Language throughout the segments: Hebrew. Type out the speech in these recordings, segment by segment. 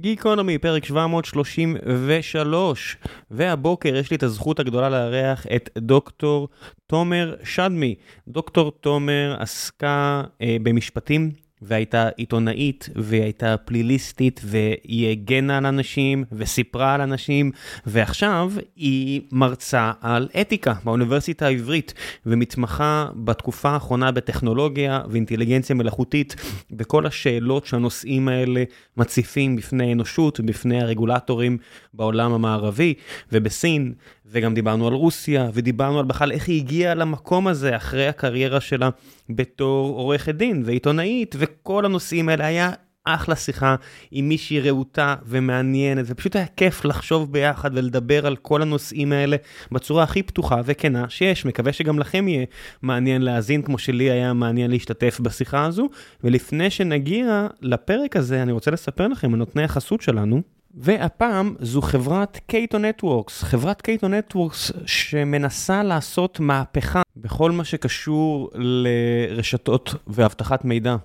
גיקונומי, פרק 733, והבוקר יש לי את הזכות הגדולה לארח את דוקטור תומר שדמי. דוקטור תומר עסקה אה, במשפטים והייתה עיתונאית, והיא הייתה פליליסטית, והיא הגנה על אנשים, וסיפרה על אנשים, ועכשיו היא מרצה על אתיקה באוניברסיטה העברית, ומתמחה בתקופה האחרונה בטכנולוגיה ואינטליגנציה מלאכותית, וכל השאלות שהנושאים האלה מציפים בפני האנושות ובפני הרגולטורים בעולם המערבי ובסין, וגם דיברנו על רוסיה, ודיברנו על בכלל איך היא הגיעה למקום הזה אחרי הקריירה שלה בתור עורכת דין ועיתונאית, וכל הנושאים האלה היה אחלה שיחה עם מישהי רהוטה ומעניינת, ופשוט היה כיף לחשוב ביחד ולדבר על כל הנושאים האלה בצורה הכי פתוחה וכנה שיש. מקווה שגם לכם יהיה מעניין להאזין, כמו שלי היה מעניין להשתתף בשיחה הזו. ולפני שנגיע לפרק הזה, אני רוצה לספר לכם על נותני החסות שלנו. והפעם זו חברת Cato Networks, חברת Cato Networks שמנסה לעשות מהפכה בכל מה שקשור לרשתות ואבטחת מידע.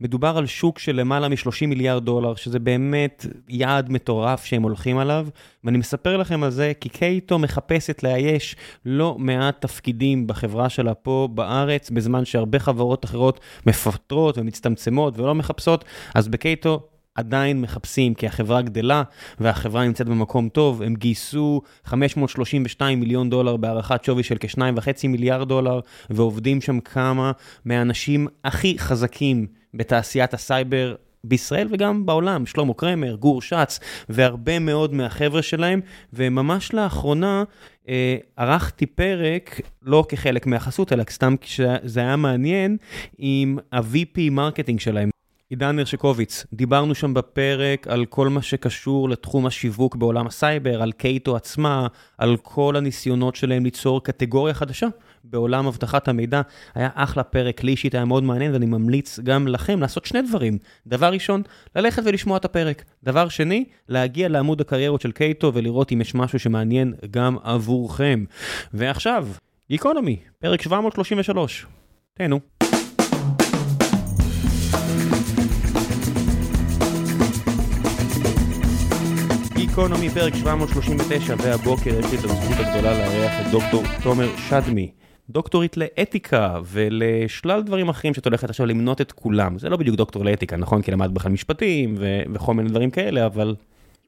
מדובר על שוק של למעלה מ-30 מיליארד דולר, שזה באמת יעד מטורף שהם הולכים עליו, ואני מספר לכם על זה כי Cato מחפשת לאייש לא מעט תפקידים בחברה שלה פה בארץ, בזמן שהרבה חברות אחרות מפטרות ומצטמצמות ולא מחפשות, אז ב Cato עדיין מחפשים, כי החברה גדלה והחברה נמצאת במקום טוב, הם גייסו 532 מיליון דולר בהערכת שווי של כ-2.5 מיליארד דולר, ועובדים שם כמה מהאנשים הכי חזקים בתעשיית הסייבר בישראל וגם בעולם, שלמה קרמר, גור שץ, והרבה מאוד מהחבר'ה שלהם, וממש לאחרונה אה, ערכתי פרק, לא כחלק מהחסות, אלא סתם כשזה היה מעניין, עם ה-VP marketing שלהם. עידן הרשקוביץ, דיברנו שם בפרק על כל מה שקשור לתחום השיווק בעולם הסייבר, על Cato עצמה, על כל הניסיונות שלהם ליצור קטגוריה חדשה בעולם אבטחת המידע. היה אחלה פרק, לי אישית היה מאוד מעניין ואני ממליץ גם לכם לעשות שני דברים. דבר ראשון, ללכת ולשמוע את הפרק. דבר שני, להגיע לעמוד הקריירות של קייטו ולראות אם יש משהו שמעניין גם עבורכם. ועכשיו, גיקונומי, פרק 733. תהנו. גיקונומי, פרק 739, והבוקר יש לי את הזכות הגדולה לארח את דוקטור תומר שדמי, דוקטורית לאתיקה ולשלל דברים אחרים שאת הולכת עכשיו למנות את כולם. זה לא בדיוק דוקטור לאתיקה, נכון? כי למדת בכלל משפטים ו- וכל מיני דברים כאלה, אבל...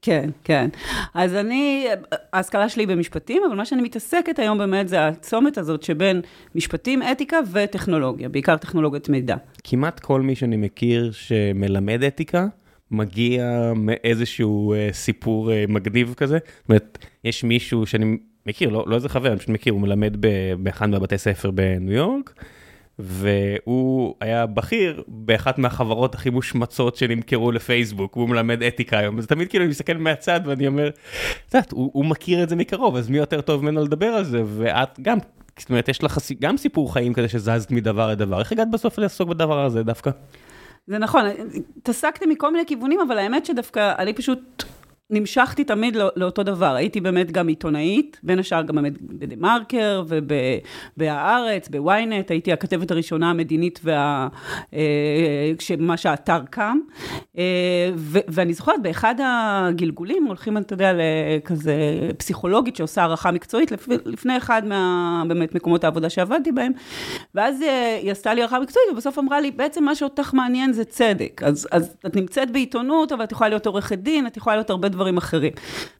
כן, כן. אז אני, ההשכלה שלי במשפטים, אבל מה שאני מתעסקת היום באמת זה הצומת הזאת שבין משפטים, אתיקה וטכנולוגיה, בעיקר טכנולוגיית מידע. כמעט כל מי שאני מכיר שמלמד אתיקה, מגיע מאיזשהו uh, סיפור uh, מגניב כזה. זאת אומרת, יש מישהו שאני מכיר, לא, לא איזה חבר, אני פשוט מכיר, הוא מלמד באחד מהבתי ספר בניו יורק, והוא היה בכיר באחת מהחברות הכי מושמצות שנמכרו לפייסבוק, הוא מלמד אתיקה היום, אז תמיד כאילו אני מסתכל מהצד ואני אומר, את יודעת, הוא, הוא מכיר את זה מקרוב, אז מי יותר טוב ממנו לדבר על זה, ואת גם, זאת אומרת, יש לך גם סיפור חיים כזה שזזת מדבר לדבר, איך הגעת בסוף לעסוק בדבר הזה דווקא? זה נכון, התעסקתי מכל מיני כיוונים, אבל האמת שדווקא אני פשוט נמשכתי תמיד לא, לאותו דבר. הייתי באמת גם עיתונאית, בין השאר גם באמת בדה מרקר ובהארץ, בוויינט, הייתי הכתבת הראשונה המדינית, וה, אה, כשמה שהאתר קם. אה, ו, ואני זוכרת, באחד הגלגולים הולכים, אתה יודע, לכזה פסיכולוגית שעושה הערכה מקצועית, לפ, לפני אחד מה, באמת, מקומות העבודה שעבדתי בהם, ואז אה, היא עשתה לי הערכה מקצועית, ובסוף אמרה לי, בעצם מה שאותך מעניין זה צדק. אז, אז את נמצאת בעיתונות, אבל את יכולה להיות עורכת דין, את יכולה להיות הרבה דברים אחרים.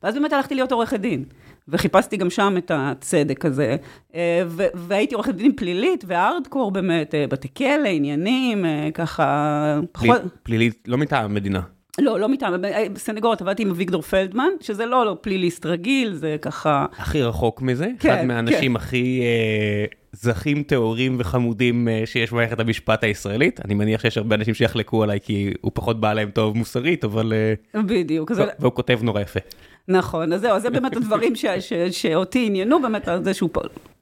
ואז באמת הלכתי להיות עורכת דין, וחיפשתי גם שם את הצדק הזה, אה, והייתי עורכת דין פלילית והארדקור באמת, אה, בתי כלא, עניינים, אה, ככה... פליל, פלילית, לא מטעם המדינה. לא, לא מטעם, בסנגורית עבדתי עם אביגדור פלדמן, שזה לא, לא פליליסט רגיל, זה ככה... הכי רחוק מזה, כן, אחד מהאנשים כן. הכי אה, זכים, טהורים וחמודים אה, שיש במערכת המשפט הישראלית. אני מניח שיש הרבה אנשים שיחלקו עליי, כי הוא פחות בא להם טוב מוסרית, אבל... אה, בדיוק. זה... והוא כותב נורא יפה. נכון, אז זהו, זה באמת הדברים ש, ש, שאותי עניינו, באמת זה שהוא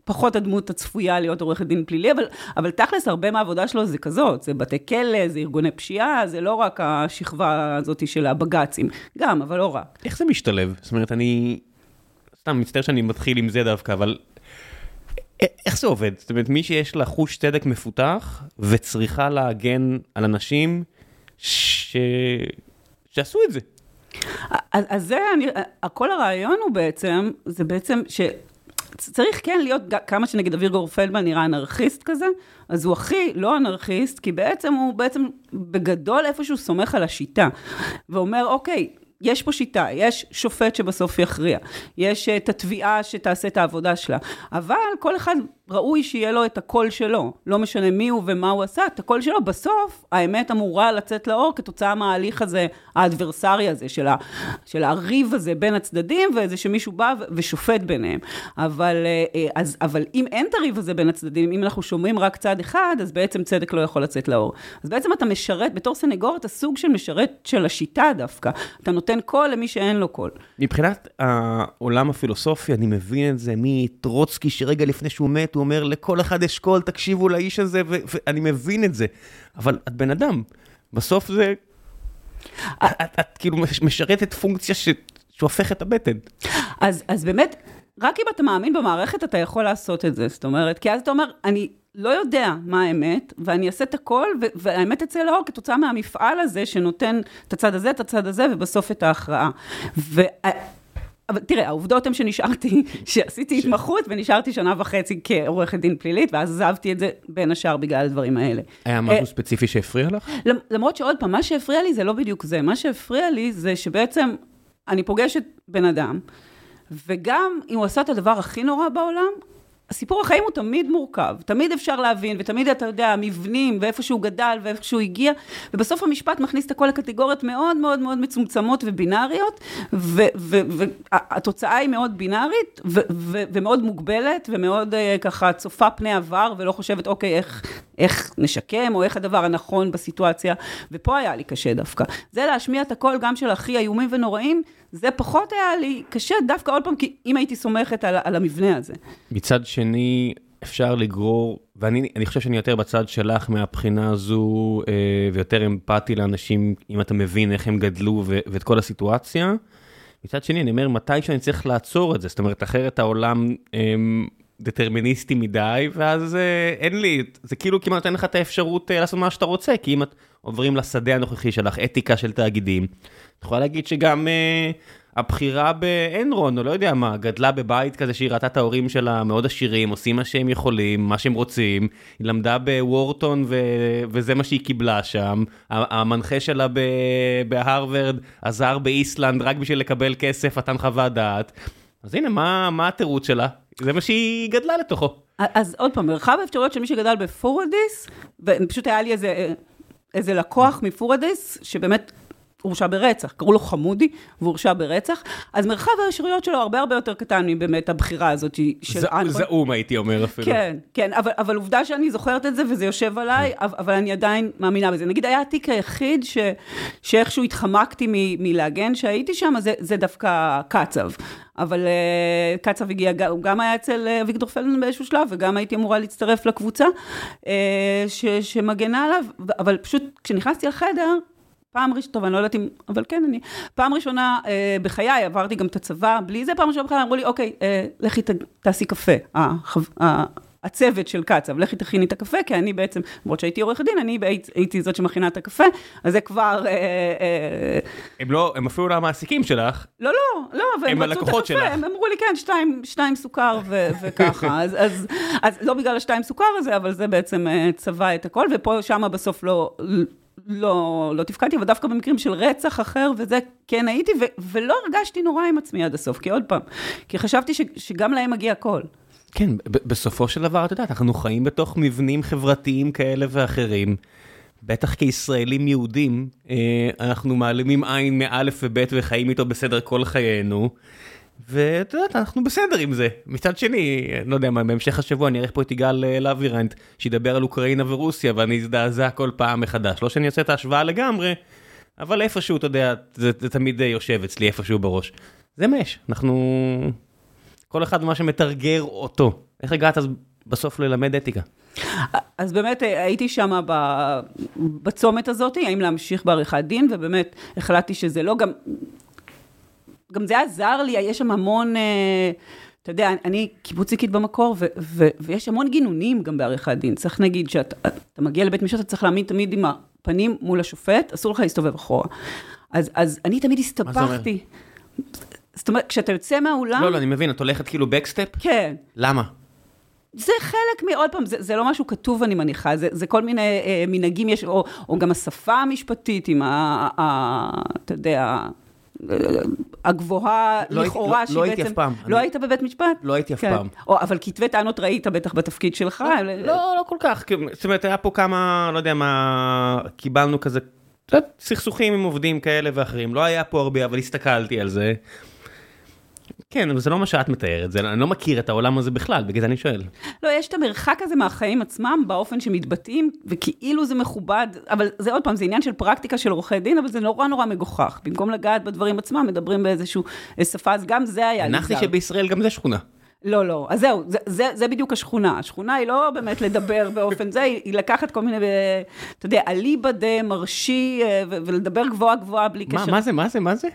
פחות הדמות הצפויה להיות עורכת דין פלילי, אבל, אבל תכלס, הרבה מהעבודה שלו זה כזאת, זה בתי כלא, זה ארגוני פשיעה, זה לא רק השכבה הזאת של הבג"צים, גם, אבל לא רק. איך זה משתלב? זאת אומרת, אני... סתם, מצטער שאני מתחיל עם זה דווקא, אבל... איך זה עובד? זאת אומרת, מי שיש לה חוש צדק מפותח וצריכה להגן על אנשים ש... שעשו את זה. אז, אז זה, אני, כל הרעיון הוא בעצם, זה בעצם ש... צריך כן להיות, כמה שנגיד אבירגור פלדמן נראה אנרכיסט כזה, אז הוא הכי לא אנרכיסט, כי בעצם הוא בעצם בגדול איפשהו סומך על השיטה, ואומר, אוקיי, יש פה שיטה, יש שופט שבסוף יכריע, יש את התביעה שתעשה את העבודה שלה, אבל כל אחד ראוי שיהיה לו את הקול שלו, לא משנה מי הוא ומה הוא עשה, את הקול שלו, בסוף האמת אמורה לצאת לאור כתוצאה מההליך הזה, האדברסרי הזה, של, ה, של הריב הזה בין הצדדים, וזה שמישהו בא ושופט ביניהם. אבל, אה, אז, אבל אם אין את הריב הזה בין הצדדים, אם אנחנו שומעים רק צד אחד, אז בעצם צדק לא יכול לצאת לאור. אז בעצם אתה משרת, בתור סנגור, אתה סוג של משרת של השיטה דווקא. אתה נותן קול למי שאין לו קול. מבחינת העולם הפילוסופי, אני מבין את זה מטרוצקי, שרגע לפני שהוא מת, הוא אומר, לכל אחד יש קול, תקשיבו לאיש הזה, ואני מבין את זה. אבל את בן אדם, בסוף זה... את, את, את כאילו משרתת פונקציה ש... שהופכת את הבטן. אז, אז באמת, רק אם אתה מאמין במערכת, אתה יכול לעשות את זה. זאת אומרת, כי אז אתה אומר, אני לא יודע מה האמת, ואני אעשה את הכל, והאמת תצא לאור כתוצאה מהמפעל הזה, שנותן את הצד הזה, את הצד הזה, ובסוף את ההכרעה. אבל תראה, העובדות הן שנשארתי, שעשיתי התמחות ונשארתי שנה וחצי כעורכת דין פלילית, ואז עזבתי את זה בין השאר בגלל הדברים האלה. היה משהו אה, ספציפי שהפריע לך? למרות שעוד פעם, מה שהפריע לי זה לא בדיוק זה. מה שהפריע לי זה שבעצם אני פוגשת בן אדם, וגם אם הוא עשה את הדבר הכי נורא בעולם, הסיפור החיים הוא תמיד מורכב, תמיד אפשר להבין, ותמיד אתה יודע, המבנים, ואיפה שהוא גדל, ואיפה שהוא הגיע, ובסוף המשפט מכניס את הכל לקטגוריות מאוד מאוד מאוד מצומצמות ובינאריות, והתוצאה היא מאוד בינארית, ומאוד מוגבלת, ומאוד uh, ככה צופה פני עבר, ולא חושבת, אוקיי, איך, איך נשקם, או איך הדבר הנכון בסיטואציה, ופה היה לי קשה דווקא. זה להשמיע את הקול גם של הכי איומים ונוראים, זה פחות היה לי קשה דווקא עוד פעם, כי אם הייתי סומכת על, על המבנה הזה. מצד שני, אפשר לגרור, ואני חושב שאני יותר בצד שלך מהבחינה הזו, אה, ויותר אמפתי לאנשים, אם אתה מבין איך הם גדלו ו, ואת כל הסיטואציה. מצד שני, אני אומר, מתי שאני צריך לעצור את זה? זאת אומרת, אחרת העולם אה, דטרמיניסטי מדי, ואז אה, אין לי, זה כאילו כמעט נותן לך את האפשרות אה, לעשות מה שאתה רוצה, כי אם את עוברים לשדה הנוכחי שלך, אתיקה של תאגידים, את יכולה להגיד שגם אה, הבחירה באנרון, או לא יודע מה, גדלה בבית כזה שהיא ראתה את ההורים שלה מאוד עשירים, עושים מה שהם יכולים, מה שהם רוצים, היא למדה בוורטון ו- וזה מה שהיא קיבלה שם, המנחה שלה בהרווארד עזר באיסלנד רק בשביל לקבל כסף, נתן חוות דעת. אז הנה, מה, מה התירוץ שלה? זה מה שהיא גדלה לתוכו. אז עוד פעם, מרחב האפשרויות של מי שגדל בפורדיס, ופשוט היה לי איזה, איזה לקוח מפורדיס, שבאמת הורשע ברצח, קראו לו חמודי, והורשע ברצח, אז מרחב האפשרויות שלו הרבה הרבה יותר קטן מבאמת הבחירה הזאת של אנרון. זעום הייתי אומר אפילו. כן, כן, אבל, אבל עובדה שאני זוכרת את זה וזה יושב עליי, כן. אבל אני עדיין מאמינה בזה. נגיד, היה התיק היחיד ש, שאיכשהו התחמקתי מ, מלהגן שהייתי שם, זה, זה דווקא קצב. אבל uh, קצב הגיע, הוא גם היה אצל uh, אביגדור פלדמן באיזשהו שלב, וגם הייתי אמורה להצטרף לקבוצה uh, ש, שמגנה עליו, אבל פשוט כשנכנסתי לחדר, פעם ראשונה, טוב, אני לא יודעת אם, אבל כן, אני, פעם ראשונה אה, בחיי, עברתי גם את הצבא, בלי זה, פעם ראשונה בחיי אמרו לי, אוקיי, אה, לכי ת, תעשי קפה. אה, אה, הצוות של קצב, לכי תכיני את הקפה, כי אני בעצם, למרות שהייתי עורך דין, אני הייתי זאת שמכינה את הקפה, אז זה כבר... אה, אה, הם לא, הם אפילו לא המעסיקים שלך. לא, לא, לא, אבל הם הלקוחות שלך. הם אמרו לי, כן, שתיים, שתיים סוכר ו- וככה, אז, אז, אז לא בגלל השתיים סוכר הזה, אבל זה בעצם אה, צבע את הכל, ופה, שמה בסוף לא... לא, לא תפקדתי, אבל דווקא במקרים של רצח אחר וזה, כן הייתי, ו, ולא הרגשתי נורא עם עצמי עד הסוף, כי עוד פעם, כי חשבתי ש, שגם להם מגיע קול. כן, בסופו של דבר, את יודעת, אנחנו חיים בתוך מבנים חברתיים כאלה ואחרים. בטח כישראלים יהודים, אה, אנחנו מעלימים עין מאלף ובית וחיים איתו בסדר כל חיינו. ואת יודעת, אנחנו בסדר עם זה. מצד שני, לא יודע מה, בהמשך השבוע אני אערך פה את יגאל אה, לבירנט, שידבר על אוקראינה ורוסיה, ואני אזדעזע כל פעם מחדש. לא שאני עושה את ההשוואה לגמרי, אבל איפשהו, אתה יודע, זה, זה תמיד אה, יושב אצלי איפשהו בראש. זה מה יש, אנחנו... כל אחד מה שמתרגר אותו. איך הגעת אז בסוף ללמד אתיקה? אז באמת אה, הייתי שם בצומת הזאת, האם להמשיך בעריכת דין, ובאמת החלטתי שזה לא גם... גם זה עזר לי, יש שם המון, אה, אתה יודע, אני קיבוציקית במקור, ו, ו, ויש המון גינונים גם בעריכת דין. צריך להגיד, שאתה מגיע לבית משפט, אתה צריך להעמיד תמיד עם הפנים מול השופט, אסור לך להסתובב אחורה. אז, אז אני תמיד? הסתבכתי. זאת אומרת, כשאתה יוצא מהאולם... לא, לא, אני מבין, את הולכת כאילו בקסטפ? כן. למה? זה חלק מ... עוד פעם, זה, זה לא משהו כתוב, אני מניחה, זה, זה כל מיני אה, מנהגים, יש, או, או גם השפה המשפטית עם. ה אתה יודע... הגבוהה לא לכאורה, לא- שהיא לא בעצם... הייתי אף פעם. לא אני- היית בבית משפט? לא הייתי אף כן. פעם. או, אבל כתבי טענות ראית בטח בתפקיד שלך. לא, לא כל כך, זאת אומרת, היה פה כמה, לא יודע מה, קיבלנו כזה, סכסוכים עם עובדים כאלה ואחרים, לא היה פה הרבה, אבל הסתכלתי על זה. כן, אבל זה לא מה שאת מתארת, זה, אני לא מכיר את העולם הזה בכלל, בגלל זה אני שואל. לא, יש את המרחק הזה מהחיים עצמם, באופן שמתבטאים, וכאילו זה מכובד, אבל זה עוד פעם, זה עניין של פרקטיקה של עורכי דין, אבל זה נורא נורא מגוחך. במקום לגעת בדברים עצמם, מדברים באיזשהו אה, שפה, אז גם זה היה הנחתי. שבישראל גם זה שכונה. לא, לא, אז זהו, זה, זה, זה בדיוק השכונה. השכונה היא לא באמת לדבר באופן זה, היא, היא לקחת כל מיני, אה, אתה יודע, אליבא דה מרשי, אה, ולדבר גבוהה גבוהה בלי מה, קשר. מה זה, מה זה, מה זה?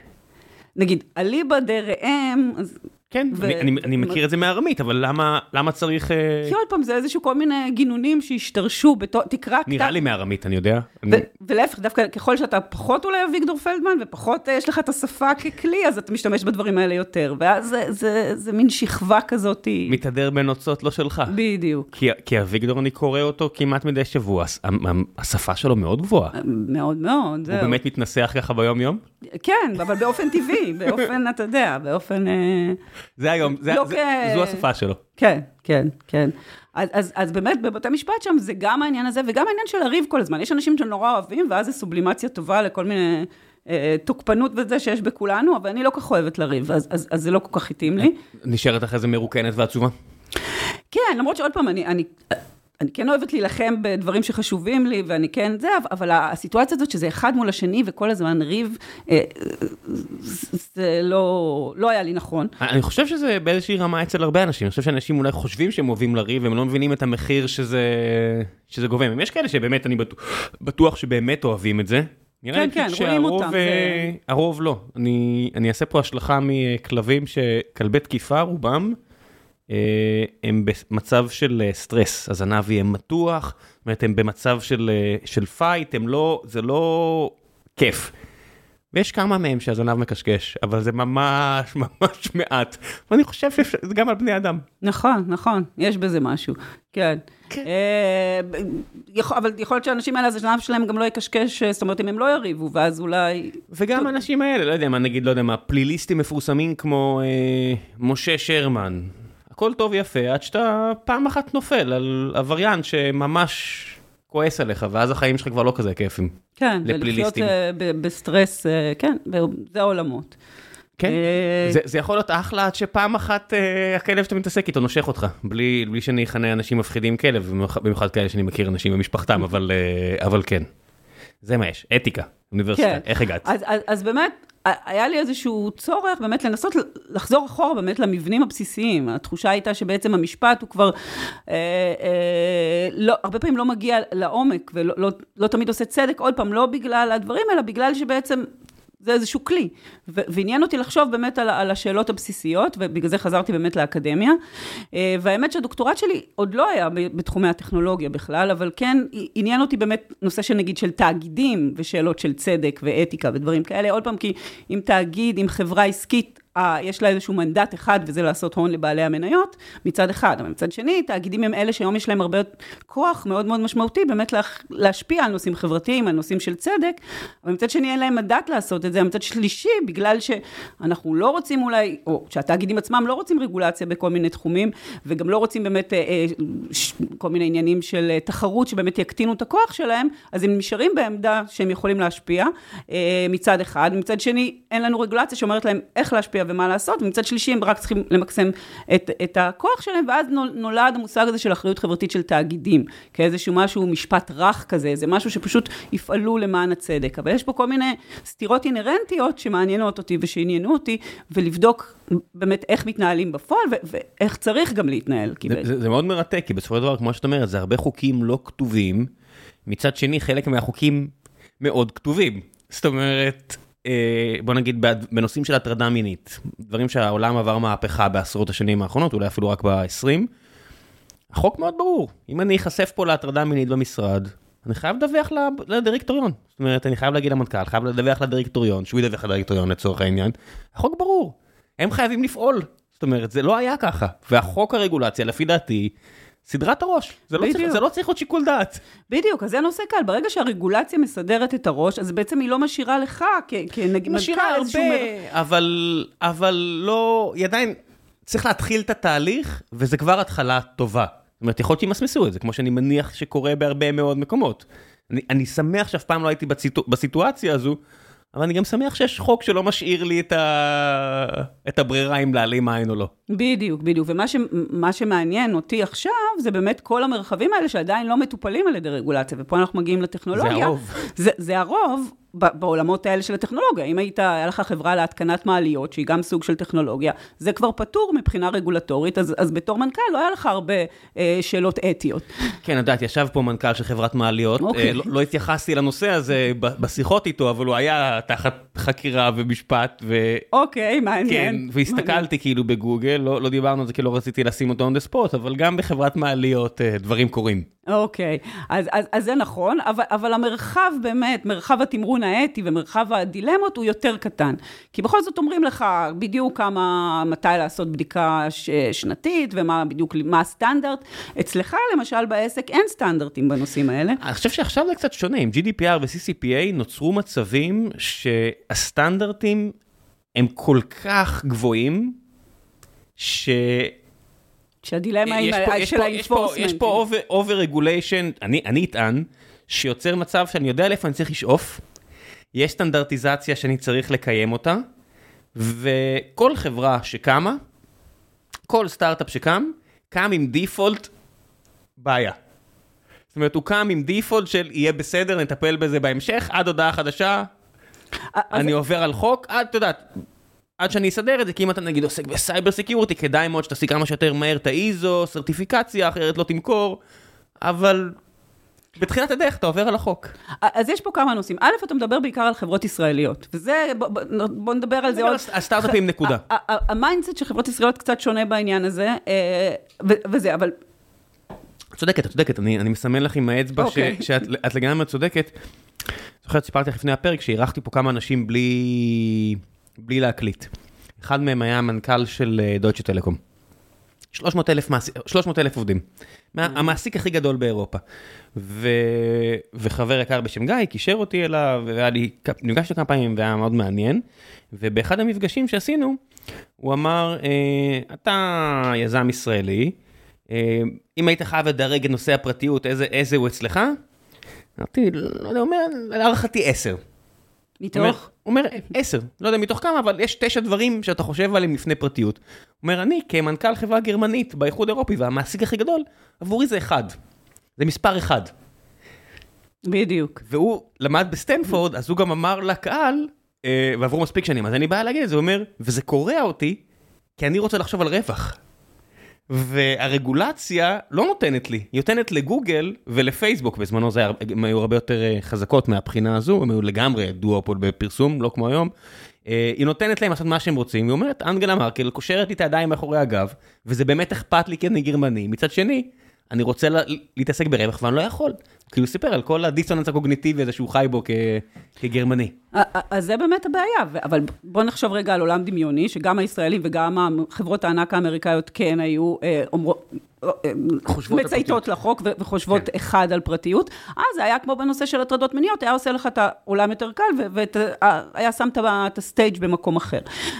נגיד, אליבא דה ראם, אז כן, ו- אני, אני, אני מכיר את זה מארמית, אבל למה, למה צריך... אה, כי עוד פעם, זה איזשהו כל מיני גינונים שהשתרשו בתור, תקרא נראה כתב- לי מארמית, אני יודע. אני- ו- ולהפך, דווקא ככל שאתה פחות אולי אביגדור פלדמן, ופחות אה, יש לך את השפה ככלי, אז אתה משתמש בדברים האלה יותר. ואז זה, זה, זה מין שכבה כזאת. מתהדר בנוצות לא שלך. בדיוק. כי, כי אביגדור, אני קורא אותו כמעט מדי שבוע, השפה שלו מאוד גבוהה. מאוד מאוד, הוא זהו. באמת מתנסח ככה ביום-יום? כן, אבל באופן טבעי, באופן, אתה יודע, באופן... זה היום, זה, לא זה, כ- זו השפה שלו. כן, כן, כן. אז, אז, אז באמת בבתי משפט שם זה גם העניין הזה, וגם העניין של לריב כל הזמן. יש אנשים שנורא אוהבים, ואז זה סובלימציה טובה לכל מיני אה, תוקפנות וזה שיש בכולנו, אבל אני לא כל כך אוהבת לריב, אז, אז, אז זה לא כל כך התאים לי. נשארת אחרי זה מרוקנת ועצובה? כן, למרות שעוד פעם, אני, אני, אני כן אוהבת להילחם בדברים שחשובים לי, ואני כן זה, אבל הסיטואציה הזאת שזה אחד מול השני וכל הזמן ריב, אה, זה לא, לא היה לי נכון. אני חושב שזה באיזושהי רמה אצל הרבה אנשים, אני חושב שאנשים אולי חושבים שהם אוהבים לריב, הם לא מבינים את המחיר שזה, שזה גובה מהם. יש כאלה שבאמת, אני בטוח, בטוח שבאמת אוהבים את זה. נראה כן, לי כן, רואים אותם, אה, זה- הרוב לא. אני, אני אעשה פה השלכה מכלבים שכלבי תקיפה, רובם, הם במצב של אה, סטרס, הזנב יהיה מתוח, זאת אומרת, הם במצב של, אה, של פייט, הם לא, זה לא כיף. ויש כמה מהם שהזנב מקשקש, אבל זה ממש ממש מעט. ואני חושב שזה גם על בני אדם. נכון, נכון, יש בזה משהו, כן. כן. אה, יכול, אבל יכול להיות שהאנשים האלה, אז הזנב שלהם גם לא יקשקש, זאת אומרת, אם הם לא יריבו, ואז אולי... וגם האנשים האלה, לא יודע מה, נגיד, לא יודע מה, פליליסטים מפורסמים כמו אה, משה שרמן. הכל טוב יפה, עד שאתה פעם אחת נופל על עבריין שממש כועס עליך, ואז החיים שלך כבר לא כזה כיפים. כן. ולחיות אה, ב- בסטרס, אה, כן, זה העולמות. כן, אה, זה, זה יכול להיות אחלה עד שפעם אחת אה, הכלב שאתה מתעסק איתו נושך אותך, בלי, בלי שאני אכנה אנשים מפחידים כלב, במיוחד- כאלה שאני מכיר אנשים במשפחתם, אבל, אה, אבל כן. זה מה יש, אתיקה, אוניברסיטה, כן. איך הגעת? אז, אז, אז באמת, היה לי איזשהו צורך באמת לנסות לחזור אחורה באמת למבנים הבסיסיים. התחושה הייתה שבעצם המשפט הוא כבר, אה, אה, לא, הרבה פעמים לא מגיע לעומק ולא לא, לא תמיד עושה צדק, עוד פעם, לא בגלל הדברים, אלא בגלל שבעצם... זה איזשהו כלי, ועניין אותי לחשוב באמת על, על השאלות הבסיסיות, ובגלל זה חזרתי באמת לאקדמיה. אה, והאמת שהדוקטורט שלי עוד לא היה בתחומי הטכנולוגיה בכלל, אבל כן עניין אותי באמת נושא של נגיד של תאגידים, ושאלות של צדק ואתיקה ודברים כאלה. עוד פעם, כי אם תאגיד, אם חברה עסקית, יש לה איזשהו מנדט אחד, וזה לעשות הון לבעלי המניות, מצד אחד. אבל מצד שני, תאגידים הם אלה שהיום יש להם הרבה כוח מאוד מאוד משמעותי, באמת לה, להשפיע על נושאים חברתיים, על נושאים של צדק, אבל מצד שני אין להם מנדט לעשות את זה. מצד שלישי, בגלל שאנחנו לא רוצים אולי, או שהתאגידים עצמם לא רוצים רגולציה בכל מיני תחומים, וגם לא רוצים באמת אה, אה, ש- כל מיני עניינים של אה, תחרות שבאמת יקטינו את הכוח שלהם, אז הם נשארים בעמדה שהם יכולים להשפיע אה, מצד אחד, מצד שני אין לנו רגולציה שאומרת להם איך להשפיע ומה לעשות, ומצד שלישי הם רק צריכים למקסם את, את הכוח שלהם, ואז נול- נולד המושג הזה של אחריות חברתית של תאגידים, כאיזשהו משהו, משפט רך כזה, זה משהו שפשוט יפעלו למען הצדק. אבל יש פה כל מיני סתירות אינהרנטיות שמעניינות אותי ושעניינו אותי, ולבדוק באמת איך מתנהלים בפועל, ואיך צריך גם להתנהל. זה, זה, זה מאוד מרתק, כי בסופו של דבר, כמו שאת אומרת, זה הרבה חוקים לא כתובים. מצד שני, חלק מהחוקים מאוד כתובים. זאת אומרת, בוא נגיד בנושאים של הטרדה מינית, דברים שהעולם עבר מהפכה בעשרות השנים האחרונות, אולי אפילו רק ב-20, החוק מאוד ברור. אם אני אחשף פה להטרדה מינית במשרד, אני חייב לדווח לדירקטוריון. זאת אומרת, אני חייב להגיד למנכ"ל, חייב לדווח לדירקטוריון, שהוא ידווח לדירקטוריון לצורך העניין. החוק ברור, הם חייבים לפעול. זאת אומרת, זה לא היה ככה. והחוק הרגולציה, לפי דעתי, סדרה את הראש. זה לא, צריך. זה לא צריך להיות שיקול דעת. בדיוק, אז זה נושא קל. ברגע שהרגולציה מסדרת את הראש, אז בעצם היא לא משאירה לך, כנגיד משאירה מנכ"ל, הרבה, מר- אבל, אבל לא, היא עדיין, צריך להתחיל את התהליך, וזה כבר התחלה טובה. זאת אומרת, יכול להיות שימסמסו את זה, כמו שאני מניח שקורה בהרבה מאוד מקומות. אני, אני שמח שאף פעם לא הייתי בסיטו, בסיטואציה הזו, אבל אני גם שמח שיש חוק שלא משאיר לי את, ה, את הברירה אם להעלים עין או לא. בדיוק, בדיוק. ומה ש, שמעניין אותי עכשיו, זה באמת כל המרחבים האלה שעדיין לא מטופלים על ידי רגולציה, ופה אנחנו מגיעים לטכנולוגיה. זה הרוב. זה, זה הרוב בעולמות האלה של הטכנולוגיה. אם היית, היה לך חברה להתקנת מעליות, שהיא גם סוג של טכנולוגיה, זה כבר פטור מבחינה רגולטורית, אז, אז בתור מנכ"ל לא היה לך הרבה אה, שאלות אתיות. כן, את יודעת, ישב פה מנכ"ל של חברת מעליות, אוקיי. אה, לא, לא התייחסתי לנושא הזה בשיחות איתו, אבל הוא היה תחת חקירה ומשפט, ו... אוקיי, כן, מעניין. מעניין. והסתכלתי כאילו בגוגל, לא, לא דיברנו על זה כי לא רציתי לשים אותו on the spot, אבל גם בחברת מעליות אה, דברים קורים. אוקיי, אז, אז, אז זה נכון, אבל, אבל המרחב באמת, מרחב התמרון האתי ומרחב הדילמות הוא יותר קטן. כי בכל זאת אומרים לך בדיוק כמה, מתי לעשות בדיקה ש, שנתית ומה בדיוק, מה הסטנדרט. אצלך למשל בעסק אין סטנדרטים בנושאים האלה. אני חושב שעכשיו זה קצת שונה, עם GDPR ו-CCPA נוצרו מצבים שהסטנדרטים הם כל כך גבוהים, ש... שהדילמה היא של ה enforcement. יש פה over regulation, אני אטען, שיוצר מצב שאני יודע לאיפה אני צריך לשאוף, יש סטנדרטיזציה שאני צריך לקיים אותה, וכל חברה שקמה, כל סטארט-אפ שקם, קם עם default בעיה. זאת אומרת, הוא קם עם default של יהיה בסדר, נטפל בזה בהמשך, עד הודעה חדשה, אני עובר על חוק, עד, את יודעת, עד שאני אסדר את זה, כי אם אתה נגיד עוסק ב cyber security, כדאי מאוד שתשיג כמה שיותר מהר את ה ISO, certification, אחרת לא תמכור, אבל בתחילת הדרך אתה עובר על החוק. אז יש פה כמה נושאים. א', אתה מדבר בעיקר על חברות ישראליות, וזה, בוא, בוא, נדבר על זה עוד. הסטארט-אפים נקודה. ה mindset של חברות ישראליות קצת שונה בעניין הזה, אה, וזה, אבל את צודקת, את צודקת, אני, אני מסמן לך עם האצבע אוקיי. ש, שאת את לגמרי צודקת. זוכרת, סיפרתי לך לפני הפרק שאירחתי פה כמה אנשים בלי, בלי להקליט. אחד מהם היה המנכ"ל של דויטשה טלקום. 300 אלף, מעס... עובדים. מה... אוקיי. המעסיק הכי גדול באירופה. ו... וחבר יקר בשם גיא קישר אותי אליו, והיה לי, נפגשתי כמה פעמים והיה מאוד מעניין. ובאחד המפגשים שעשינו, הוא אמר, אה, אתה יזם ישראלי, אה, אם היית חייב לדרג את נושא הפרטיות, איזה, איזה הוא אצלך? אמרתי, לא יודע, הוא אומר, להערכתי עשר. מתוך... הוא אומר עשר, לא יודע מתוך כמה, אבל יש תשע דברים שאתה חושב עליהם לפני פרטיות. הוא אומר, אני כמנכ"ל חברה גרמנית באיחוד האירופי והמעסיק הכי גדול, עבורי זה אחד. זה מספר אחד. בדיוק. והוא למד בסטנפורד, אז הוא גם אמר לקהל, אה, ועברו מספיק שנים, אז אין לי בעיה להגיד את זה, הוא אומר, וזה קורע אותי, כי אני רוצה לחשוב על רווח. והרגולציה לא נותנת לי, היא נותנת לגוגל ולפייסבוק, בזמנו זה הם היו הרבה יותר אה, חזקות מהבחינה הזו, הם היו לגמרי duopol בפרסום, לא כמו היום. אה, היא נותנת להם לעשות מה שהם רוצים, היא אומרת, אנגלה מרקל קושרת לי את הידיים מאחורי הגב, וזה באמת אכפת לי כי אני גרמני. מצד שני, אני רוצה לה, להתעסק ברווח ואני לא יכול. כי הוא סיפר על כל הדיסוננס הקוגניטיבי הזה שהוא חי בו כ, כגרמני. אז זה באמת הבעיה, אבל בוא נחשוב רגע על עולם דמיוני, שגם הישראלים וגם חברות הענק האמריקאיות כן היו אה. אה, מצייתות לחוק וחושבות כן. אחד על פרטיות. אז זה היה כמו בנושא של הטרדות מיניות, היה עושה לך את העולם יותר קל, והיה שם את הסטייג' במקום אחר.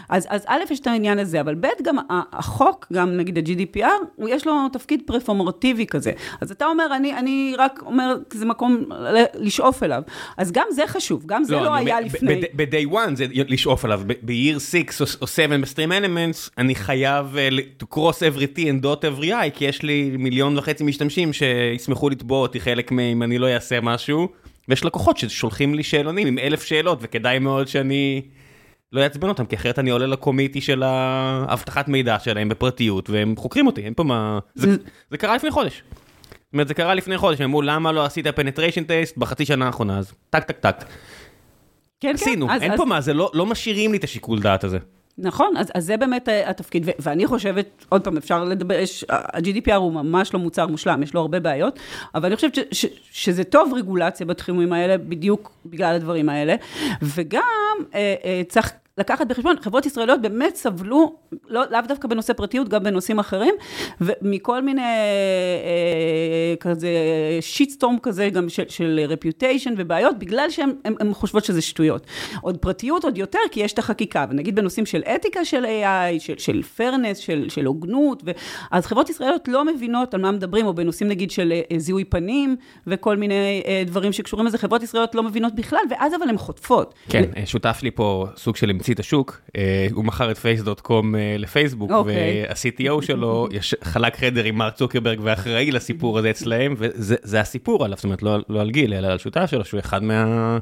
אז, אז א', יש את העניין הזה, אבל ב', גם החוק, גם נגיד ה-GDPR, יש לו תפקיד פרפורמטיבי כזה. אז אתה אומר, אני, אני רק אומר, זה מקום לשאוף אליו. אז גם זה חשוב, גם זה לא, אני היה אומר, לפני. ב-day one זה לשאוף עליו, ב-year 6 או 7 בסטרים אלמנטס, אני חייב אה, to cross every T and dot every I, כי יש לי מיליון וחצי משתמשים שישמחו לתבוע אותי חלק מהם אני לא אעשה משהו, ויש לקוחות ששולחים לי שאלונים עם אלף שאלות, וכדאי מאוד שאני לא אעצבן אותם, כי אחרת אני עולה ל committee של האבטחת מידע שלהם בפרטיות, והם חוקרים אותי, אין פה מה... זה, זה קרה לפני חודש. זאת אומרת, זה קרה לפני חודש, הם אמרו, למה לא עשית penetration test בחצי שנה האחרונה, אז טק טק טק. כן, עשינו, כן. אז, אין פה מה, זה לא, לא משאירים לי את השיקול דעת הזה. נכון, אז, אז זה באמת אה, התפקיד, ו- ואני חושבת, עוד פעם, אפשר לדבר, יש, ה-GDPR הוא ממש לא מוצר מושלם, יש לו הרבה בעיות, אבל אני חושבת ש- ש- שזה טוב רגולציה בתחומים האלה, בדיוק בגלל הדברים האלה, וגם אה, אה, צריך לקחת בחשבון, חברות ישראליות באמת סבלו, לא, לאו דווקא בנושא פרטיות, גם בנושאים אחרים, ומכל מיני אה, כזה שיטסטורם כזה, גם של, של רפיוטיישן ובעיות, בגלל שהן חושבות שזה שטויות. עוד פרטיות עוד יותר, כי יש את החקיקה, ונגיד בנושאים של אתיקה של AI, של, של פרנס, של, של הוגנות, ו... אז חברות ישראליות לא מבינות על מה מדברים, או בנושאים נגיד של אה, זיהוי פנים, וכל מיני אה, דברים שקשורים לזה, חברות ישראליות לא מבינות בכלל, ואז אבל הן חוטפות. כן, שותף לי פה סוג של את השוק, אה, הוא מכר את פייס.קום אה, לפייסבוק, אוקיי. וה-CTO שלו חלק חדר עם מרק צוקרברג ואחראי לסיפור הזה אצלהם, וזה הסיפור עליו, זאת אומרת לא לא על גיל, אלא על שותף שלו, שהוא אחד מה...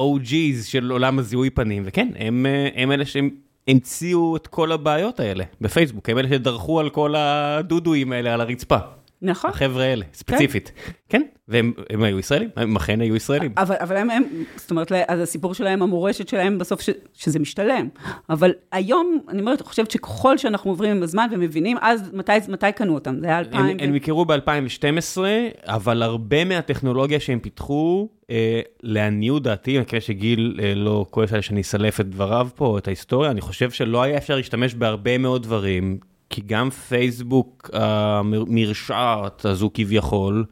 OG's של עולם הזיהוי פנים, וכן, הם אה, הם אלה שהם המציאו את כל הבעיות האלה בפייסבוק, הם אלה שדרכו על כל הדודואים האלה על הרצפה. נכון. החבר'ה האלה, ספציפית. כן, והם הם היו ישראלים, הם אכן היו ישראלים. אבל, אבל הם, הם, זאת אומרת, אז הסיפור שלהם, המורשת שלהם בסוף, ש, שזה משתלם. אבל היום, אני אומרת, אני חושבת שככל שאנחנו עוברים עם הזמן ומבינים, אז מתי, מתי קנו אותם? זה היה 2000... הם, הכירו ב-2012, אבל הרבה מהטכנולוגיה שהם פיתחו, אה, לעניות דעתי, אני מקווה שגיל אה, לא כועס עלי שאני אסלף את דבריו פה, את ההיסטוריה, אני חושב שלא היה אפשר להשתמש בהרבה מאוד דברים, כי גם פייסבוק המרשעת הזו כביכול,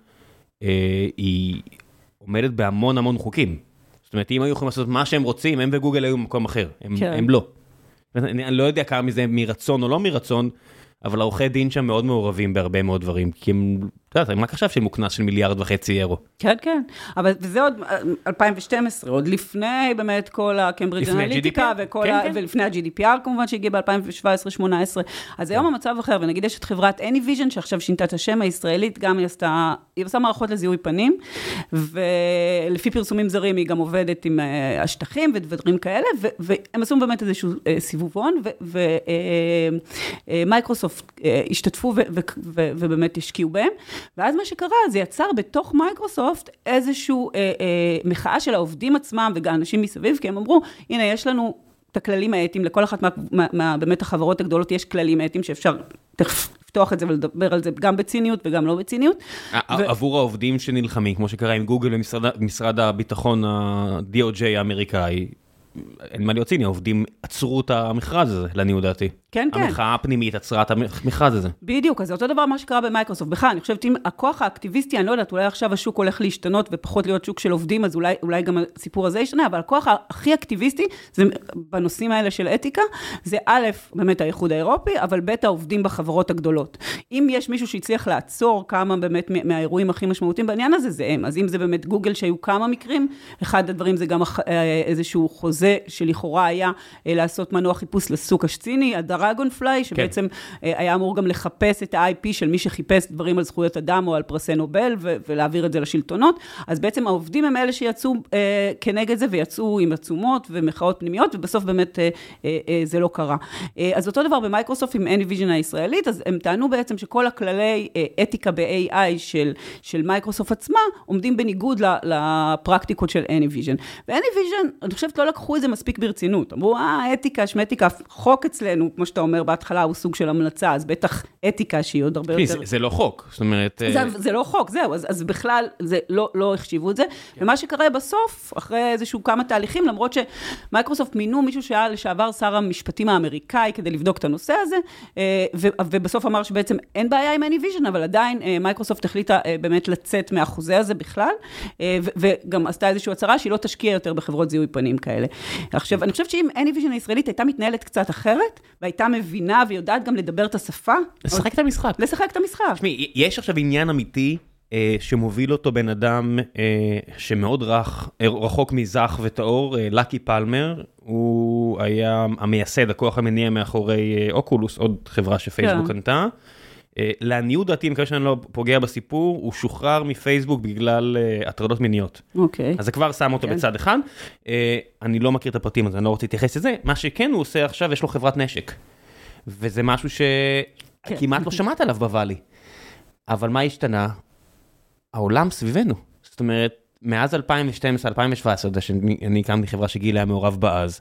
אה, היא עומדת בהמון המון חוקים. זאת אומרת, אם היו יכולים לעשות מה שהם רוצים, הם וגוגל היו במקום אחר, הם, כן. הם לא. אני, אני לא יודע כמה מזה מרצון או לא מרצון, אבל העורכי דין שם מאוד מעורבים בהרבה מאוד דברים, כי הם, את יודעת, הם רק עכשיו שילמו קנס של מיליארד וחצי אירו. כן, כן, אבל זה עוד אה, 2012, עוד לפני באמת כל הקיימברידג' אנליטיקה, כן. כן. ולפני ה-GDPR כמובן שהגיע ב-2017-2018, אז היום המצב אחר, ונגיד יש את חברת AnyVision, שעכשיו שינתה את השם הישראלית, גם היא עשתה, היא עושה מערכות לזיהוי פנים, ולפי פרסומים זרים היא גם עובדת עם אה, השטחים ודברים כאלה, והם עשו באמת איזשהו אה, סיבובון, ומייקרוסופט אה, השתתפו ובאמת השקיעו בהם, ואז מה שקרה, זה יצר בתוך מייקרוסופט איזושהי אה, אה, מחאה של העובדים עצמם וגם אנשים מסביב, כי הם אמרו, הנה, יש לנו את הכללים האתיים, לכל אחת מה, מה, מה, באמת החברות הגדולות יש כללים אתיים שאפשר תכף לפתוח את זה ולדבר על זה גם בציניות וגם לא בציניות. ו- עבור העובדים שנלחמים, כמו שקרה עם גוגל ומשרד הביטחון ה-DOJ האמריקאי, אין מה להיות ציני, העובדים עצרו את המכרז הזה, לעניות דעתי. כן, כן. המחאה הפנימית עצרה את המכרז הזה. בדיוק, אז זה אותו דבר מה שקרה במייקרוסופט. בכלל, אני חושבת אם הכוח האקטיביסטי, אני לא יודעת, אולי עכשיו השוק הולך להשתנות ופחות להיות שוק של עובדים, אז אולי, אולי גם הסיפור הזה ישתנה, אבל הכוח הכי אקטיביסטי, זה בנושאים האלה של אתיקה, זה א', באמת האיחוד האירופי, אבל ב', העובדים בחברות הגדולות. אם יש מישהו שהצליח לעצור כמה באמת מהאירועים הכי משמעותיים בעניין הזה, זה הם. אז אם זה באמת גוגל, שהיו כמה מקרים, אחד הדברים זה גם אה, איזשהו חוזה שלכאורה היה אה, לעשות מנוע חיפוש לסוג השציני, הדרגון פליי, שבעצם כן. היה אמור גם לחפש את ה-IP של מי שחיפש דברים על זכויות אדם או על פרסי נובל, ו- ולהעביר את זה לשלטונות. אז בעצם העובדים הם אלה שיצאו אה, כנגד זה, ויצאו עם עצומות ומחאות פנימיות, ובסוף באמת אה, אה, אה, זה לא קרה. אה, אז אותו דבר במייקרוסופט עם AnyVision הישראלית, אז הם טענו בעצם שכל הכללי אה, אתיקה ב- AI של, של מייקרוסופט עצמה, עומדים בניגוד ל- לפרקטיקות של AnyVision. ו-AnyVision, אני חושבת, לא לקחו את זה מספיק ברצינות. אמרו, אה, אתיקה, שמתיקה, חוק אצלנו, כמו שאתה אומר בהתחלה, הוא סוג של המלצה, אז בטח אתיקה שהיא עוד הרבה יותר... זה זה לא חוק, זאת אומרת... זה, אה, זה לא חוק, זהו, אז, אז בכלל זה לא, לא החשיבו את זה. כן. ומה שקרה בסוף, אחרי איזשהו כמה תהליכים, למרות שמייקרוסופט מינו מישהו שהיה לשעבר שר המשפטים האמריקאי כדי לבדוק את הנושא הזה, אה, ובסוף אמר שבעצם אין בעיה עם AnyVision, אבל עדיין אה, מייקרוסופט החליטה באמת לצאת מהחוזה הזה בכלל, וגם עשתה איזושהי הצהרה שהיא לא תשקיע יותר בחברות זיהוי פנים כאלה. עכשיו, אני חושבת שאם AnyVision הישראלית הייתה מתנהלת קצת אחרת, והייתה מבינה ויודעת גם לדבר את השפה, לשחק את המשחק. לשחק את המשחק. תשמעי, יש עכשיו עניין אמיתי אה, שמוביל אותו בן אדם אה, שמאוד רך, אה, רחוק מזך וטהור, אה, לקי פלמר, הוא היה המייסד, הכוח המניע מאחורי אה, אוקולוס, עוד חברה שפייסבוק כן. קנתה. אה, לעניות דעתי, אני מקווה שאני לא פוגע בסיפור, הוא שוחרר מפייסבוק בגלל אה, הטרדות מיניות. אוקיי. אז זה כבר שם אותו כן. בצד אחד. אה, אני לא מכיר את הפרטים, אז אני לא רוצה להתייחס לזה. מה שכן הוא עושה עכשיו, יש לו חברת נשק. וזה משהו כן. שכמעט לא שמעת עליו בוואלי. אבל מה השתנה? העולם סביבנו. זאת אומרת, מאז 2012-2017, אתה יודע שאני אני הקמתי חברה שגיל היה מעורב בה אז,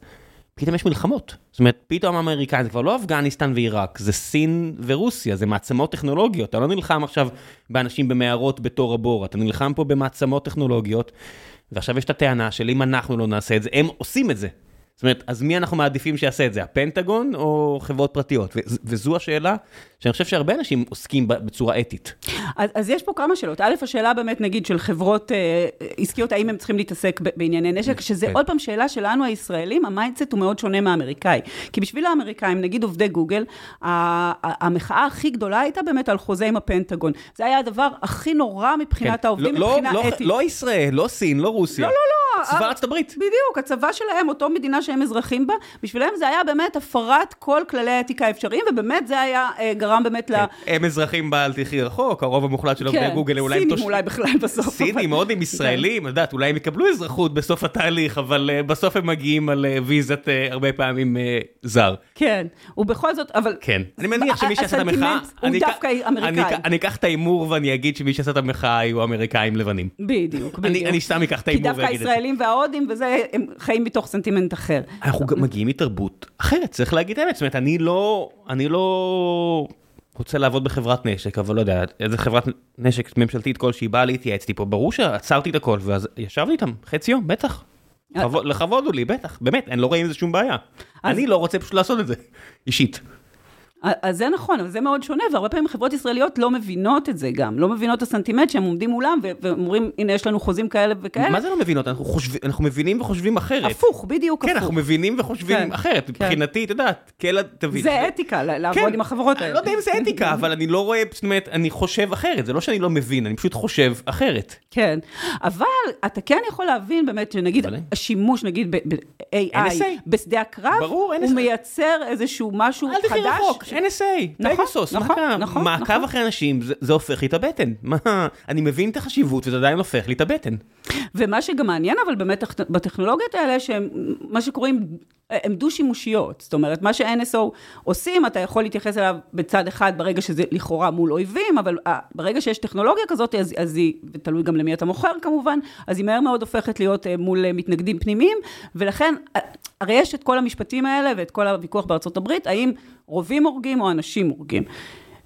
פתאום יש מלחמות. זאת אומרת, פתאום האמריקאים זה כבר לא אפגניסטן ועיראק, זה סין ורוסיה, זה מעצמות טכנולוגיות. אתה לא נלחם עכשיו באנשים במערות בתור הבור, אתה נלחם פה במעצמות טכנולוגיות, ועכשיו יש את הטענה של אם אנחנו לא נעשה את זה, הם עושים את זה. זאת אומרת, אז מי אנחנו מעדיפים שיעשה את זה, הפנטגון או חברות פרטיות? ו- וזו השאלה שאני חושב שהרבה אנשים עוסקים בצורה אתית. אז, אז יש פה כמה שאלות. א', השאלה באמת, נגיד, של חברות אה, עסקיות, האם הם צריכים להתעסק בענייני נשק, שזה כן. עוד פעם שאלה שלנו, הישראלים, ה mindset הוא מאוד שונה מהאמריקאי. כי בשביל האמריקאים, נגיד עובדי גוגל, המחאה הכי גדולה הייתה באמת על חוזה עם הפנטגון. זה היה הדבר הכי נורא מבחינת כן. העובדים, לא, מבחינה לא, אתית. לא ישראל, לא סין, לא רוסיה. לא, לא, לא. צבא ארצות הברית. בדיוק, הצבא שלהם, אותו מדינה שהם אזרחים בה, בשבילם זה היה באמת הפרת כל כללי האתיקה האפשריים, ובאמת זה היה, אה, גרם באמת ל... הם אזרחים בעל תלכי רחוק, הרוב המוחלט של עובדי כן, גוגל אולי... סינים אולי בכלל בסוף. סינים, אבל- הודים, ישראלים, את יודעת, אולי הם יקבלו אזרחות בסוף התהליך, אבל אה, בסוף הם מגיעים על אה, ויזת הרבה פעמים זר. כן, ובכל זאת, אבל... כן. אני מניח שמי שעשה את המחאה... הסנטימנט הוא דווקא אמריקאי. אני אקח את ההימור ואני אגיד שמי שעשה את המחאה היו אמריקאים לבנים. בדיוק, בדיוק. אני סתם אקח את כי ההימור דווקא ואגיד את זה. הישראלים וההודים וזה, הם חיים מתוך סנטימנט אחר. אנחנו גם מגיעים מתרבות אחרת, צריך להגיד האמת. זאת אומרת, אני לא, אני לא רוצה לעבוד בחברת נשק, אבל לא יודע, איזה חברת נשק ממשלתית כלשהי באה להתייעץ איתי פה, ברור שעצרתי את הכל, ואז ישבתי איתם חצי יום, בטח. אה, לכבוד- הוא לי, בטח, באמת, אני לא רואה עם זה שום בעיה. אני לא רוצה פשוט לעשות את זה, אישית. אז זה נכון, אבל זה מאוד שונה, והרבה פעמים חברות ישראליות לא מבינות את זה גם, לא מבינות את הסנטימנט שהם עומדים מולם, ואומרים, הנה, יש לנו חוזים כאלה וכאלה. מה זה לא מבינות? אנחנו חושבים- אנחנו מבינים וחושבים אחרת. הפוך, בדיוק כן, הפוך. אנחנו מבינים וחושבים כן, אחרת. כן. מבחינתי, את יודעת, כן, תבין. זה אתיקה, לעבוד כן, עם החברות אני האלה. לא יודע אם זה אתיקה, אבל אני לא רואה, זאת אומרת, אני חושב אחרת, זה לא שאני לא מבין, אני פשוט חושב אחרת. כן, אבל אתה כן יכול להבין באמת שנגיד השימוש נגיד ב-AI. בשדה הקרב, ברור, הוא. מייצר איזשהו משהו חדש. רחוק, NSA, נכון, פגסוס, מה נכון, קרה? נכון, מעקב נכון. אחרי אנשים, זה- זה הופך לי את הבטן. מה, אני מבין את החשיבות וזה עדיין הופך לי את הבטן. ומה שגם מעניין, אבל באמת טכ- בטכנולוגיות האלה, שהן, מה שקוראים, הן דו-שימושיות. זאת אומרת, מה ש-NSO עושים, אתה יכול להתייחס אליו בצד אחד ברגע שזה לכאורה מול אויבים, אבל אה, ברגע שיש טכנולוגיה כזאת, אז, אז היא, ותלוי גם למי אתה מוכר כמובן, אז היא מהר מאוד הופכת להיות אה, מול אה, מתנגדים פנימיים, ולכן, הרי יש את כל המשפטים האלה ואת כל הוויכוח בארצות הברית, האם רובים הורגים או אנשים הורגים.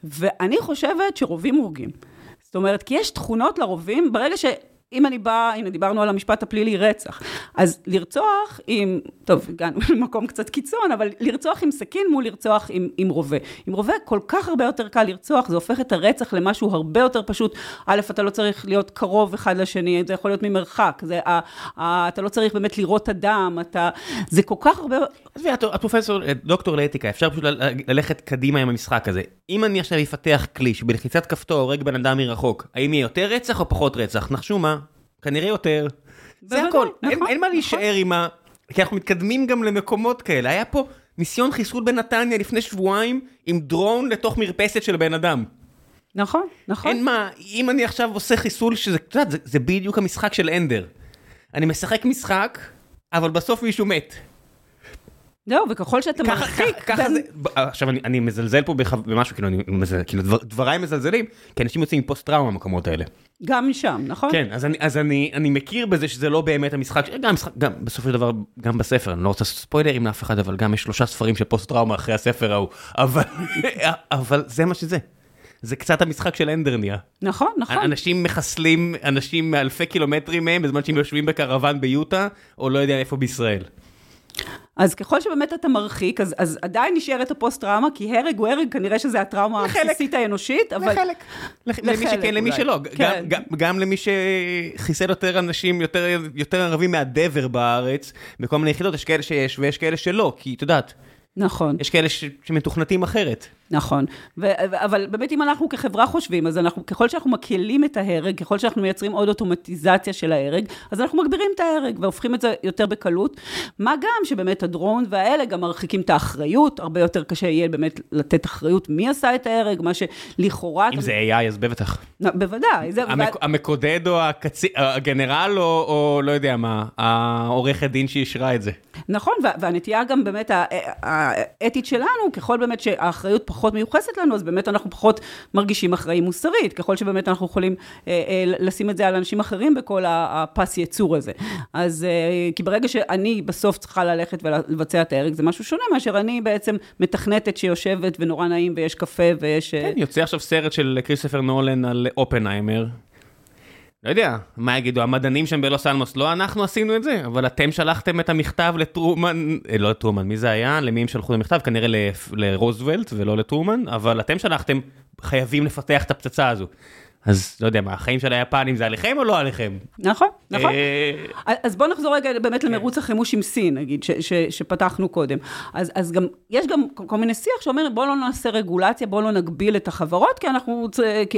ואני חושבת שרובים הורגים. זאת אומרת, כי יש תכונות לרובים, ברגע ש... אם אני באה, הנה דיברנו על המשפט הפלילי רצח, אז לרצוח עם, טוב, הגענו למקום קצת קיצון, אבל לרצוח עם סכין מול לרצוח עם, עם רובה. עם רובה כל כך הרבה יותר קל לרצוח, זה הופך את הרצח למשהו הרבה יותר פשוט. א', אתה לא צריך להיות קרוב אחד לשני, זה יכול להיות ממרחק, זה, ה, ה, אתה לא צריך באמת לראות אדם, אתה, זה כל כך הרבה, עזבי, את את פרופסור, דוקטור לאתיקה, אפשר פשוט ללכת קדימה עם המשחק הזה. אם אני עכשיו אפתח כלי שבלחיצת כפתור הורג בן אדם מרחוק, האם יהיה יותר רצח או פחות רצח? נחשו מה? כנראה יותר. זה הכל, אין- נכון, אין מה נכון. להישאר עם ה... כי אנחנו מתקדמים גם למקומות כאלה. היה פה ניסיון חיסול בנתניה לפני שבועיים עם דרון לתוך מרפסת של בן אדם. נכון, נכון. אין מה, אם אני עכשיו עושה חיסול שזה, את יודעת, זה, זה בדיוק המשחק של אנדר. אני משחק משחק, אבל בסוף מישהו מת. זהו, וככל שאתה מרחיק, ככה, זה, עכשיו אני, מזלזל פה במשהו, כאילו, כאילו דבר, דבריי מזלזלים, כי אנשים יוצאים עם פוסט טראומה במקומות האלה. גם משם, נכון? כן, אז אני, אז אני, אני מכיר בזה שזה לא באמת המשחק, גם בסופו של דבר, גם בספר, אני לא רוצה לעשות ספוילרים לאף אחד, אבל גם יש שלושה ספרים של פוסט טראומה אחרי הספר ההוא, אבל, זה מה שזה. זה קצת המשחק של אנדר נהיה. נכון, נכון. אנשים מחסלים אנשים מאלפי קילומטרים מהם בזמן שהם יושבים בקרוון ביוטה, או לא יודע איפה בישראל. אז ככל שבאמת אתה מרחיק, אז, אז עדיין נשארת הפוסט-טראומה, כי הרג הוא הרג, כנראה שזה הטראומה. הבסיסית האנושית, אבל... לחלק. לח- למי שכן, למי אולי. שלא. כן. גם- גם- גם למי שחיסל יותר אנשים, יותר יותר ערבים מהדבר בארץ, בכל מיני יחידות, יש כאלה שיש ויש כאלה שלא, כי את יודעת, נכון, יש כאלה ש- שמתוכנתים אחרת. נכון. ו- אבל באמת, אם אנחנו כחברה חושבים, אז אנחנו, ככל שאנחנו מקלים את ההרג, ככל שאנחנו מייצרים עוד אוטומטיזציה של ההרג, אז אנחנו מגבירים את ההרג והופכים את זה יותר בקלות. מה גם שבאמת הדרון והאלה גם מרחיקים את האחריות, הרבה יותר קשה יהיה באמת לתת אחריות מי עשה את ההרג, מה שלכאורה... אם אתה- זה AI אז בטח. בוודאי. זה, המק- המקודד או הקצי- הגנרל או או לא יודע מה, העורכת דין שאישרה את זה. נכון, וה- והנטייה גם באמת הא- הא- האתית שלנו, ככל באמת שהאחריות פחות מיוחסת לנו, אז באמת אנחנו פחות מרגישים אחראים מוסרית, ככל שבאמת אנחנו יכולים אה, אה, לשים את זה על אנשים אחרים בכל הפס ייצור הזה. אז, אה, כי ברגע שאני בסוף צריכה ללכת ולבצע את ההרג, זה משהו שונה מאשר אני בעצם מתכנתת שיושבת ונורא נעים ויש קפה ויש... כן, יוצא עכשיו סרט של כריסטופר נולן על אופנהיימר. לא יודע, מה יגידו, המדענים שם בלוס אלמוס, לא אנחנו עשינו את זה, אבל אתם שלחתם את המכתב לטרומן, אה, לא לטרומן, מי זה היה? למי הם שלחו את המכתב? כנראה לרוזוולט ולא לטרומן, אבל אתם שלחתם, חייבים לפתח את הפצצה הזו. אז לא יודע מה, החיים של היפנים זה עליכם או לא עליכם? נכון, נכון. אה, אז בואו נחזור רגע באמת כן. למרוץ החימוש עם סין, נגיד, שפתחנו קודם. אז גם, יש גם כל מיני שיח שאומר, בואו לא נעשה רגולציה, בואו לא נגביל את החברות, כי אנחנו,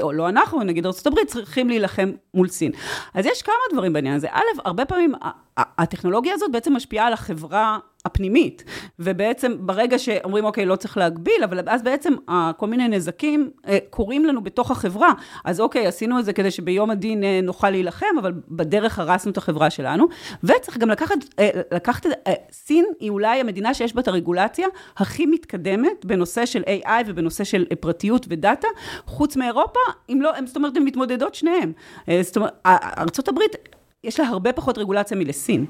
או לא אנחנו, נגיד ארה"ב, צריכים להילחם מול סין. אז יש כמה דברים בעניין הזה. א', הרבה פעמים הטכנולוגיה הזאת בעצם משפיעה על החברה הפנימית, ובעצם ברגע שאומרים, אוקיי, לא צריך להגביל, אבל אז בעצם כל מיני נזקים אה, קורים לנו בתוך החברה. אז אוקיי, עשינו את זה כדי שביום הדין אה, נוכל להילחם, אבל בדרך הרסנו את החברה שלנו. וצריך גם לקחת, אה, לקחת, סין היא אולי המדינה שיש בה את הרגולציה הכי מתקדמת בנושא של AI ובנושא של פרטיות ודאטה, חוץ מאירופה, אם לא, זאת אומרת, הן מתמודדות שניהם. זאת אומרת, ארה"ב... יש לה הרבה פחות רגולציה מלסין.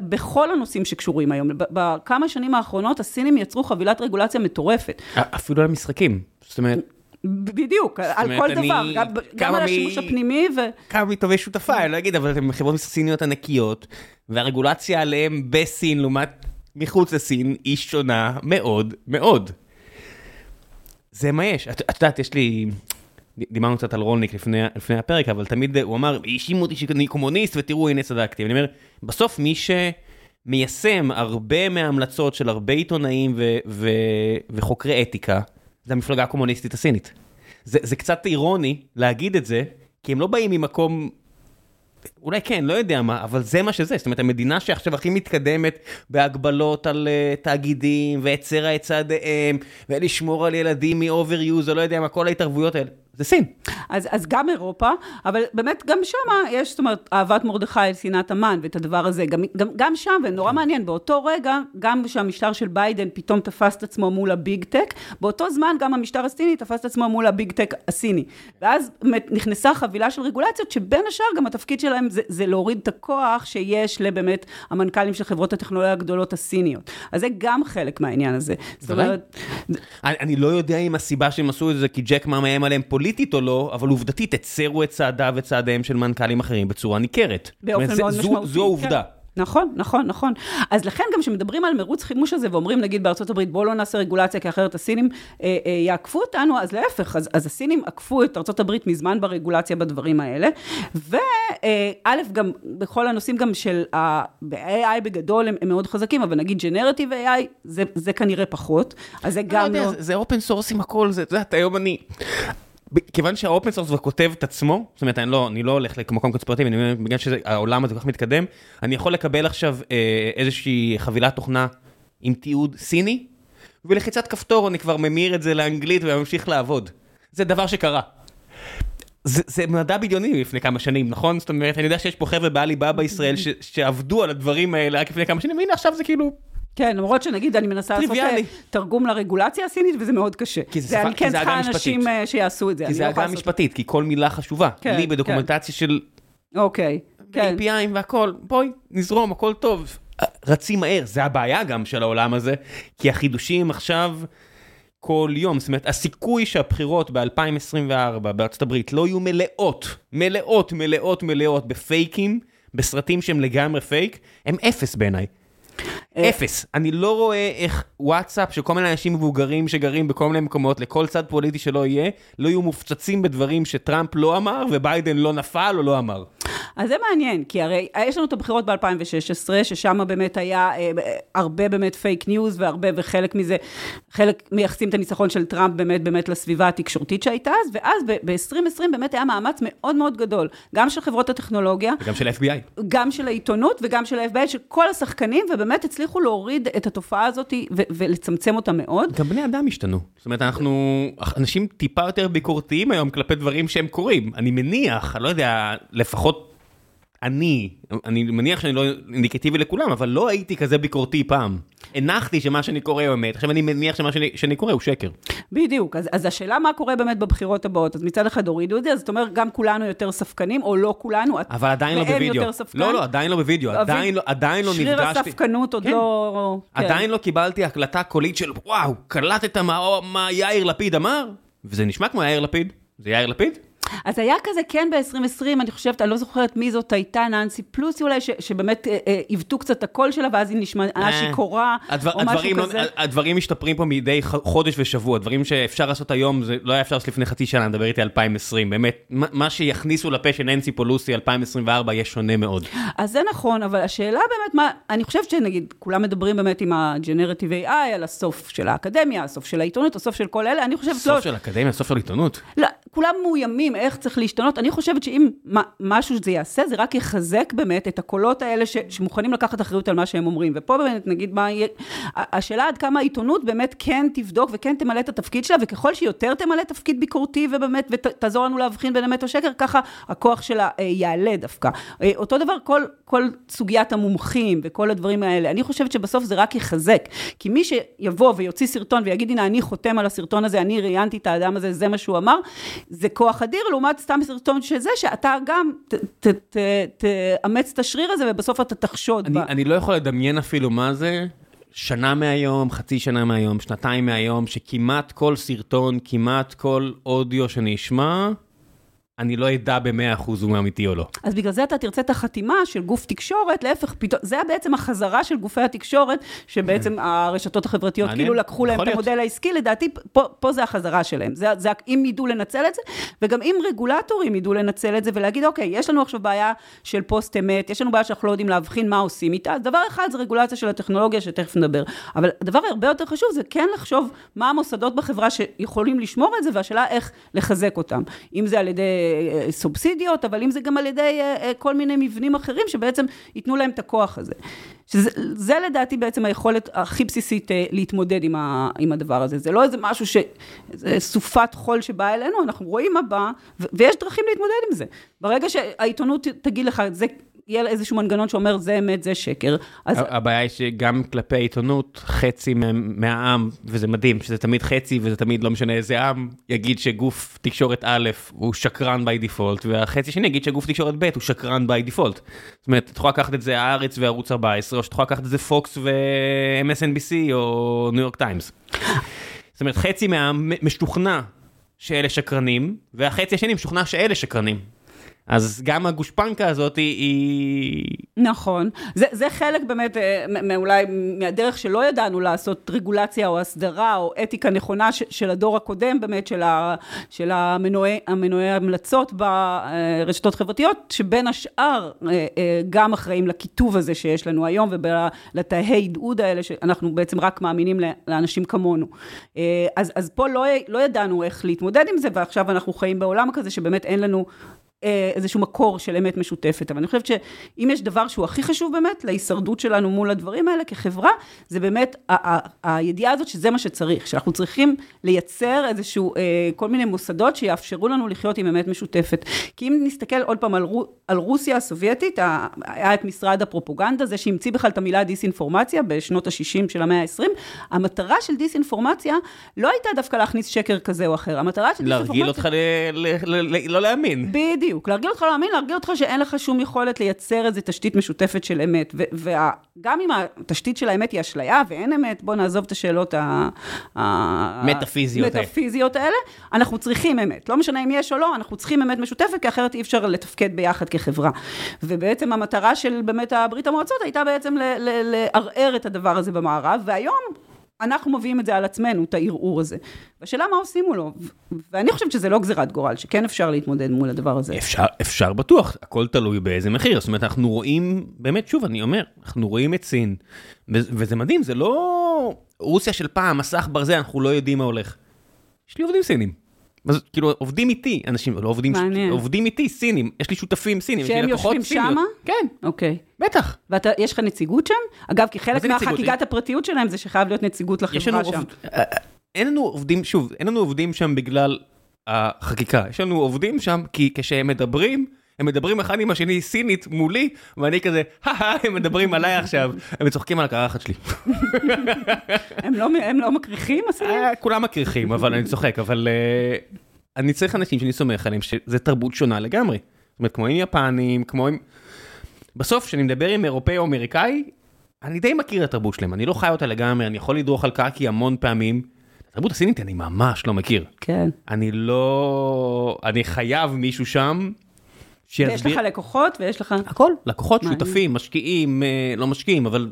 בכל הנושאים שקשורים היום. בכמה שנים האחרונות הסינים יצרו חבילת רגולציה מטורפת. אפילו על המשחקים. זאת אומרת... בדיוק, על כל דבר, גם על השימוש הפנימי ו... כמה מטובי שותפה, אני לא אגיד, אבל אתם חברות סיניות ענקיות, והרגולציה עליהם בסין לעומת מחוץ לסין היא שונה מאוד מאוד. זה מה יש. את יודעת, יש לי... דיברנו קצת על רולניק לפני, לפני הפרק, אבל תמיד הוא אמר, האשימו אותי שאני קומוניסט, ותראו, הנה צדקתי. ואני אומר, בסוף מי שמיישם הרבה מההמלצות של הרבה עיתונאים ו- ו- וחוקרי אתיקה, זה המפלגה הקומוניסטית הסינית. זה, זה קצת אירוני להגיד את זה, כי הם לא באים ממקום אולי כן, לא יודע מה, אבל זה מה שזה. זאת אומרת, המדינה שעכשיו הכי מתקדמת בהגבלות על uh, תאגידים, והצרה את צעדיהם, ולשמור על ילדים מ- overuse, או לא יודע מה, כל ההתערבויות האלה. זה סין. אז, אז גם אירופה, אבל באמת גם שם יש, זאת אומרת, אהבת מרדכי אל שנאת המן, ואת הדבר הזה, גם, גם, גם שם, ונורא כן. מעניין, באותו רגע, גם כשהמשטר של ביידן פתאום תפס את עצמו מול ה big tech, באותו זמן גם המשטר הסיני תפס את עצמו מול ה big tech הסיני. ואז נכנסה חבילה של רגולציות, שבין השאר גם התפקיד שלהם זה, זה להוריד את הכוח שיש לבאמת המנכ"לים של חברות הטכנולוגיה הגדולות הסיניות. אז זה גם חלק מהעניין הזה. זאת אומרת... אני, אני לא יודע אם הסיבה שהם עשו את זה כי ג'ק מאיים עליהם פוליטית או לא, אבל עובדתית הצרו את צעדיו וצעדיהם של מנכ"לים אחרים בצורה ניכרת. באופן מאוד משמעותי. זו העובדה. כן. נכון, נכון, נכון. אז לכן גם כשמדברים על מרוץ חימוש הזה, ואומרים נגיד בארצות הברית, בואו לא נעשה רגולציה, כי אחרת הסינים אה, אה, יעקפו אותנו, אז להפך, אז, אז הסינים עקפו את ארצות הברית מזמן ברגולציה בדברים האלה. וא', אה, גם בכל הנושאים גם של ה-AI בגדול הם, הם מאוד חזקים, אבל נגיד ג'נרטיב AI, זה, זה כנראה פחות, אז זה גם לא... לא... זה open source עם הכל, זה, את יודעת, היום אני... כיוון שהאופן סורס כבר כותב את עצמו, זאת אומרת, אני לא, אני לא הולך למקום קונספירטיבי, אני אומר, בגלל שהעולם הזה כל כך מתקדם, אני יכול לקבל עכשיו אה, איזושהי חבילת תוכנה עם תיעוד סיני, ולחיצת כפתור אני כבר ממיר את זה לאנגלית וממשיך לעבוד. זה דבר שקרה. זה, זה מדע בדיוני לפני כמה שנים, נכון? זאת אומרת, אני יודע שיש פה חבר'ה ב Alibaba בישראל שעבדו על הדברים האלה רק לפני כמה שנים, והנה עכשיו זה כאילו כן, למרות שנגיד אני מנסה לעשות אה, תרגום לרגולציה הסינית, וזה מאוד קשה. כי זה אני כן צריכה אנשים אה, שיעשו את זה. כי זה אגה משפטית, כי כל מילה חשובה. כן, לי בדוקומנטציה של... אוקיי, כן. API'ים והכל, בואי, נזרום, הכל טוב. רצים מהר, זה הבעיה גם של העולם הזה, כי החידושים עכשיו... כל יום, זאת אומרת, הסיכוי שהבחירות ב-2024 בארצות הברית לא יהיו מלאות, מלאות, מלאות, מלאות בפייקים, בסרטים שהם לגמרי פייק, הם אפס בעיניי. אה, אפס. אני לא רואה איך וואטסאפ של כל מיני אנשים מבוגרים שגרים בכל מיני מקומות, לכל צד פוליטי שלא יהיה, לא יהיו מופצצים בדברים שטראמפ לא אמר וביידן לא נפל או לא אמר. אז זה מעניין, כי הרי יש לנו את הבחירות ב-2016, ששם באמת היה אה, הרבה באמת fake news והרבה, וחלק מזה, חלק מייחסים את הניצחון של טראמפ באמת באמת לסביבה התקשורתית שהייתה אז, ואז ב-2020 באמת היה מאמץ מאוד מאוד גדול, גם של חברות הטכנולוגיה. וגם של ה-FBI. גם של העיתונות וגם של ה-FBI, של כל השחקנים, ובאמת הצליחו להוריד את התופעה הזאת ו- ולצמצם אותה מאוד. גם בני אדם השתנו. זאת אומרת, אנחנו אנשים טיפה יותר ביקורתיים היום כלפי דברים שהם קורים. אני מניח, אני לא יודע, לפחות... אני, אני מניח שאני לא אינדיקטיבי לכולם, אבל לא הייתי כזה ביקורתי פעם. הנחתי שמה שאני קורא הוא אמת, עכשיו אני מניח שמה שאני, שאני קורא הוא שקר. בדיוק, אז, אז השאלה מה קורה באמת בבחירות הבאות, אז מצד אחד הורידו את זה, אז זאת אומרת גם כולנו יותר ספקנים, או לא כולנו, אבל עדיין לא והם בווידאו. יותר ספקן. לא, לא, עדיין לא בווידאו, עדיין לא, עדיין לא שריר נפגשתי. הספקנות עוד כן. לא... כן. עדיין לא קיבלתי הקלטה קולית של וואו, קלטת מה, מה יאיר לפיד אמר? וזה נשמע כמו יאיר לפיד. זה יאיר לפיד? אז היה כזה כן ב-2020, אני חושבת, אני לא זוכרת מי זאת הייתה, ננסי פלוסי אולי, ש, שבאמת אה, אה, עיוותו קצת את הקול שלה, ואז היא נשמעה אה, שיכורה, הדבר, או משהו הדברים, לא, כזה. הדברים משתפרים פה מדי חודש ושבוע, דברים שאפשר לעשות היום, זה לא היה אפשר לעשות לפני חצי שנה, נדבר איתי 2020, באמת, מה, מה שיכניסו לפה של ננסי פולוסי 2024 יהיה שונה מאוד. אז זה נכון, אבל השאלה באמת, מה, אני חושבת שנגיד, כולם מדברים באמת עם ה-Generative AI על הסוף של האקדמיה, הסוף של העיתונות, הסוף של כל אלה, אני חושבת, סוף לא, של אקדמיה, סוף של עיתונות. לא, כולם מאוימים איך צריך להשתנות. אני חושבת שאם משהו שזה יעשה, זה רק יחזק באמת את הקולות האלה ש, שמוכנים לקחת אחריות על מה שהם אומרים. ופה באמת, נגיד, מה יהיה... השאלה עד כמה העיתונות באמת כן תבדוק וכן תמלא את התפקיד שלה, וככל שיותר תמלא תפקיד ביקורתי ובאמת, ותעזור לנו להבחין בין אמת או שקר, ככה הכוח שלה אה, יעלה דווקא. אה, אותו דבר כל, כל סוגיית המומחים וכל הדברים האלה. אני חושבת שבסוף זה רק יחזק. כי מי שיבוא ויוציא סרטון ויגיד, הנה, אני חותם על הסרטון הזה, אני ראיינתי את האדם הזה, זה מה שהוא אמר, זה כוח אדיר, לעומת סתם סרטון שזה, שאתה גם ת- ת- ת- תאמץ את השריר הזה, ובסוף אתה תחשוד אני, בה. אני לא יכול לדמיין אפילו מה זה, שנה מהיום, חצי שנה מהיום, שנתיים מהיום, שכמעט כל סרטון, כמעט כל אודיו שאני אשמע, אני לא אדע במאה אחוז הוא אמיתי או לא. אז בגלל זה אתה תרצה את החתימה של גוף תקשורת, להפך, פתאום, זה בעצם החזרה של גופי התקשורת, שבעצם הרשתות החברתיות מעניין. כאילו לקחו להם את להיות. המודל העסקי, לדעתי, פה, פה זה החזרה שלהם. זה, זה, אם ידעו לנצל את זה, וגם אם רגולטורים ידעו לנצל את זה ולהגיד, אוקיי, יש לנו עכשיו בעיה של פוסט אמת, יש לנו בעיה שאנחנו לא יודעים להבחין מה עושים איתה, אז דבר אחד זה רגולציה של הטכנולוגיה, שתכף נדבר. אבל הדבר הרבה יותר חשוב זה כן לחשוב מה המוסדות בחברה שיכולים לשמור את זה, והשאלה איך לחזק אותם. אם זה על ידי סובסידיות, אבל אם זה גם על ידי אה, אה, כל מיני מבנים אחרים שבעצם ייתנו להם את הכוח הזה. שזה זה לדעתי בעצם היכולת הכי בסיסית אה, להתמודד עם, ה, עם הדבר הזה. זה לא איזה משהו ש... זה סופת חול שבאה אלינו, אנחנו רואים מה בא, ויש דרכים להתמודד עם זה. ברגע שהעיתונות תגיד לך, זה... יהיה איזשהו מנגנון שאומר זה אמת, זה שקר. אז הבעיה היא שגם כלפי העיתונות, חצי מה- מהעם, וזה מדהים, שזה תמיד חצי וזה תמיד לא משנה איזה עם, יגיד שגוף תקשורת א' הוא שקרן by default, והחצי שני יגיד שגוף תקשורת ב' הוא שקרן by default. זאת אומרת, את יכולה לקחת את זה הארץ וערוץ 14, או שאת יכולה לקחת את זה פוקס ו-MSNBC או ניו יורק טיימס. זאת אומרת, חצי מהעם משוכנע שאלה שקרנים, והחצי השני משוכנע שאלה שקרנים. אז גם הגושפנקה הזאת היא-. נכון. זה, זה חלק באמת, אה, מאולי מהדרך שלא ידענו לעשות רגולציה או הסדרה או אתיקה נכונה ש, של הדור הקודם, באמת, של, ה, של המנועי, המנועי המלצות ברשתות חברתיות, שבין השאר אה, אה, גם אחראים לקיטוב הזה שיש לנו היום ולתאי הדהוד האלה, שאנחנו בעצם רק מאמינים לאנשים כמונו. אה, אז, אז פה לא, לא ידענו איך להתמודד עם זה, ועכשיו אנחנו חיים בעולם כזה שבאמת אין לנו... אה, איזשהו מקור של אמת משותפת. אבל אני חושבת שאם יש דבר שהוא הכי חשוב באמת להישרדות שלנו מול הדברים האלה כחברה, זה באמת ה- ה- הידיעה הזאת שזה מה שצריך, שאנחנו צריכים לייצר איזשהו, אה, כל מיני מוסדות שיאפשרו לנו לחיות עם אמת משותפת. כי אם נסתכל עוד פעם על, רו, על רוסיה הסובייטית, היה את משרד הפרופוגנדה, זה שהמציא בכלל את המילה דיסאינפורמציה בשנות ה-60 של המאה ה-20, המטרה של דיסאינפורמציה לא הייתה דווקא להכניס שקר כזה או אחר, המטרה של להרגיל אותך ל- ל- ל- ל- לא להאמין. בדיוק, להרגיל אותך לא להאמין, להרגיל אותך שאין לך שום יכולת לייצר איזו תשתית משותפת של אמת. וגם אם התשתית של האמת היא אשליה ואין אמת, בואו נעזוב את השאלות ה- ה- מטאפיזיות האלה. המטאפיזיות האלה, אנחנו צריכים אמת. לא משנה אם יש או לא, אנחנו צריכים אמת משותפת, כי אחרת אי אפשר לתפקד ביחד כחברה. ובעצם המטרה של באמת הברית המועצות הייתה בעצם לערער את הדבר הזה במערב, והיום... אנחנו מביאים את זה על עצמנו, את הערעור הזה. והשאלה מה עושים מולו, ואני חושבת שזה לא גזירת גורל, שכן אפשר להתמודד מול הדבר הזה. אפשר, אפשר בטוח, הכל תלוי באיזה מחיר. זאת אומרת, אנחנו רואים, באמת, שוב, אני אומר, אנחנו רואים את סין, וזה מדהים, זה לא רוסיה של פעם, מסך ברזל, אנחנו לא יודעים מה הולך. יש לי עובדים סינים. אז, כאילו, עובדים איתי, אנשים, לא עובדים, מעניין. עובדים איתי סינים, יש לי שותפים סינים, שהם יושבים. שמה? כן, אוקיי. בטח. ויש לך נציגות שם? אגב, כי חלק? מהחגיגת הפרטיות שלהם זה שחייב להיות נציגות לחברה שם. אה, אה, אין לנו עובדים, שוב, אין לנו עובדים שם בגלל החקיקה. יש לנו עובדים שם כי כשהם מדברים, הם מדברים אחד עם השני סינית מולי, ואני כזה, הא הם מדברים עליי עכשיו, הם צוחקים על הקרחת שלי. הם לא, הם לא מקריחים הסינים? אה, כולם מקריחים, אבל אני צוחק, אבל אה, אני צריך אנשים שאני סומך עליהם, שזה תרבות שונה לגמרי. זאת אומרת, כמו עם יפנים, כמו עם... בסוף, כשאני מדבר עם אירופאי או אמריקאי, אני די מכיר את התרבות שלהם, אני לא חי אותה לגמרי, אני יכול לדרוך על קקי המון פעמים. התרבות הסינית אני ממש לא מכיר. כן. אני לא... אני חייב מישהו שם שיסביר... ויש לך לקוחות ויש לך... הכל, לקוחות, מעניין. שותפים, משקיעים, אה, לא משקיעים, אבל...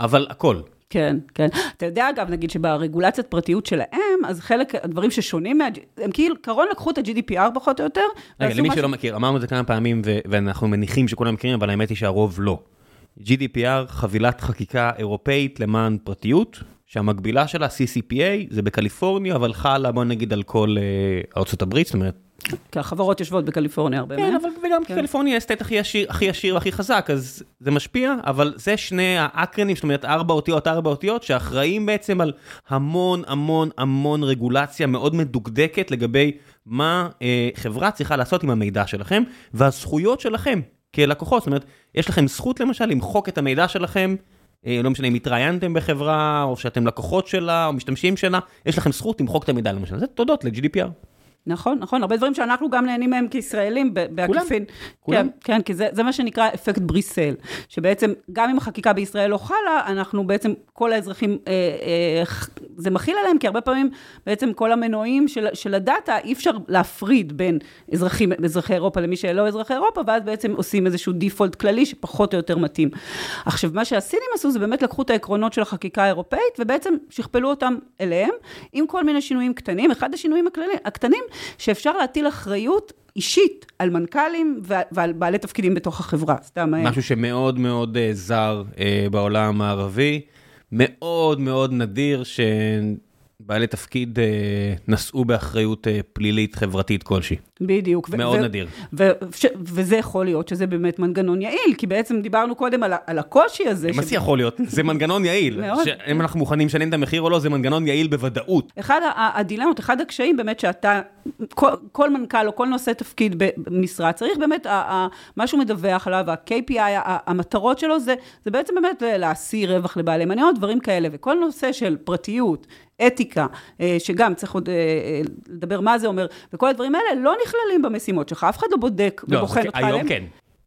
אבל הכל. כן, כן. אתה יודע, אגב, נגיד שברגולציית פרטיות שלהם, אז חלק, הדברים ששונים, מה... הם כאילו, קרון לקחו את ה-GDPR פחות או יותר. רגע, למי משהו- שלא מכיר, אמרנו את זה כמה פעמים ו- ואנחנו מניחים שכולם מכירים, אבל האמת היא שהרוב לא. GDPR, חבילת חקיקה אירופאית למען פרטיות, שהמקבילה שלה, CCPA, זה בקליפורניה, אבל חלה, בוא נגיד, על כל אה, ארצות הברית, זאת אומרת, כי החברות יושבות בקליפורניה הרבה כן, מהם. אבל וגם כן. קליפורניה האסטט הכי עשיר, הכי עשיר והכי חזק, אז זה משפיע, אבל זה שני האקרנים, זאת אומרת, ארבע אותיות, ארבע אותיות, שאחראים בעצם על המון המון המון רגולציה מאוד מדוקדקת לגבי מה אה, חברה צריכה לעשות עם המידע שלכם, והזכויות שלכם כלקוחות, זאת אומרת, יש לכם זכות למשל למחוק את המידע שלכם. אה, לא משנה אם התראיינתם בחברה, או שאתם לקוחות שלה, או משתמשים שלה, יש לכם זכות למחוק את המידע למשל. זה תודות ל-GDPR. נכון, נכון, הרבה דברים שאנחנו גם נהנים מהם כישראלים בעקיפין. כולם. כן, כן, כי זה, זה מה שנקרא אפקט בריסל, שבעצם גם אם החקיקה בישראל לא חלה, אנחנו בעצם, כל האזרחים, אה, אה, זה מכיל עליהם, כי הרבה פעמים בעצם כל המנועים של, של הדאטה, אי אפשר להפריד בין אזרחים, אזרחי אירופה למי שלא אזרחי אירופה, ואז בעצם עושים איזשהו דיפולט כללי שפחות או יותר מתאים. עכשיו, מה שהסינים עשו, זה באמת לקחו את העקרונות של החקיקה האירופאית, ובעצם שכפלו אותם אליהם, עם כל מיני שינויים קטנים. אחד השינויים הקטנים, שאפשר להטיל אחריות אישית על מנכ"לים ועל בעלי תפקידים בתוך החברה. סתם... משהו שמאוד מאוד אה, זר אה, בעולם הערבי, מאוד מאוד נדיר שבעלי תפקיד אה, נשאו באחריות אה, פלילית חברתית כלשהי. בדיוק. מאוד ו- נדיר. ו- ש- וזה יכול להיות שזה באמת מנגנון יעיל, כי בעצם דיברנו קודם על, על הקושי הזה. מה זה יכול להיות? זה מנגנון יעיל. מאוד. אם אנחנו מוכנים לשלם את המחיר או לא, זה מנגנון יעיל בוודאות. אחד הדילמות, אחד הקשיים באמת שאתה, כל, כל מנכ"ל או כל נושא תפקיד במשרה, צריך באמת, מה שהוא מדווח עליו, ה-KPI, המטרות שלו, זה, זה בעצם באמת להשיא רווח לבעלי מניות, דברים כאלה, וכל נושא של פרטיות, אתיקה, אה, שגם צריך עוד אה, אה, לדבר מה זה אומר, וכל הדברים האלה לא נכללים במשימות שלך, אף אחד לא בודק לא, ובוחן זה- אותך היום עליהם. כן.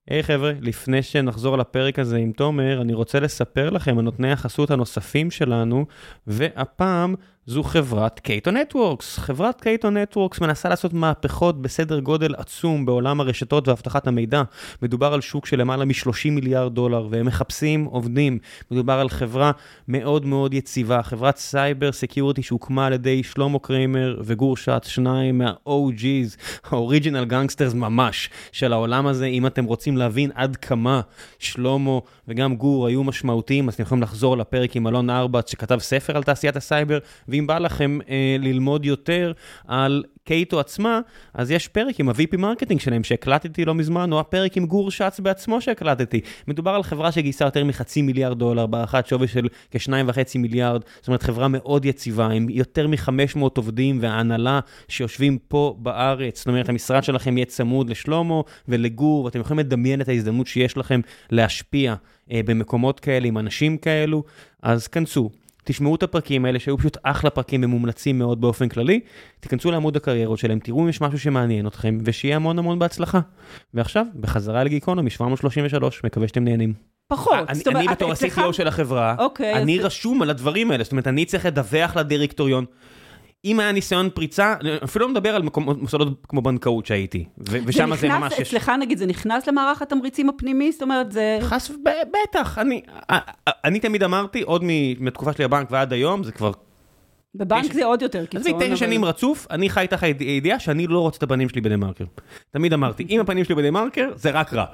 היי חבר'ה, לפני שנחזור לפרק הזה עם תומר, אני רוצה לספר לכם על נותני החסות הנוספים שלנו, והפעם זו חברת קייטו נטוורקס. חברת קייטו נטוורקס מנסה לעשות מהפכות בסדר גודל עצום בעולם הרשתות ואבטחת המידע. מדובר על שוק של למעלה מ-30 מיליארד דולר, והם מחפשים עובדים. מדובר על חברה מאוד מאוד יציבה, חברת cyber security שהוקמה על ידי שלמה קרמר וגור שץ, שניים מה-OG's, ה original gangsters ממש, של העולם הזה. אם אתם רוצים להבין עד כמה שלמה וגם גור היו משמעותיים, אז אתם יכולים לחזור לפרק עם אלון ארבץ, שכתב ספר על תעשיית הסייבר, ואם בא לכם אה, ללמוד יותר על קייטו עצמה, אז יש פרק עם ה-VP marketing שלהם שהקלטתי לא מזמן, או הפרק עם גור שץ בעצמו שהקלטתי. מדובר על חברה שגייסה יותר מחצי מיליארד דולר, בהערכת שווי של כשניים וחצי מיליארד, זאת אומרת חברה מאוד יציבה, עם יותר מ-500 עובדים וההנהלה שיושבים פה בארץ, זאת אומרת המשרד שלכם יהיה צמוד לשלמה ולגור, ואתם יכולים לדמיין את ההזדמנות שיש לכם להשפיע אה, במקומות כאלה עם אנשים כאלו, אז כנסו. תשמעו את הפרקים האלה שהיו פשוט אחלה פרקים ומומלצים מאוד באופן כללי, תיכנסו לעמוד הקריירות שלהם, תראו אם יש משהו שמעניין אתכם, ושיהיה המון המון בהצלחה. ועכשיו, בחזרה לגיקונומי 733, מקווה שאתם נהנים. פחות. אני, זאת אומרת, אני בתור אצלך- ה-CTO של החברה, אוקיי, אני אז- רשום על הדברים האלה, זאת אומרת, אני צריך לדווח לדירקטוריון. אם היה ניסיון פריצה, אפילו לא מדבר על מוסדות כמו בנקאות שהייתי, ושם זה ממש נכנס, יש... אצלך נגיד, זה נכנס למערך התמריצים הפנימי? זאת אומרת, זה... חס ו... בטח, אני, אני תמיד אמרתי, עוד מ- מהתקופה שלי בבנק ועד היום, זה כבר בבנק זה עוד יותר קיצון. עזבי, תשע אבל- שנים רצוף, אני חי תחת הידיעה שאני לא רוצה את הפנים שלי בדה מרקר. תמיד אמרתי, אם הפנים שלי בדה מרקר, זה רק רע.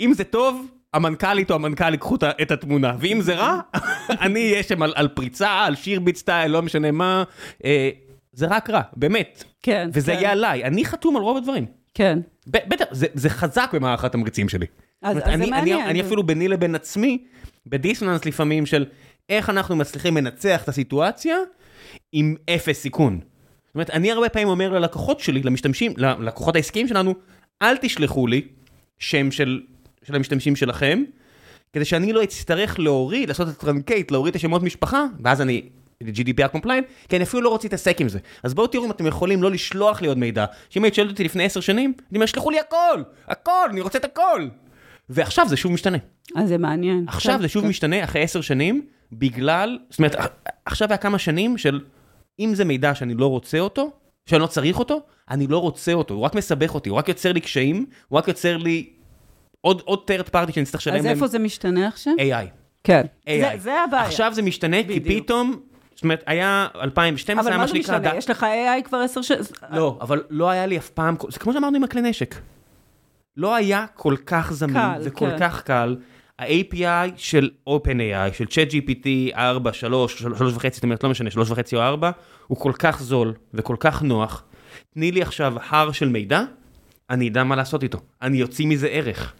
אם זה טוב, המנכ"לית או המנכ"ל ייקחו את התמונה, ואם זה רע, אני אהיה שם על, על פריצה, על שירביט סטייל, לא משנה מה. אה, זה רק רע, באמת. כן, וזה כן. יהיה עליי, אני חתום על רוב הדברים. כן. בטח, זה, זה חזק במערך התמריצים שלי. אז- אומרת, אז זה אני, מעניין. אני, אני אפילו ביני לבין עצמי, בדיסוננס לפעמים של איך אנחנו מצליחים לנצח את הסיטואציה עם אפס סיכון. זאת אומרת, אני הרבה פעמים אומר ללקוחות שלי, למשתמשים, ללקוחות העסקיים שלנו, אל תשלחו לי שם של, של המשתמשים שלכם, כדי שאני לא אצטרך להוריד, לעשות את הטרנקייט, להוריד את השמות משפחה, ואז אני GDPR compliant, כי אני אפילו לא רוצה להתעסק עם זה. אז בואו תראו אם אתם יכולים לא לשלוח לי עוד מידע. שאם היית שואלת אותי לפני עשר שנים, אני אומר, שלחו לי הכל, הכל, אני רוצה את הכל. ועכשיו זה שוב משתנה. אז זה מעניין. עכשיו זה שוב כן. משתנה אחרי עשר שנים, בגלל, זאת אומרת, עכשיו היה כמה שנים של, אם זה מידע שאני לא רוצה אותו, שאני לא צריך אותו, אני לא רוצה אותו, הוא רק מסבך אותי, הוא רק יוצר לי קשיים, הוא רק יוצר לי עוד, עוד third party שאני צריך לשלם אז איפה זה משתנה עכשיו? AI. כן. AI. זה- זה הבעיה. עכשיו זה משתנה, כי בדיוק. פתאום, זאת אומרת, היה 2012, אבל היה מה מה זה שנקרא... ד- יש לך AI כבר עשר שנים? לא, אבל לא היה לי אף פעם, זה כמו שאמרנו עם הכלי נשק. לא היה כל כך זמין קל, וכל כן. כך קל. ה-API של OpenAI, של ChatGPT 4, 3, 3 וחצי, זאת אומרת, לא משנה, 3 וחצי או 4, הוא כל כך זול וכל כך נוח. תני לי עכשיו הר של מידע, אני אדע מה לעשות איתו. אני אוציא מזה ערך.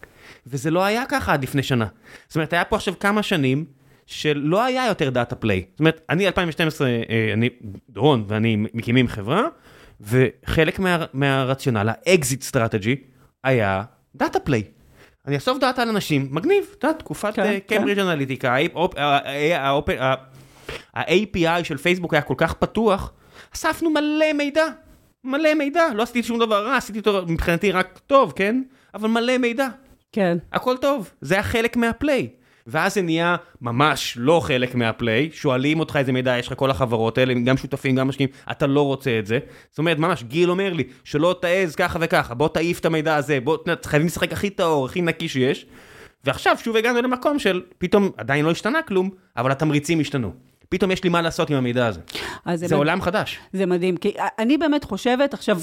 וזה לא היה ככה עד לפני שנה. זאת אומרת, היה פה עכשיו כמה שנים שלא היה יותר דאטה פליי. זאת אומרת, אני 2012, אה, אני, דורון ואני מקימים חברה, וחלק מה, מהרציונל, ה exit strategy, היה data play. אני אאסוף data על אנשים, מגניב, אתה יודע, תקופת קיימברידג' אנליטיקה, ה-API של פייסבוק היה כל כך פתוח, אספנו מלא מידע, מלא מידע, לא עשיתי שום דבר רע, עשיתי אותו מבחינתי רק טוב, כן? אבל מלא מידע, כן. הכל טוב, זה היה חלק מה play. ואז זה נהיה ממש לא חלק מה play, שואלים אותך איזה מידע יש לך כל החברות האלה, גם שותפים, גם משקיעים, אתה לא רוצה את זה. זאת אומרת, ממש, גיל אומר לי, שלא תעז ככה וככה, בוא תעיף את המידע הזה, בוא, חייבים לשחק הכי טהור, הכי נקי שיש. ועכשיו שוב הגענו למקום של, פתאום עדיין לא השתנה כלום, אבל התמריצים השתנו. פתאום יש לי מה לעשות עם המידע הזה. אז זה באמת- עולם חדש. זה מדהים, כי אני באמת חושבת, עכשיו,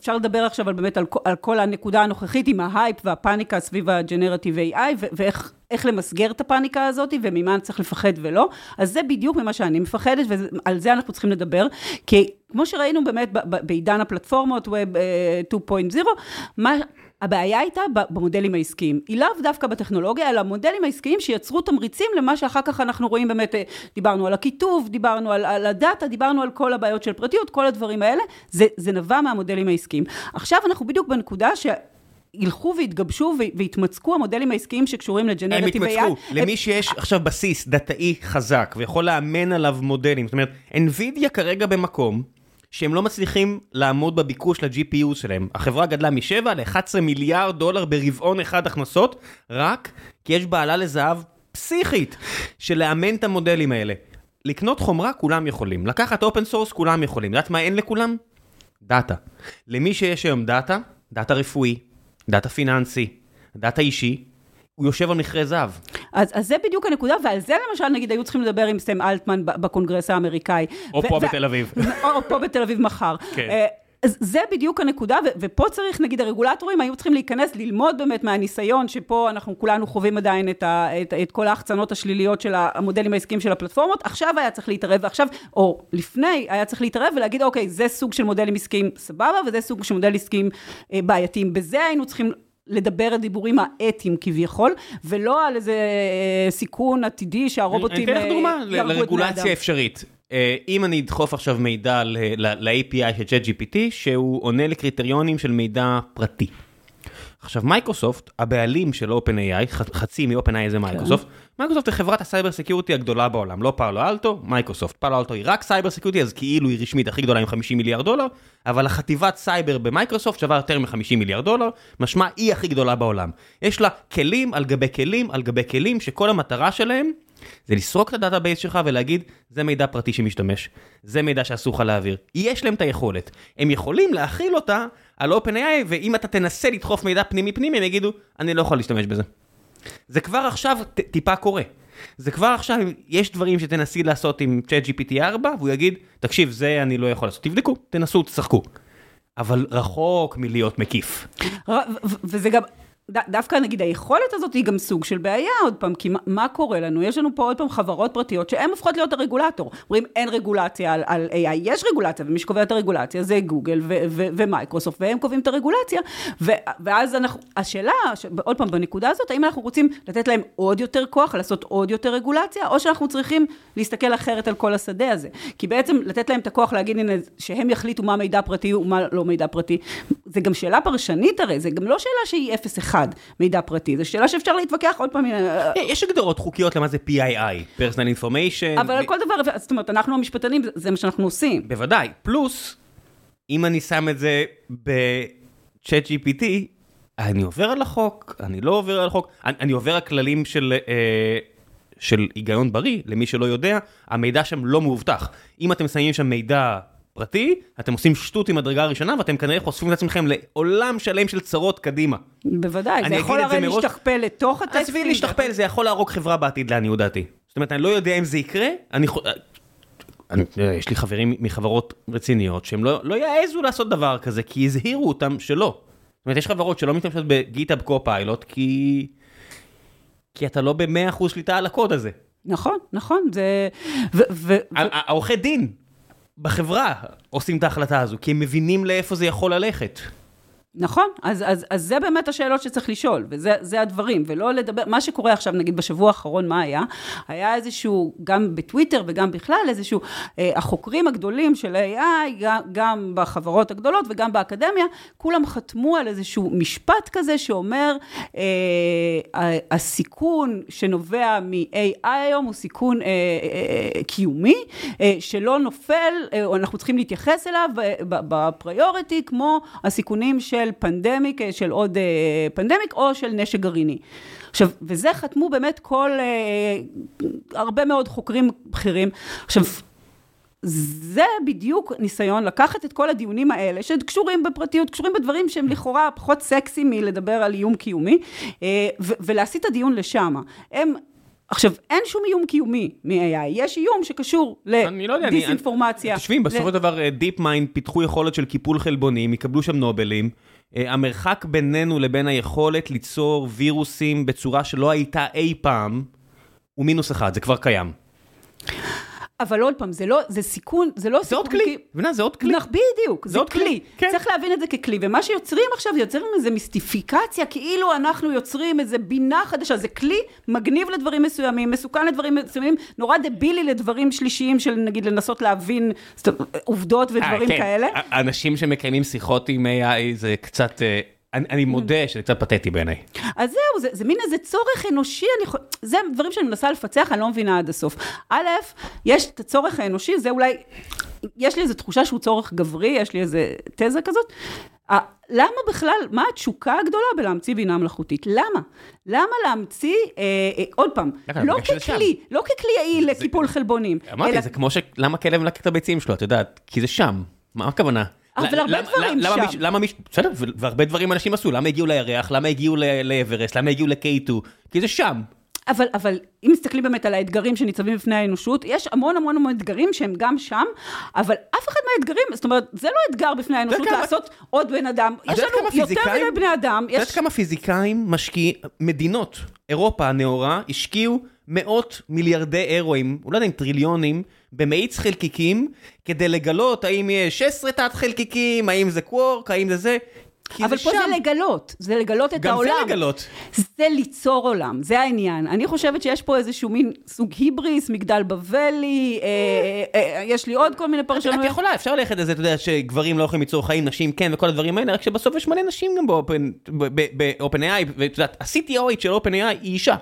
אפשר לדבר עכשיו על באמת על, כל- על כל הנקודה הנוכחית עם ההייפ והפאניקה סביב הג'נרטיב AI, ואיך איך למסגר את הפאניקה הזאת, וממה צריך לפחד ולא. אז זה בדיוק ממה שאני מפחדת, ועל זה אנחנו צריכים לדבר, כי כמו שראינו באמת בעידן הפלטפורמות, Web אה, 2.0, מה... הבעיה הייתה במודלים העסקיים. היא לאו דווקא בטכנולוגיה, אלא המודלים העסקיים שיצרו תמריצים למה שאחר כך אנחנו רואים באמת, אה, דיברנו על הכיתוב, דיברנו על, על הדאטה, דיברנו על כל הבעיות של פרטיות, כל הדברים האלה, זה, זה נבע מהמודלים העסקיים. עכשיו אנחנו בדיוק בנקודה ש... ילכו ויתגבשו ויתמצקו המודלים העסקיים שקשורים הם לג'נרטיב AI. יתמצאו, למי שיש עכשיו בסיס data־אי חזק ויכול לאמן עליו מודלים, זאת אומרת, NVIDIA כרגע במקום שהם לא מצליחים לעמוד בביקוש ל-GPU שלהם. החברה גדלה מ-7 ל-11 מיליארד דולר ברבעון אחד הכנסות, רק כי יש בהלה לזהב פסיכית של לאמן את המודלים האלה. לקנות חומרה כולם יכולים, לקחת open source כולם יכולים, יודעת מה אין לכולם? data. למי שיש היום data, data רפואי, data פיננסי, data אישי, הוא יושב על מכרה זהב. אז, אז זה בדיוק הנקודה, ועל זה למשל, נגיד, היו צריכים לדבר עם סם אלטמן בקונגרס האמריקאי. או ו- פה ו- בתל אביב. או פה בתל אביב מחר. כן. אז זה בדיוק הנקודה, ו- ופה צריך, נגיד, הרגולטורים היו צריכים להיכנס, ללמוד באמת מהניסיון, שפה אנחנו כולנו חווים עדיין את, ה- את, את כל ההחצנות השליליות של המודלים העסקיים של הפלטפורמות, עכשיו היה צריך להתערב, ועכשיו, או לפני, היה צריך להתערב ולהגיד, אוקיי, זה סוג של מודלים עסקיים סבבה, וזה סוג של מודלים עסקיים אה, בעייתיים. בזה היינו צריכים... לדבר על דיבורים האתיים כביכול, ולא על איזה אה, סיכון עתידי שהרובוטים אני אתן לך אה, דוגמה יהרגו את בני אדם. לרגולציה אפשרית. אה, אם אני אדחוף עכשיו מידע ל-API של ChatGPT, שהוא עונה לקריטריונים של מידע פרטי. עכשיו מייקרוסופט, הבעלים של OpenAI, חצי מ-OpenAI זה מייקרוסופט, מייקרוסופט היא חברת ה cyber security הגדולה בעולם, לא פאלו אלטו, מייקרוסופט. פאלו אלטו היא רק cyber security, אז כאילו היא רשמית הכי גדולה עם 50 מיליארד דולר, אבל החטיבת סייבר במייקרוסופט שווה יותר מ-50 מיליארד דולר, משמע היא הכי גדולה בעולם. יש לה כלים על גבי כלים על גבי כלים, שכל המטרה שלהם זה לסרוק את ה database שלך ולהגיד, זה מידע פרטי שמשתמש, זה מידע שאסור לך להעביר. יש להם את היכולת. הם יכולים להחיל אותה על OpenAI, ואם אתה תנסה לדחוף מידע פנימי פנימי, הם יגידו, אני לא יכול להשתמש בזה. זה כבר עכשיו ט- טיפה קורה. זה כבר עכשיו, יש דברים שתנסי לעשות עם ChatGPT 4, והוא יגיד, תקשיב, זה אני לא יכול לעשות. תבדקו, תנסו, תשחקו. אבל רחוק מלהיות מקיף. ר- ו- וזה גם, דווקא נגיד היכולת הזאת היא גם סוג של בעיה עוד פעם, כי מה, מה קורה לנו? יש לנו פה עוד פעם חברות פרטיות שהן הופכות להיות הרגולטור. אומרים אין רגולציה על, על AI, יש רגולציה, ומי שקובע את הרגולציה זה גוגל ו- ו- ומייקרוסופט, והם קובעים את הרגולציה, ו- ואז אנחנו, השאלה, ש- עוד פעם, בנקודה הזאת, האם אנחנו רוצים לתת להם עוד יותר כוח, לעשות עוד יותר רגולציה, או שאנחנו צריכים להסתכל אחרת על כל השדה הזה. כי בעצם לתת להם את הכוח להגיד, הנה, שהם יחליטו מה מידע פרטי ומה לא מידע פרטי, זה גם שאלה פרשנית הרי, זה גם לא שאלה שהיא 0-1 מידע פרטי, זו שאלה שאפשר להתווכח עוד פעם. אה, יש הגדרות חוקיות למה זה PII, personal information. אבל על כל דבר, זאת אומרת, אנחנו המשפטנים, זה מה שאנחנו עושים. בוודאי, פלוס, אם אני שם את זה ב-chat GPT, אני עובר על החוק, אני לא עובר על החוק, אני, אני עובר על כללים של, אה, של היגיון בריא, למי שלא יודע, המידע שם לא מאובטח. אם אתם שמים שם מידע פרטי, אתם עושים שטות עם הדרגה הראשונה, ואתם כנראה חושפים את עצמכם לעולם שלם של צרות קדימה. בוודאי, זה יכול הרי מראש- להשתכפל לתוך הטקסטים. עזבי להשתכפל, זה יכול להרוג חברה בעתיד לעניות דעתי. זאת אומרת, אני לא יודע אם זה יקרה, אני... אני, יש לי חברים מחברות רציניות שהם לא, לא יעזו לעשות דבר כזה, כי הזהירו אותם שלא. זאת אומרת, יש חברות שלא משתמשות בגיטאב קו-פיילוט, כי... כי אתה לא ב-100% שליטה על הקוד הזה. נכון, נכון, זה... העורכי דין בחברה עושים את ההחלטה הזו, כי הם מבינים לאיפה זה יכול ללכת. נכון, אז, אז, אז זה באמת השאלות שצריך לשאול, וזה זה הדברים, ולא לדבר, מה שקורה עכשיו, נגיד בשבוע האחרון, מה היה? היה איזשהו, גם בטוויטר וגם בכלל, איזשהו, אה, החוקרים הגדולים של AI, גם, בחברות הגדולות וגם באקדמיה, כולם חתמו על איזשהו משפט כזה שאומר, אה, הסיכון שנובע מ-AI היום הוא סיכון אה, אה, קיומי, אה, שלא נופל, אה, אנחנו צריכים להתייחס אליו בפריוריטי, כמו הסיכונים של פנדמיק, אה, של עוד אה, פנדמיק, או של נשק גרעיני. עכשיו, וזה חתמו באמת כל, אה, הרבה מאוד חוקרים בכירים. עכשיו, זה בדיוק ניסיון לקחת את כל הדיונים האלה, שקשורים בפרטיות, קשורים בדברים שהם לכאורה פחות סקסי מלדבר על איום קיומי, ולהסיט את הדיון לשם. הם... עכשיו, אין שום איום קיומי מ-AI, יש איום שקשור אני לא יודע, אני- לדיסאינפורמציה. תשמעי, בסופו של דבר DeepMind פיתחו יכולת של קיפול חלבונים, יקבלו שם נובלים. אה, המרחק בינינו לבין היכולת ליצור וירוסים בצורה שלא הייתה אי פעם, הוא מינוס אחד, זה כבר קיים. אבל עוד פעם, זה לא, זה סיכון, זה לא זה עוד סיכון כלי, מבינה? זה עוד כלי. נכ- בדיוק, זה עוד כלי, כלי. כן. צריך להבין את זה ככלי, ומה שיוצרים עכשיו, יוצרים איזה מיסטיפיקציה, כאילו אנחנו יוצרים איזה בינה חדשה, זה כלי מגניב לדברים מסוימים, מסוכן לדברים מסוימים, נורא דבילי לדברים שלישיים של נגיד לנסות להבין עובדות ודברים אה, כן. כאלה. אנשים שמקיימים שיחות עם AI זה קצת, אה, אני אני מודה שזה קצת פתטי בעיניי. אז זהו, זה, זה מין איזה צורך אנושי, אני. זה דברים שאני מנסה לפצח, אני לא מבינה עד הסוף. א', יש את הצורך האנושי, זה אולי, יש לי איזו תחושה שהוא צורך גברי, יש לי איזו תזה כזאת. למה בכלל, מה התשוקה הגדולה בלהמציא בינה מלאכותית? למה? למה להמציא, אה, אה, עוד פעם, לא ככלי, לא ככלי יעיל לקיפול חלבונים. אמרתי, אלא- זה כמו ש... למה כלב מלקק את הביצים שלו, את יודעת? כי זה שם. מה הכוונה? אבל הרבה דברים למה שם. למה מישהו... בסדר, והרבה דברים אנשים עשו. למה הגיעו לירח? למה הגיעו לאברסט? למה הגיעו ל-K2? כי זה שם. אבל, אבל אם מסתכלים באמת על האתגרים שניצבים בפני האנושות, יש המון המון המון אתגרים שהם גם שם, אבל אף אחד מהאתגרים, זאת אומרת, זה לא אתגר בפני האנושות כמה- לעשות עוד בן אדם. יש לנו יותר מדי בני אדם. את יודעת יש... כמה פיזיקאים משקיעים, מדינות, אירופה הנאורה, השקיעו מאות מיליארדי אירואים, אולי יודע אם טריליונים, במאיץ חלקיקים, כדי לגלות האם יש 16 תת חלקיקים, האם זה קוורק, האם זה זה. אבל זה פה שם. זה לגלות, זה לגלות את גם העולם. זה לגלות. זה ליצור עולם, זה העניין. אני חושבת שיש פה איזשהו מין סוג היבריס, מגדל בבלי, אה, אה, אה, יש לי עוד כל מיני את פרשנויות. יכולה, אפשר ללכת לזה, אתה יודע, שגברים לא יכולים ליצור חיים, נשים כן, וכל הדברים האלה, רק שבסוף יש מלא נשים גם באופן, באופן AI, ואת יודעת, ה-CTOית של אופן AI היא אישה.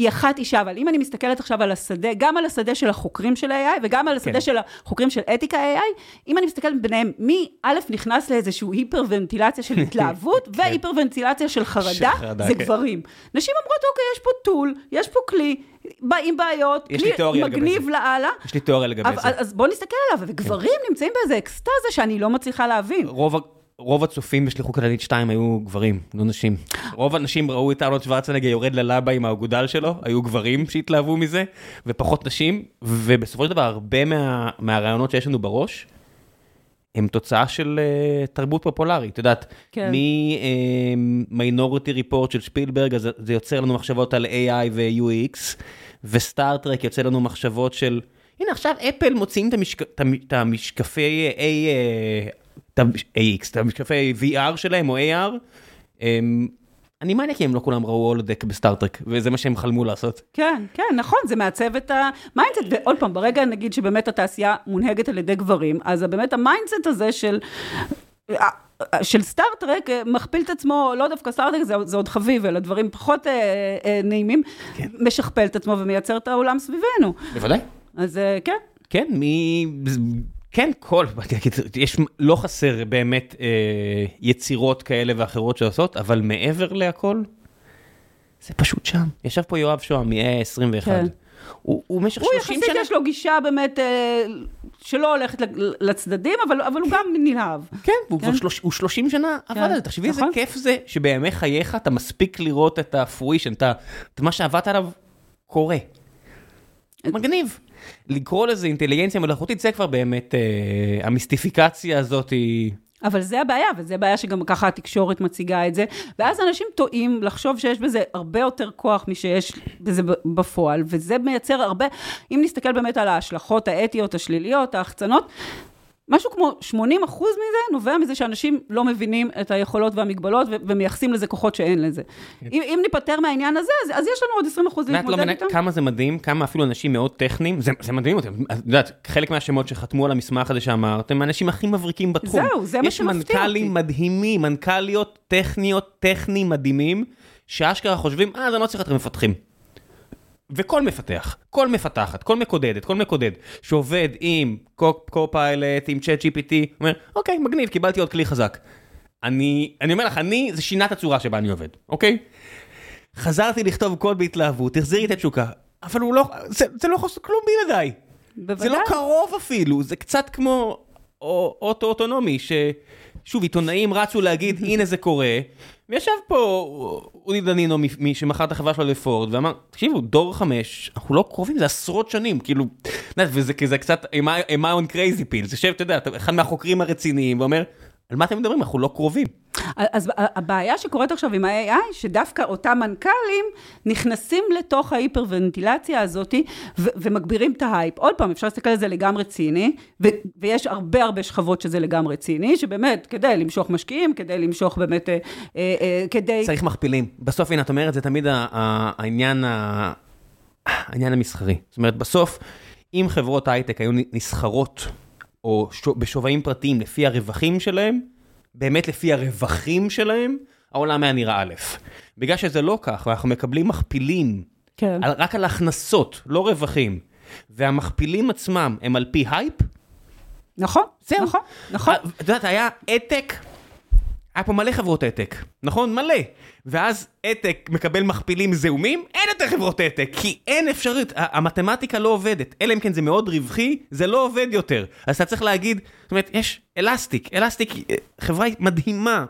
היא אחת אישה, אבל אם אני מסתכלת עכשיו על השדה, גם על השדה של החוקרים של ה-AI וגם על השדה כן. של החוקרים של אתיקה AI, אם אני מסתכלת ביניהם, מי א' נכנס לאיזשהו היפרוונטילציה של התלהבות, והיפרוונטילציה של חרדה, של חרדה, זה כן. גברים. נשים אומרות, אוקיי, יש פה טול, יש פה כלי, בא- עם בעיות, יש לי תיאוריה לגבי מגניב זה. לאללה. יש לי תיאוריה לגבי אבל- זה. אז בואו נסתכל עליו, וגברים נמצאים באיזה אקסטזה שאני לא מצליחה להבין. רוב, רוב הצופים בשליחות כללית 2 היו גברים, לא נשים. רוב האנשים ראו את ארנולד שוורצנגר יורד ללבה עם האגודל שלו, היו גברים שהתלהבו מזה, ופחות נשים, ובסופו של דבר הרבה מה, מהרעיונות שיש לנו בראש, הם תוצאה של uh, תרבות פופולרית, את יודעת, כן. ממיינורטי ריפורט של שפילברג, אז זה יוצר לנו מחשבות על AI ו-UX, וסטאר טרק יוצא לנו מחשבות של, הנה עכשיו אפל מוציאים את, המשק... את המשקפי את ה-AX, את המשקפי VR שלהם או AR, אני מניאק כי הם כולם ראו holodeck בסטארטרק, וזה מה שהם חלמו לעשות. כן, כן, נכון, זה מעצב את ה mindset, ועוד פעם, ברגע נגיד שבאמת התעשייה מונהגת על ידי גברים, אז באמת ה mindset הזה של... של סטאר טרק מכפיל את עצמו, לא דווקא סטאר טרק, זה, זה עוד חביב, אלא דברים פחות אה, אה, נעימים, כן. משכפל את עצמו ומייצר את העולם סביבנו. בוודאי. אז אה, כן. כן, מי... כן, כל, יש, לא חסר באמת אה, יצירות כאלה ואחרות שעושות, אבל מעבר להכל, זה פשוט שם. ישב פה יואב שוהם, מאה 21. כן. הוא, הוא במשך 30 שנה... הוא יחסית יש לו גישה באמת אה, שלא הולכת לצדדים, אבל, אבל הוא גם נלהב. כן, הוא כבר שלוש, הוא 30 שנה עבד כן, על זה. תחשבי איזה נכון. כיף זה שבימי חייך אתה מספיק לראות את הפרוישן, את מה שעבדת עליו קורה. מגניב. לקרוא לזה אינטליגנציה מלאכותית, זה כבר באמת, אה, המיסטיפיקציה הזאת היא... אבל זה הבעיה, וזה הבעיה שגם ככה התקשורת מציגה את זה, ואז אנשים טועים לחשוב שיש בזה הרבה יותר כוח מששיש בזה בפועל, וזה מייצר הרבה, אם נסתכל באמת על ההשלכות האתיות, השליליות, ההחצנות, משהו כמו 80 אחוז מזה נובע מזה שאנשים לא מבינים את היכולות והמגבלות ומייחסים לזה כוחות שאין לזה. אם, אם ניפטר מהעניין הזה, אז, אז יש לנו עוד 20 אחוז להתמודד לא איתם. כמה זה מדהים, כמה אפילו אנשים מאוד טכניים, זה, זה מדהים אותי, את יודעת, חלק מהשמות שחתמו על המסמך הזה שאמרת, הם האנשים הכי מבריקים בתחום. זהו, זה מה שמפתיע אותי. יש מנכ"לים מדהימים, מנכ"ליות טכניות, טכניים מדהימים, שאשכרה חושבים, אה, זה לא צריך להיות מפתחים. וכל מפתח, כל מפתחת, כל מקודדת, כל מקודד, שעובד עם קו-פיילוט, עם צ'אט GPT, אומר, אוקיי, מגניב, קיבלתי עוד כלי חזק. אני, אני אומר לך, אני, זה שינה את הצורה שבה אני עובד, אוקיי? חזרתי לכתוב קוד בהתלהבות, החזירי את התשוקה, אבל הוא לא, זה, זה לא יכול לעשות כלום בלעדיי. בוודאי. זה לא קרוב אפילו, זה קצת כמו אוטו-אוטונומי, ששוב, עיתונאים רצו להגיד, הנה זה קורה, וישב פה אודי דנינו, מי שמכר את החברה שלו לפורד, ואמר, תקשיבו, דור חמש, אנחנו לא קרובים, זה עשרות שנים, כאילו, וזה כזה קצת, am I on crazy pill, זה שב, אתה יודע, אחד מהחוקרים הרציניים, ואומר, על מה אתם מדברים? אנחנו לא קרובים. אז הבעיה שקורית עכשיו עם ה-AI, שדווקא אותם מנכ"לים נכנסים לתוך ההיפרוונטילציה הזאת ומגבירים את ההייפ. עוד פעם, אפשר להסתכל על זה לגמרי ציני, ויש הרבה הרבה שכבות שזה לגמרי ציני, שבאמת, כדי למשוך משקיעים, כדי למשוך באמת, אה, אה, אה, כדי... צריך מכפילים. בסוף, הנה, את אומרת, זה תמיד העניין, העניין המסחרי. זאת אומרת, בסוף, אם חברות הייטק היו נסחרות, או בשווים פרטיים לפי הרווחים שלהם, באמת לפי הרווחים שלהם, העולם היה נראה אחרת. בגלל שזה לא כך, ואנחנו מקבלים מכפילים, כן. על, רק על הכנסות, לא רווחים, והמכפילים עצמם הם על פי הייפ, נכון, זהו. נכון, נכון. את יודעת, היה EdTech, היה פה מלא חברות EdTech, נכון? מלא. ואז EdTech מקבל מכפילים זעומים, אין יותר חברות EdTech, כי אין אפשרות, המתמטיקה לא עובדת, אלא אם כן זה מאוד רווחי, זה לא עובד יותר. אז אתה צריך להגיד, זאת אומרת, יש Elastic, Elastic, אה, חברה מדהימה,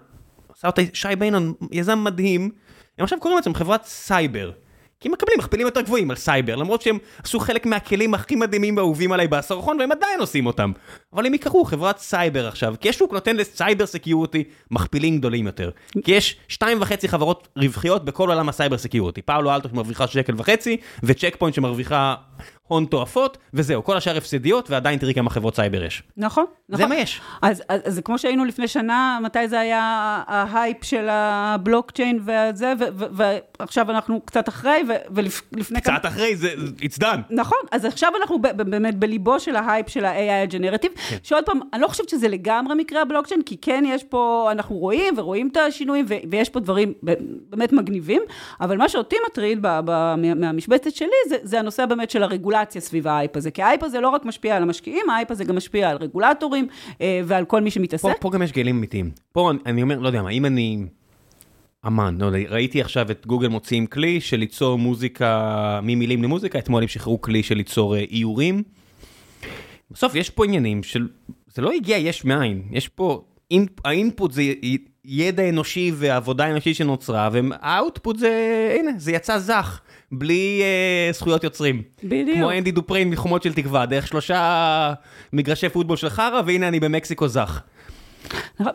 עשה אותה שי בנון, יזם מדהים, הם עכשיו קוראים לעצמם חברת סייבר. כי הם מקבלים מכפילים יותר גבוהים על סייבר, למרות שהם עשו חלק מהכלים הכי מדהימים ואהובים עליי בעשרחון, והם עדיין עושים אותם. אבל הם יקראו חברת סייבר עכשיו, כי השוק נותן ל cyber security מכפילים גדולים יותר. כי יש שתיים וחצי חברות רווחיות בכל עולם ה cyber security. פאלו אלטו שמרוויחה שקל וחצי, וצ'ק פוינט שמרוויחה הון תועפות, וזהו, כל השאר הפסדיות, ועדיין תראי כמה חברות סייבר יש. נכון, נכון. זה מה יש. אז, אז, אז כמו שהיינו לפני שנה, מתי זה היה ההייפ של הבלוקצ'יין וזה, ועכשיו אנחנו קצת אחרי, ולפני כמה... קצת אחרי, זה, it's done. נכון, אז עכשיו אנחנו באמת בליבו של ההייפ של ה-AI ה generative, כן. שעוד פעם, אני לא חושבת שזה לגמרי מקרה הבלוקצ'יין, כי כן יש פה, אנחנו רואים ורואים את השינויים, ויש פה דברים באמת מגניבים, אבל מה שאותי מטריד מהמשבצת שלי, זה, זה הנושא באמת של הרגולציה. רגולציה סביב האייפ הזה, כי האייפ הזה לא רק משפיע על המשקיעים, האייפ הזה גם משפיע על רגולטורים אה, ועל כל מי שמתעסק. פה, פה גם יש גלים אמיתיים. פה אני אומר, לא יודע מה, אם אני אמן, לא יודע, ראיתי עכשיו את גוגל מוציאים כלי של ליצור מוזיקה, ממילים למוזיקה, אתמול הם שחררו כלי של ליצור אה, איורים. בסוף יש פה עניינים של, זה לא הגיע יש מאין, יש פה האינפוט זה ידע אנושי ועבודה אנושית שנוצרה, והאוטפוט זה, הנה, זה יצא זך, בלי uh, זכויות יוצרים. בדיוק. כמו אנדי דופריין מחומות של תקווה, דרך שלושה מגרשי פוטבול של חרא, והנה אני במקסיקו זך.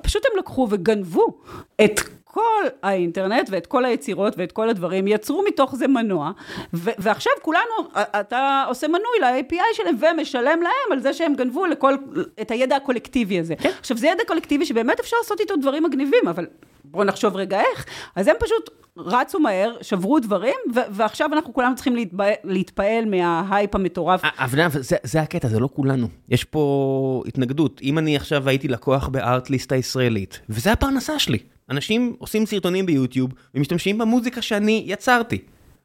פשוט הם לקחו וגנבו את כל האינטרנט ואת כל היצירות ואת כל הדברים, יצרו מתוך זה מנוע, ו- ועכשיו כולנו, אתה עושה מנוי ל-API שלהם ומשלם להם על זה שהם גנבו לכל, את הידע הקולקטיבי הזה. כן. עכשיו, זה ידע קולקטיבי שבאמת אפשר לעשות איתו דברים מגניבים, אבל בואו נחשוב רגע איך. אז הם פשוט רצו מהר, שברו דברים, ו- ועכשיו אנחנו כולנו צריכים להתפעל, להתפעל מההייפ המטורף. אבל זה, זה הקטע, זה לא כולנו. יש פה התנגדות. אם אני עכשיו הייתי לקוח בארטליסט הישראלית, וזה הפרנסה שלי. אנשים עושים סרטונים ביוטיוב ומשתמשים במוזיקה שאני יצרתי.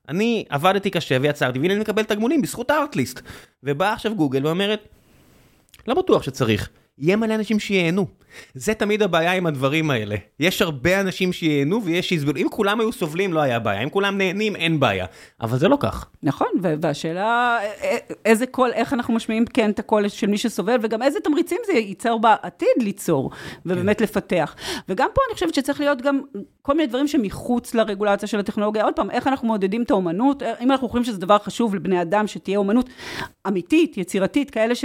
אני עבדתי קשה ויצרתי, והנה אני מקבל תגמולים בזכות הארטליסט. ובאה עכשיו גוגל ואומרת, לא בטוח שצריך. יהיה מלא אנשים שייהנו. זה תמיד הבעיה עם הדברים האלה. יש הרבה אנשים שייהנו ויש שיסבלו. אם כולם היו סובלים לא היה בעיה, אם כולם נהנים אין בעיה. אבל זה לא כך. נכון, והשאלה איזה קול, איך אנחנו משמיעים כן את הקול של מי שסובל, וגם איזה תמריצים זה ייצר בעתיד ליצור, ובאמת כן. לפתח. וגם פה אני חושבת שצריך להיות גם כל מיני דברים שמחוץ לרגולציה של הטכנולוגיה. עוד פעם, איך אנחנו מעודדים את האומנות, אם אנחנו חושבים שזה דבר חשוב לבני אדם, שתהיה אומנות אמיתית, יצירתית, כאלה ש...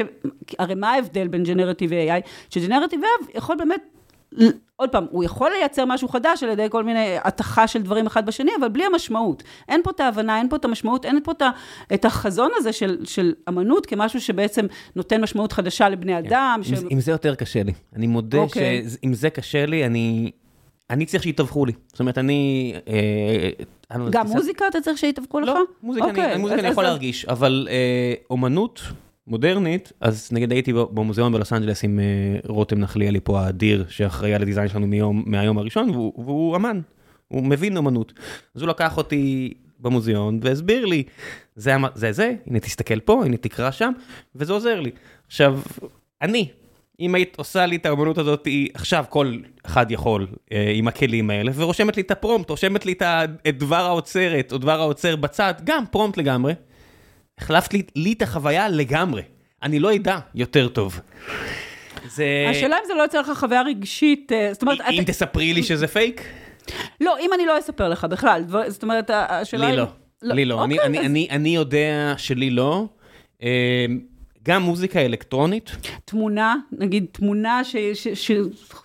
הרי מה ההבדל בין ג'נרטיב ו-AI? שג'נרטיב יכול באמת, עוד פעם, הוא יכול לייצר משהו חדש על ידי כל מיני התכה של דברים אחד בשני, אבל בלי המשמעות. אין פה את ההבנה, אין פה את המשמעות, אין פה את החזון הזה של, של אמנות כמשהו שבעצם נותן משמעות חדשה לבני כן. אדם. עם, ש... עם זה יותר קשה לי. אני מודה okay. אוקיי. שעם זה קשה לי, אני... אני צריך שיתווכו לי. זאת אומרת, אני... אה, לא גם מוזיקה אתה צריך שיתווכו לך? לא, מוזיקה אני אוקיי, יכול להרגיש, אבל אה, אומנות... מודרנית, אז נגיד הייתי במוזיאון בלוס אנג'לס עם uh, רותם נחליאלי פה האדיר, שאחראי על הדיזיין שלנו מיום, מהיום הראשון, והוא, והוא אמן, הוא מבין אמנות. אז הוא לקח אותי במוזיאון והסביר לי, זה זה, זה, הנה תסתכל פה, הנה תקרא שם, וזה עוזר לי. עכשיו, אני, אם היית עושה לי את האמנות הזאת, עכשיו כל אחד יכול אה, עם הכלים האלה, ורושמת לי את הפרומפט, רושמת לי את, דבר האוצרת, או דבר האוצר בצד, גם פרומפט לגמרי. החלפת לי, לי את החוויה לגמרי. אני לא אדע יותר טוב. זה... השאלה אם זה לא יוצר לך חוויה רגשית, אה, זאת אומרת... אם את... תספרי לי שזה פייק? לא, אם אני לא אספר לך בכלל, זאת אומרת, השאלה... לי לא, לא. לי לא. אוקיי, אני, אז... אני, אני יודע שלי לא. אה, גם מוזיקה אלקטרונית. תמונה, נגיד תמונה ש... ש, ש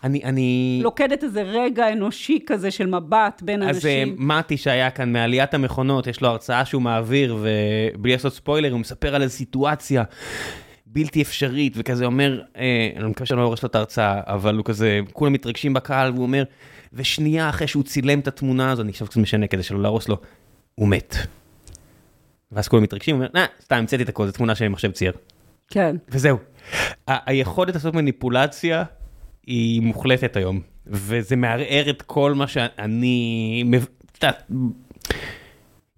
אני, אני... לוקדת איזה רגע אנושי כזה של מבט בין אז אנשים. אז מתי שהיה כאן מעליית המכונות, יש לו הרצאה שהוא מעביר, ובלי לעשות ספוילר, הוא מספר על איזו סיטואציה. בלתי אפשרית, וכזה אומר, אה, אני מקווה שאני לא הורס לו את ההרצאה, אבל הוא כזה, כולם מתרגשים בקהל, והוא אומר, ושנייה אחרי שהוא צילם את התמונה הזו, אני עכשיו קצת משנה כדי שלא להרוס לו, הוא מת. ואז כולם מתרגשים, הוא אומר, נה, סתם, המצאתי את הכל, זו תמונה שמחשב צייר. כן. וזהו. היכולת לעשות מניפולציה היא מוחלטת היום, וזה מערער את כל מה שאני...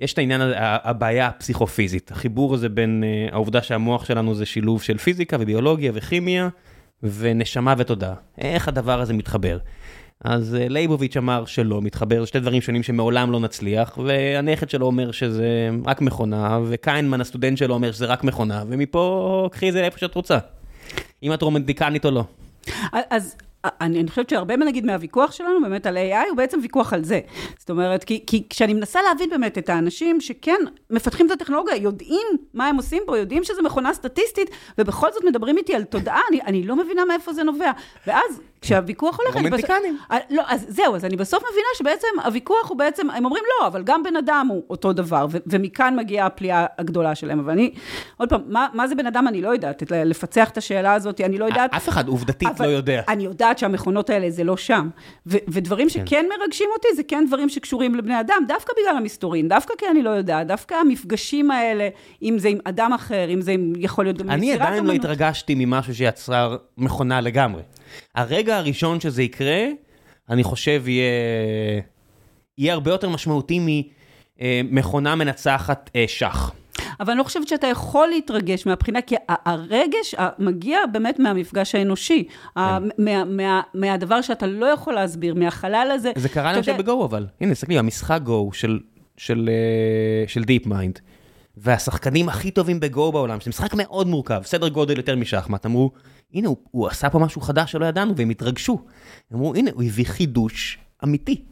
יש את העניין הזה, הבעיה הפסיכופיזית, החיבור הזה בין אה, העובדה שהמוח שלנו זה שילוב של פיזיקה וביולוגיה וכימיה ונשמה ותודעה. איך הדבר הזה מתחבר? אז אה, לייבוביץ' אמר שלא, מתחבר שתי דברים שונים שמעולם לא נצליח, והנכד שלו אומר שזה רק מכונה, וקיינמן הסטודנט שלו אומר שזה רק מכונה, ומפה קחי את זה לאיפה שאת רוצה. אם את רומנטיקנית או לא. אז אני, אני חושבת שהרבה נגיד מהוויכוח שלנו באמת על AI הוא בעצם ויכוח על זה. זאת אומרת, כי, כי כשאני מנסה להבין באמת את האנשים שכן מפתחים את הטכנולוגיה, יודעים מה הם עושים פה, יודעים שזה מכונה סטטיסטית, ובכל זאת מדברים איתי על תודעה, אני, אני לא מבינה מאיפה זה נובע. ואז כשהוויכוח הולך... רומנטיקנים. בסוף, לא, אז זהו, אז אני בסוף מבינה שבעצם הוויכוח הוא בעצם, הם אומרים לא, אבל גם בן אדם הוא אותו דבר, ו- ומכאן מגיעה הפליאה הגדולה שלהם. אבל אני, עוד פעם, מה, מה זה בן אדם אני לא יודעת, לפצח את השאלה הזאת, אני לא יודעת. אף אחד עובדתית לא יודע. אני יודעת שהמכונות האלה זה לא שם. ו- ודברים כן. שכן מרגשים אותי, זה כן דברים שקשורים לבני אדם, דווקא בגלל המסתורין, דווקא כי אני לא יודעת, דווקא המפגשים האלה, אם זה עם אדם אחר, אם זה עם, יכול להיות גם אני עדיין לא התרגשתי ממשהו שיצר מכונה לגמרי. הרגע הראשון שזה יקרה, אני חושב יהיה, יהיה הרבה יותר משמעותי ממכונה מנצחת אה, שח. אבל אני לא חושבת שאתה יכול להתרגש מהבחינה, כי הרגש מגיע באמת מהמפגש האנושי, כן. מה, מה, מהדבר שאתה לא יכול להסביר, מהחלל הזה. זה קרה למשל בגו אבל, הנה, תסתכלי, המשחק גו של, של, אה, של DeepMind, והשחקנים הכי טובים בגו בעולם, שזה משחק מאוד מורכב, סדר גודל יותר משחמט, אמרו, הנה, הוא, הוא עשה פה משהו חדש שלא ידענו, והם התרגשו. הם אמרו, הנה, הוא הביא חידוש אמיתי.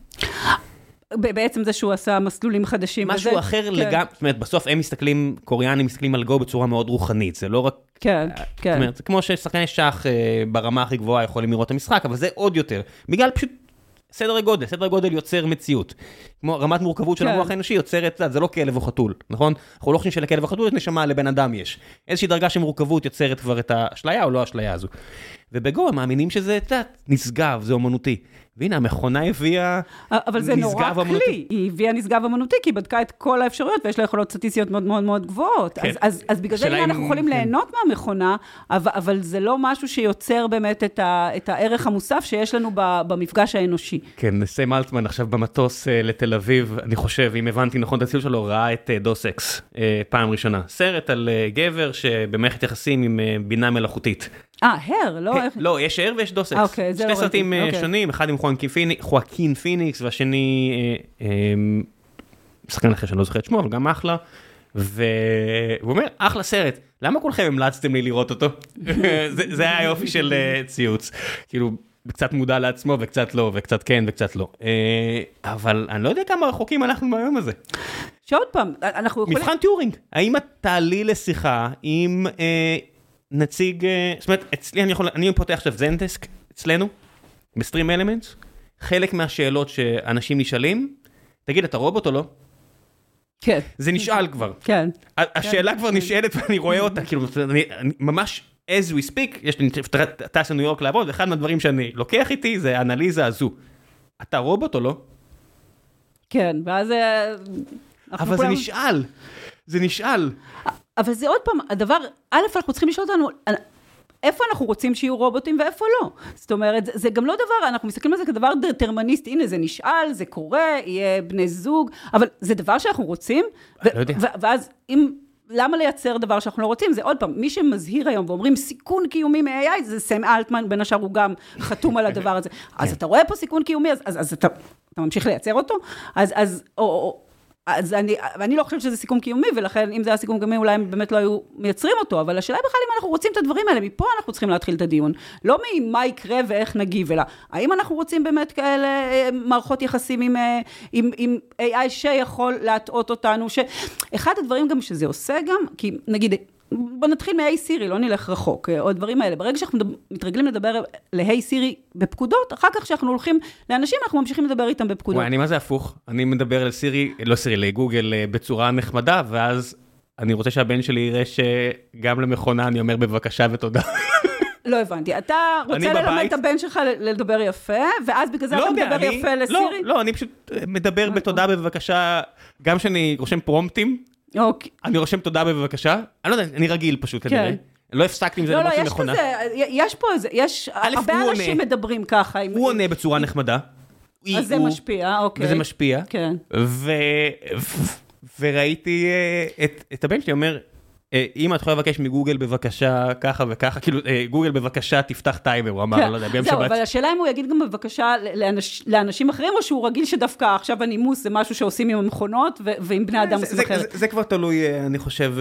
בעצם זה שהוא עשה מסלולים חדשים. משהו וזה- אחר כן. לגמרי, זאת אומרת, בסוף הם מסתכלים, קוריאנים מסתכלים על גו בצורה מאוד רוחנית, זה לא רק... כן, זאת כן. אומרת, זה כמו ששחקני שח אה, ברמה הכי גבוהה יכולים לראות את המשחק, אבל זה עוד יותר. בגלל פשוט סדר גודל, סדר גודל יוצר מציאות. כמו רמת מורכבות של כן. המוח האנושי יוצרת, זה לא כלב או חתול, נכון? אנחנו לא חושבים שלכלב או חתול יש נשמה, לבן אדם יש. איזושהי דרגה של מורכבות יוצרת כבר את האשליה או לא האשליה הזו. ובגו הם מאמינים שזה, את יודעת, נשגב, זה אומנותי. והנה, המכונה הביאה אבל זה נורא אמנותי. כלי. היא הביאה נשגב אמנותי, כי היא בדקה את כל האפשרויות, ויש לה יכולות סטטיסטיות מאוד מאוד מאוד גבוהות. כן. אז, אז, אז בגלל זה השאלה אנחנו אם- יכולים כן. ליהנות מהמכונה, אבל, אבל זה לא משהו שיוצר באמת את, ה, את הערך המוסף שיש לנו במפגש האנושי. כן, סם אלטמן עכשיו במטוס אה, לתל אביב, אני חושב, אם הבנתי נכון את הציוד שלו, ראה את דוס אקס אה, פעם ראשונה. סרט על אה, גבר שבמערכת יחסים עם אה, בינה מלאכותית. אה, Her, לא... לא, יש Her ויש Deus אה, אקס. אוקיי, שני לא סרטים אה, אוקיי. שונים, אחד עם חואקין פיני- חואקין פיניקס והשני אה, אה, שחקן אחר שאני לא זוכר את שמו, אבל גם אחלה. והוא אומר, אחלה סרט, למה כולכם המלצתם לי לראות אותו? זה, זה היה היופי של אה, ציוץ. כאילו, קצת מודע לעצמו וקצת לא, וקצת כן וקצת לא. אה, אבל אני לא יודע כמה רחוקים אנחנו מהיום הזה. שעוד פעם, אנחנו יכולים... מבחן טיורינג, האם את תעלי לשיחה עם אה, נציג, אה, זאת אומרת, אצלי אני יכול, אני פותח עכשיו זנדסק אצלנו, בסטרים אלמנטס, חלק מהשאלות שאנשים נשאלים, תגיד, אתה רובוט או לא? כן, זה נשאל כבר. כן. השאלה כבר נשאלת ואני רואה אותה, כאילו, אני, אני ממש, as we speak, יש לי, טס לניו יורק לעבוד, ואחד מהדברים שאני לוקח איתי זה האנליזה הזו. אתה רובוט או לא? כן, ואז... אה, אבל זה נשאל, זה נשאל. אבל זה עוד פעם, הדבר, א', אנחנו צריכים לשאול אותנו, איפה אנחנו רוצים שיהיו רובוטים ואיפה לא. זאת אומרת, זה, זה גם לא דבר, אנחנו מסתכלים על זה כדבר דטרמיניסטי, הנה זה נשאל, זה קורה, יהיה בני זוג, אבל זה דבר שאנחנו רוצים, ו- לא יודע. ו- ואז אם... למה לייצר דבר שאנחנו לא רוצים? זה עוד פעם, מי שמזהיר היום ואומרים סיכון קיומי מ-AI, זה סם אלטמן, בין השאר הוא גם חתום על הדבר הזה. אז אתה רואה פה סיכון קיומי, אז, אז, אז אתה, אתה ממשיך לייצר אותו? אז, אז, או, או, אז אני, אני לא חושבת שזה סיכום קיומי, ולכן אם זה היה סיכום קיומי, אולי הם באמת לא היו מייצרים אותו, אבל השאלה היא בכלל אם אנחנו רוצים את הדברים האלה, מפה אנחנו צריכים להתחיל את הדיון. לא ממה יקרה ואיך נגיב, אלא האם אנחנו רוצים באמת כאלה אה, מערכות יחסים עם, אה, עם, עם AI שיכול להטעות אותנו, שאחד הדברים גם שזה עושה גם, כי נגיד, בוא נתחיל מ-היי סירי, לא נלך רחוק, אה, או הדברים האלה. ברגע שאנחנו מתרגלים לדבר ל-היי סירי בפקודות, אחר כך כשאנחנו הולכים לאנשים, אנחנו ממשיכים לדבר איתם בפקודות. וואי, אני מה זה הפוך, אני מדבר לסירי, לא סירי, לגוגל אה, בצורה נחמדה, ואז אני רוצה שהבן שלי יראה שגם למכונה אני אומר בבקשה ותודה. לא הבנתי. אתה רוצה ללמד בבית- את הבן שלך לדבר יפה, ואז בגלל זה אתה מדבר אני- יפה לא, לסירי? לא, אני פשוט מדבר בתודה בבקשה, גם כשאני רושם פרומפטים, אוקיי. אני רושם תודה בבקשה, אני לא יודע, אני רגיל פשוט כנראה. כן. לא הפסקתי עם זה לא, לא, יש. כזה, יש פה איזה, יש, הרבה אנשים. מדברים ככה. הוא עונה בצורה נחמדה. אז זה משפיע, אוקיי. וזה משפיע. כן. וראיתי אה, את הבן שלי אומר, אה, אמא, את יכולה לבקש מגוגל בבקשה ככה וככה, כאילו, אה, גוגל בבקשה תפתח טיימר, הוא אמר, כן. לא יודע, ביום זהו, שבת. אבל השאלה אם הוא יגיד גם בבקשה לאנש, לאנשים אחרים, או שהוא רגיל שדווקא עכשיו הנימוס זה משהו שעושים עם המכונות, ועם בני אדם עושים אחרת. זה, כבר תלוי, אה, אני חושב,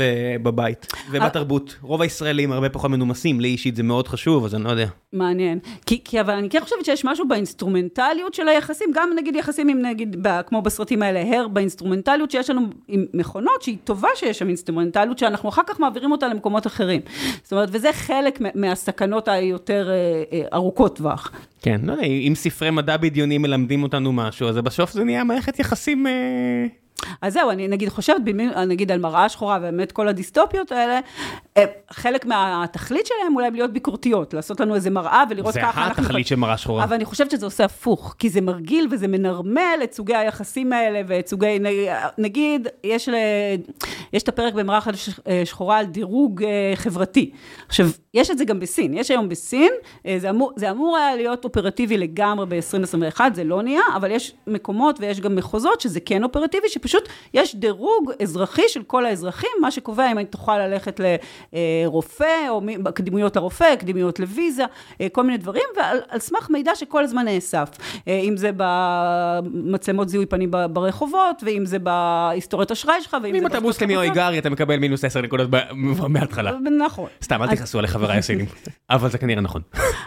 בבית ובתרבות. רוב הישראלים הרבה פחות מנומסים, לי אישית זה מאוד חשוב, אז אני לא יודע. מעניין. כי, אבל אני כן חושבת שיש משהו באינסטרומנטליות של היחסים, גם נגיד יחסים עם נגיד, כמו בסרטים האלה, הר, באינסטרומנטליות שיש לנו עם מכונות, שהיא טובה שיש שם אינסטרומנטליות, שאנחנו אחר כך מעבירים אותה למקומות אחרים. זאת אומרת, וזה חלק מה- מהסכנות היותר אה, אה, ארוכות טווח. כן, לא יודע, אם ספרי מדע בדיוני מלמדים אותנו משהו, אז בסוף זה נהיה מערכת יחסים... אה, אז זהו, אני נגיד חושבת, נגיד על מראה שחורה ובאמת כל הדיסטופיות האלה, אה, חלק מהתכלית שלהם אולי להיות ביקורתיות, לעשות לנו איזה מראה ולראות זה ככה אנחנו... התכלית של מראה שחורה. אבל אני חושבת שזה עושה הפוך, כי זה מרגיל וזה מנרמל את סוגי היחסים האלה ואת סוגי, נגיד, יש, ל, יש את הפרק במראה אה, שחורה על דירוג אה, חברתי. עכשיו, יש את זה גם בסין, יש היום בסין, אה, זה אמור, זה אמור היה להיות אופרטיבי לגמרי ב-2021, זה לא נהיה, אבל יש מקומות ויש גם מחוזות שזה כן אופרטיבי, שפשוט פשוט יש דירוג אזרחי של כל האזרחים, מה שקובע אם תוכל ללכת לרופא, או קדימויות לרופא, קדימויות לוויזה, כל מיני דברים, ועל סמך מידע שכל הזמן נאסף. אם זה במצלמות זיהוי פנים ברחובות, ואם זה בהיסטוריית אשראי שלך, ואם זה... אם אתה מוסלמי או איגרי, אתה מקבל מינוס 10 נקודות מההתחלה. נכון. סתם, אל תכעסו עליי חבריי הסינים, אבל זה כנראה נכון.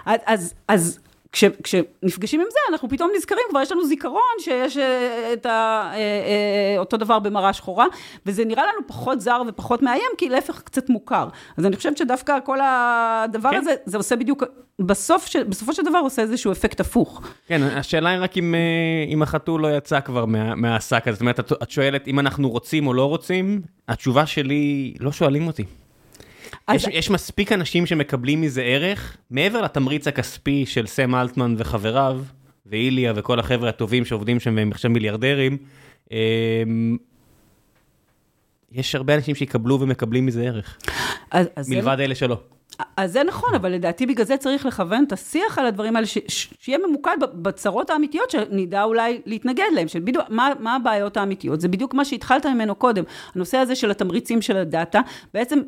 אז, אז כש, כשנפגשים עם זה, אנחנו פתאום נזכרים, כבר יש לנו זיכרון שיש אה, את ה, אה, אה, אותו דבר במראה שחורה, וזה נראה לנו פחות זר ופחות מאיים, כי להפך קצת מוכר. אז אני חושבת שדווקא כל הדבר כן. הזה, זה עושה בדיוק, בסוף, בסופו של דבר עושה איזשהו אפקט הפוך. כן, השאלה היא רק אם, אם החתול לא יצא כבר מה, מהשק הזה. זאת אומרת, את, את שואלת אם אנחנו רוצים או לא רוצים, התשובה שלי, לא שואלים אותי. יש, יש מספיק אנשים שמקבלים מזה ערך, מעבר לתמריץ הכספי של סם אלטמן וחבריו, ואיליה וכל החבר'ה הטובים שעובדים שם והם עכשיו מיליארדרים, אמ, יש הרבה אנשים שיקבלו ומקבלים מזה ערך, אז, אז מלבד זה... אלה שלא. אז זה נכון, אבל לדעתי בגלל זה צריך לכוון את השיח על הדברים האלה, ש, ש, שיהיה ממוקד בצרות האמיתיות, שנדע אולי להתנגד להם, של בדיוק, מה, מה הבעיות האמיתיות, זה בדיוק מה שהתחלת ממנו קודם, הנושא הזה של התמריצים של הדאטה, בעצם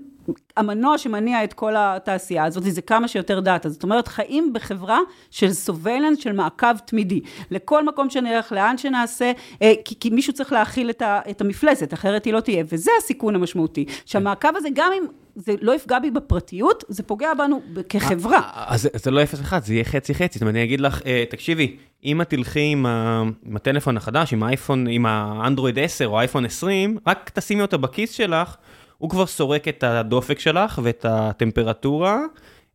המנוע שמניע את כל התעשייה הזאת זה כמה שיותר דאטה. זאת אומרת, חיים בחברה של סובלנס, של מעקב תמידי. לכל מקום שנלך, לאן שנעשה, אה, כי, כי מישהו צריך להכיל את, ה, את המפלסת, אחרת היא לא תהיה. וזה הסיכון המשמעותי. שהמעקב הזה, גם אם זה לא יפגע בי בפרטיות, זה פוגע בנו כחברה. אה, אז זה לא אפס אחד, זה יהיה חצי חצי. זאת אומרת, אני אגיד לך, אה, תקשיבי, אם את תלכי עם, עם הטלפון החדש, עם האייפון, עם האנדרואיד 10 או אייפון 20, רק תשימי אותו בכיס שלך. הוא כבר סורק את הדופק שלך ואת הטמפרטורה,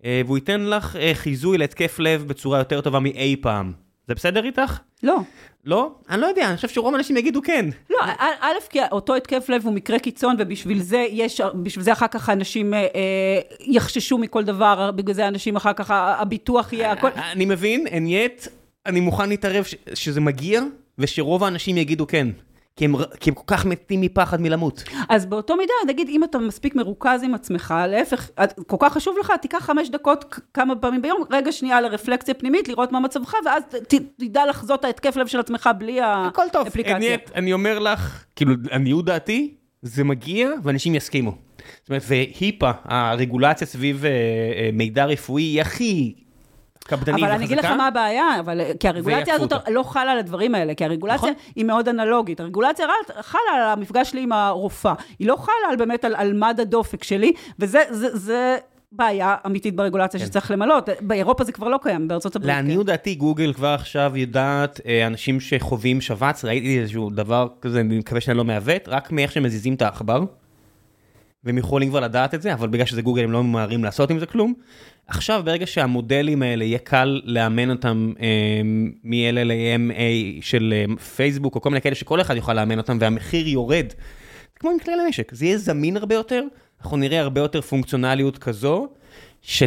אה, והוא ייתן לך אה, חיזוי להתקף לב בצורה יותר טובה מאי פעם. זה בסדר איתך? לא. לא? אני לא יודע, אני חושב שרוב האנשים יגידו כן. לא, א', כי אותו התקף לב הוא מקרה קיצון, ובשביל זה יש, בשביל זה אחר כך אנשים אה, אה יחששו מכל דבר, בגלל זה אנשים אחר כך, הביטוח יהיה הכל. אני מבין, and yet, אני מוכן להתערב שזה מגיע, ושרוב האנשים יגידו כן. כי הם, כי הם כל כך מתים מפחד מלמות. אז באותו מידה, נגיד, אם אתה מספיק מרוכז עם עצמך, להפך, כל כך חשוב לך, תיקח חמש דקות כמה פעמים ביום, רגע שנייה לרפלקציה פנימית, לראות מה מצבך, ואז ת, תדע לחזות ההתקף לב של עצמך בלי האפליקציה. הכל טוב, אני, אני אומר לך, כאילו, עניות דעתי, זה מגיע ואנשים יסכימו. זאת אומרת, והיפה, הרגולציה סביב אה, אה, מידע רפואי היא הכי קפדנית וחזקה. אבל אני אגיד לך מה הבעיה, אבל, כי הרגולציה הזאת לא חלה על הדברים האלה, כי הרגולציה נכון. היא מאוד אנלוגית. הרגולציה חלה על המפגש שלי עם הרופאה, היא לא חלה על באמת על, על מד הדופק שלי, וזה זה, זה בעיה אמיתית ברגולציה כן. שצריך למלות. באירופה זה כבר לא קיים, בארצות הברית. לעניות כן. דעתי, גוגל כבר עכשיו יודעת, אה, אנשים שחווים שבץ, ראיתי איזשהו דבר כזה, אני מקווה שאני לא מעוות, רק מאיך שמזיזים את העכבר. והם יכולים כבר לדעת את זה, אבל בגלל שזה גוגל הם לא ממהרים לעשות עם זה כלום. עכשיו, ברגע שהמודלים האלה, יהיה קל לאמן אותם אה, מ-LLAMA של אה, פייסבוק, או כל מיני כאלה שכל אחד יוכל לאמן אותם, והמחיר יורד, כמו עם כלי למשק, זה יהיה זמין הרבה יותר, אנחנו נראה הרבה יותר פונקציונליות כזו, ש...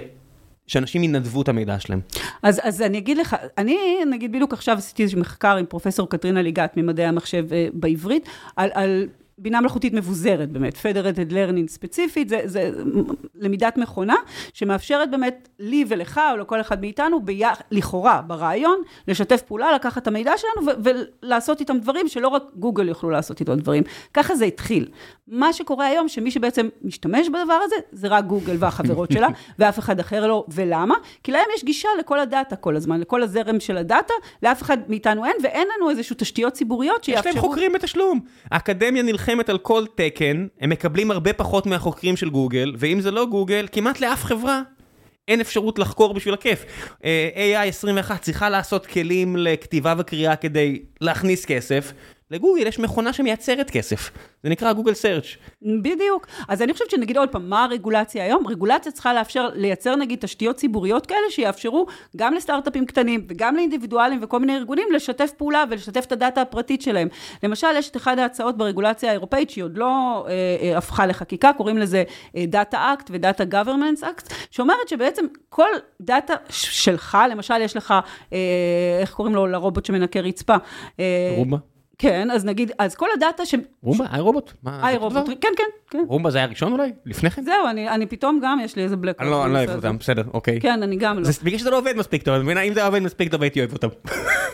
שאנשים ינדבו את המידע שלהם. אז, אז אני אגיד לך, אני נגיד בדיוק עכשיו עשיתי איזשהו מחקר עם פרופסור קטרינה ליגת ממדעי המחשב אה, בעברית, על, על בינה מלאכותית מבוזרת באמת, Federated Learning ספציפית, זה, זה למידת מכונה, שמאפשרת באמת לי ולך, או לכל אחד מאיתנו, בי... לכאורה, ברעיון, לשתף פעולה, לקחת את המידע שלנו ו- ולעשות איתם דברים שלא רק גוגל יוכלו לעשות איתו דברים. ככה זה התחיל. מה שקורה היום, שמי שבעצם משתמש בדבר הזה, זה רק גוגל והחברות שלה, ואף אחד אחר לא. ולמה? כי להם יש גישה לכל הדאטה כל הזמן, לכל הזרם של הדאטה, לאף אחד מאיתנו אין, ואין לנו איזשהו תשתיות ציבוריות שיאפשרו... יש להם חוקרים בתשלום. האקדמיה נלחמת על כל תקן, הם מקבלים הרבה פחות מהחוקרים של גוגל, ואם זה לא גוגל, כמעט לאף חברה אין אפשרות לחקור בשביל הכיף. AI 21 צריכה לעשות כלים לכתיבה וקריאה כדי להכניס כסף, לגוגל יש מכונה שמייצרת כסף, זה נקרא גוגל סרצ'. בדיוק. אז אני חושבת שנגיד עוד פעם, מה הרגולציה היום? רגולציה צריכה לאפשר, לייצר נגיד תשתיות ציבוריות כאלה, שיאפשרו גם לסטארט-אפים קטנים וגם לאינדיבידואלים וכל מיני ארגונים, לשתף פעולה ולשתף את הדאטה הפרטית שלהם. למשל, יש את אחת ההצעות ברגולציה האירופאית, שהיא עוד לא אה, אה, הפכה לחקיקה, קוראים לזה אה, Data Act ו-Data Governance Act, שאומרת שבעצם כל דאטה שלך, למשל, יש לך, אה, איך קוראים לו, לרובוט שמנקה רצפה? אה, רובה. כן, אז נגיד, אז כל הדאטה ש... רומבה, איי רובוט? איי רובוט, כן, כן, כן. רומבה זה היה ראשון אולי? לפני כן? זהו, אני, אני פתאום גם, יש לי איזה בלק. אני לא, אני לא אוהב אותם, בסדר, אוקיי. כן, אני גם לא. זה בגלל שזה לא עובד מספיק טוב, אני מבינה, אם זה עובד מספיק טוב הייתי אוהב אותם.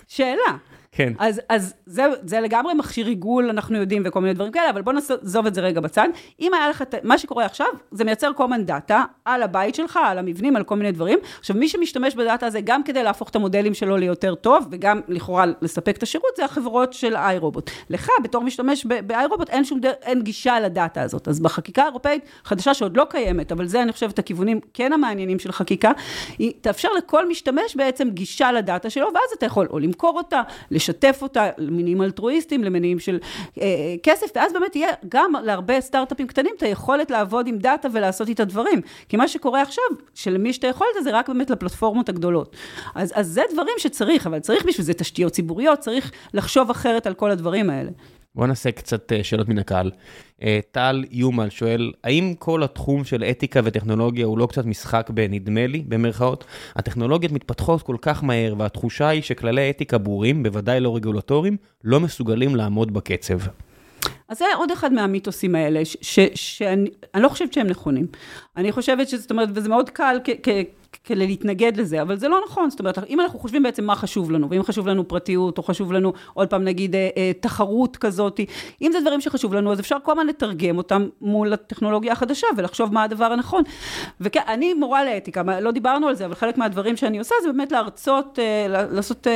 שאלה. כן. אז, אז זה, זה לגמרי מכשיר ריגול, אנחנו יודעים, וכל מיני דברים כאלה, אבל בוא נעזוב את זה רגע בצד. אם היה לך, מה שקורה עכשיו, זה מייצר common data על הבית שלך, על המבנים, על כל מיני דברים. עכשיו, מי שמשתמש בדאטה הזה גם כדי להפוך את המודלים שלו ליותר טוב, וגם לכאורה לספק את השירות, זה החברות של איי-רובוט. לך, בתור משתמש באיי-רובוט, אין שום, אין גישה לדאטה הזאת. אז בחקיקה האירופאית, חדשה שעוד לא קיימת, אבל זה, אני חושבת, הכיוונים כן המעניינים של חקיקה, היא תאפשר לכל משתמש בעצם גישה לדאטה שלו, ואז אתה יכול או למכור אותה, לשתף אותה למניעים אלטרואיסטיים, למניעים של אה, כסף, ואז באמת יהיה גם להרבה סטארט-אפים קטנים את היכולת לעבוד עם דאטה ולעשות איתה דברים. כי מה שקורה עכשיו, שלמי יש את היכולת הזה, רק באמת לפלטפורמות הגדולות. אז, אז זה דברים שצריך, אבל צריך בשביל זה תשתיות ציבוריות, צריך לחשוב אחרת על כל הדברים האלה. בוא נעשה קצת אה, שאלות מן הקהל. אה, טל יומל שואל, האם כל התחום של אתיקה וטכנולוגיה הוא לא קצת משחק בנדמה לי, במרכאות? הטכנולוגיות מתפתחות כל כך מהר, והתחושה היא שכללי אתיקה ברורים, בוודאי לא רגולטוריים, לא מסוגלים לעמוד בקצב. אז זה עוד אחד מהמיתוסים האלה, שאני לא חושבת שהם נכונים. אני חושבת שזאת אומרת, וזה מאוד קל כדי להתנגד לזה, אבל זה לא נכון, זאת אומרת, אם אנחנו חושבים בעצם מה חשוב לנו, ואם חשוב לנו פרטיות, או חשוב לנו, עוד פעם נגיד, אה, אה, תחרות כזאת, אם זה דברים שחשוב לנו, אז אפשר כל הזמן לתרגם אותם מול הטכנולוגיה החדשה, ולחשוב מה הדבר הנכון. ואני מורה לאתיקה, לא דיברנו על זה, אבל חלק מהדברים שאני עושה, זה באמת להרצות, אה, לעשות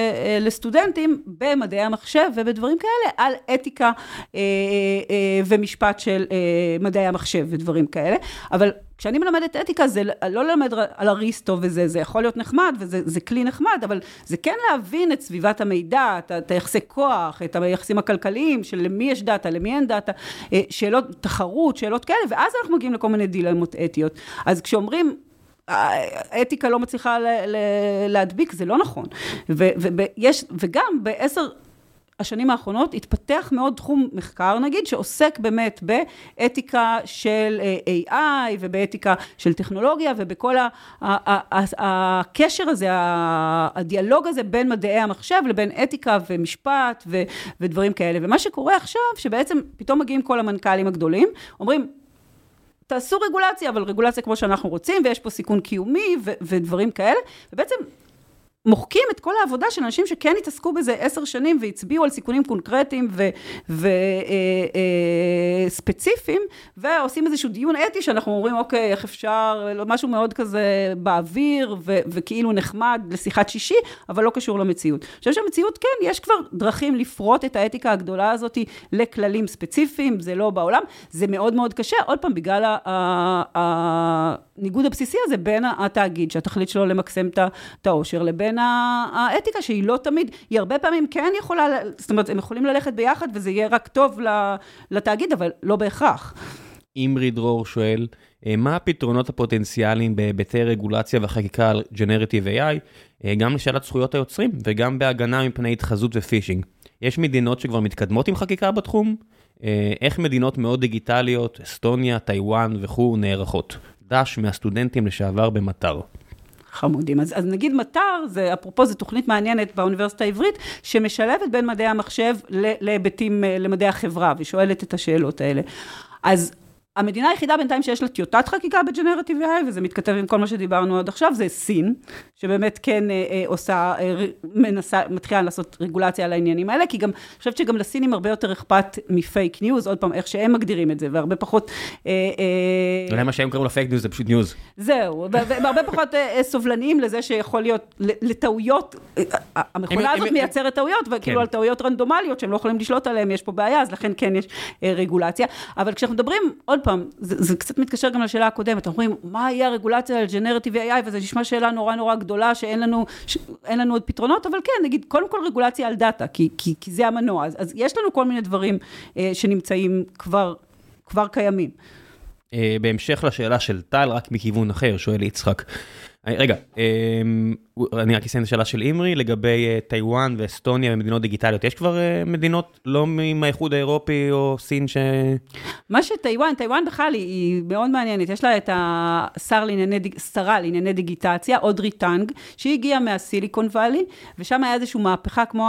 לסטודנטים במדעי המחשב ובדברים כאלה, על אתיקה ומשפט של מדעי המחשב ודברים כאלה, אבל כשאני מלמדת אתיקה, זה לא ללמד על אריסטו וזה, זה יכול להיות נחמד, וזה כלי נחמד, אבל זה כן להבין את סביבת המידע, את, היחסי כוח, את היחסים הכלכליים, של למי יש דאטה, למי אין דאטה, אה, שאלות תחרות, שאלות כאלה, ואז אנחנו מגיעים לכל מיני דילמות אתיות. אז כשאומרים, האתיקה לא מצליחה להדביק, זה לא נכון. ויש, וגם בעשר... השנים האחרונות התפתח מאוד תחום מחקר נגיד, שעוסק באמת באתיקה של אה, AI ובאתיקה של טכנולוגיה ובכל הקשר הזה, הדיאלוג הזה בין מדעי המחשב לבין אתיקה ומשפט ודברים כאלה. ומה שקורה עכשיו, שבעצם פתאום מגיעים כל המנכ"לים הגדולים, אומרים, תעשו רגולציה, אבל רגולציה כמו שאנחנו רוצים, ויש פה סיכון קיומי ודברים כאלה, ובעצם מוחקים את כל העבודה של אנשים שכן התעסקו בזה עשר שנים והצביעו על סיכונים קונקרטיים וספציפיים, אה, אה, ועושים איזשהו דיון אתי שאנחנו אומרים, אוקיי, איך אפשר, משהו מאוד כזה באוויר וכאילו נחמד לשיחת שישי, אבל לא קשור למציאות. אני חושבת שהמציאות, כן, יש כבר דרכים לפרוט את האתיקה הגדולה הזאת לכללים ספציפיים, זה לא בעולם, זה מאוד מאוד קשה, עוד פעם, בגלל הניגוד הבסיסי הזה בין התאגיד, שהתכלית שלו למקסם את העושר, לבין לבין האתיקה, שהיא לא תמיד, היא הרבה פעמים כן יכולה, זאת אומרת, הם יכולים ללכת ביחד וזה יהיה רק טוב לתאגיד, אבל לא בהכרח. אימרי דרור שואל, אה, מה הפתרונות הפוטנציאליים בהיבטי רגולציה וחקיקה על ג'נרטיב AI, אה, גם לשאלת זכויות היוצרים וגם בהגנה מפני התחזות ופישינג? יש מדינות שכבר מתקדמות עם חקיקה בתחום? אה, איך מדינות מאוד דיגיטליות, אסטוניה, טיוואן וכו' נערכות? דש מהסטודנטים לשעבר במטר. חמודים. אז, אז נגיד מט"ר, זה, אפרופו, זו תוכנית מעניינת באוניברסיטה העברית, שמשלבת בין מדעי המחשב להיבטים, אה, למדעי החברה, ושואלת את השאלות האלה. אז המדינה היחידה בינתיים שיש לה טיוטת חקיקה בג'נרטיב AI, וזה מתכתב עם כל מה שדיברנו עד עכשיו, זה סין, שבאמת כן אה, אה, עושה, אה, מנסה, מתחילה לעשות רגולציה על העניינים האלה, כי גם, אני חושבת שגם לסינים הרבה יותר אכפת מפייק ניוז, עוד פעם, איך שהם מגדירים את זה, והרבה פחות... אה, אה, יודע מה שהם קוראים לפייק ניוז, זה פשוט news. זהו, והרבה פחות אה, אה, סובלניים לזה שיכול להיות, לטעויות, אה, המכונה הם, הזאת הם, מייצרת הם, טעויות, וכאילו כן. על טעויות רנדומליות שהם לא יכולים לשלוט עליהן, יש פה בעיה, אז לכן כן יש אה, רגולציה. אבל כשאנחנו מדברים, עוד פעם, זה, זה קצת מתקשר גם לשאלה הקודמת, אומרים, מה יהיה הרגולציה על generative AI, וזה נשמע שאלה נורא נורא גדולה, שאין לנו, ש... לנו עוד פתרונות, אבל כן, נגיד, קודם כל רגולציה על דאטה, כי, כי, כי זה המנוע, אז, אז יש לנו כל מיני דברים אה, שנמצאים כבר, כבר קיימים. אה, בהמשך לשאלה של טל, רק מכיוון אחר, שואל יצחק. רגע, אמ, אני רק אסיים את השאלה של אימרי, לגבי אה, טיוואן ואסטוניה ומדינות דיגיטליות, יש כבר אה, מדינות לא עם האיחוד האירופי או סין ש... מה שטיוואן, טיוואן בכלל היא מאוד מעניינת, יש לה את השר לענייני, שרה לענייני דיגיטציה, אודרי טאנג, שהיא הגיעה מהסיליקון וואלי, ושם היה איזושהי מהפכה כמו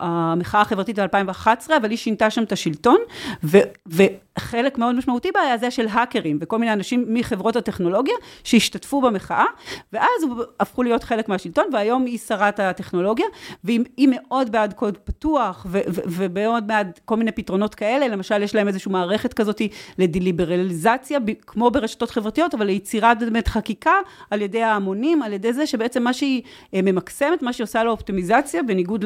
המחאה החברתית ב-2011, אבל היא שינתה שם את השלטון, ו... וחלק מאוד משמעותי בה היה זה של האקרים, וכל מיני אנשים מחברות הטכנולוגיה שהשתתפו במחאה, ואז הפכו להיות חלק מהשלטון, והיום היא שרת הטכנולוגיה, והיא מאוד בעד קוד פתוח, ומאוד בעד כל מיני פתרונות כאלה, למשל יש להם איזושהי מערכת כזאת לדליברליזציה, כמו ברשתות חברתיות, אבל ליצירת באמת חקיקה על ידי ההמונים, על ידי זה שבעצם מה שהיא אה, ממקסמת, מה שהיא עושה לאופטימיזציה, בניגוד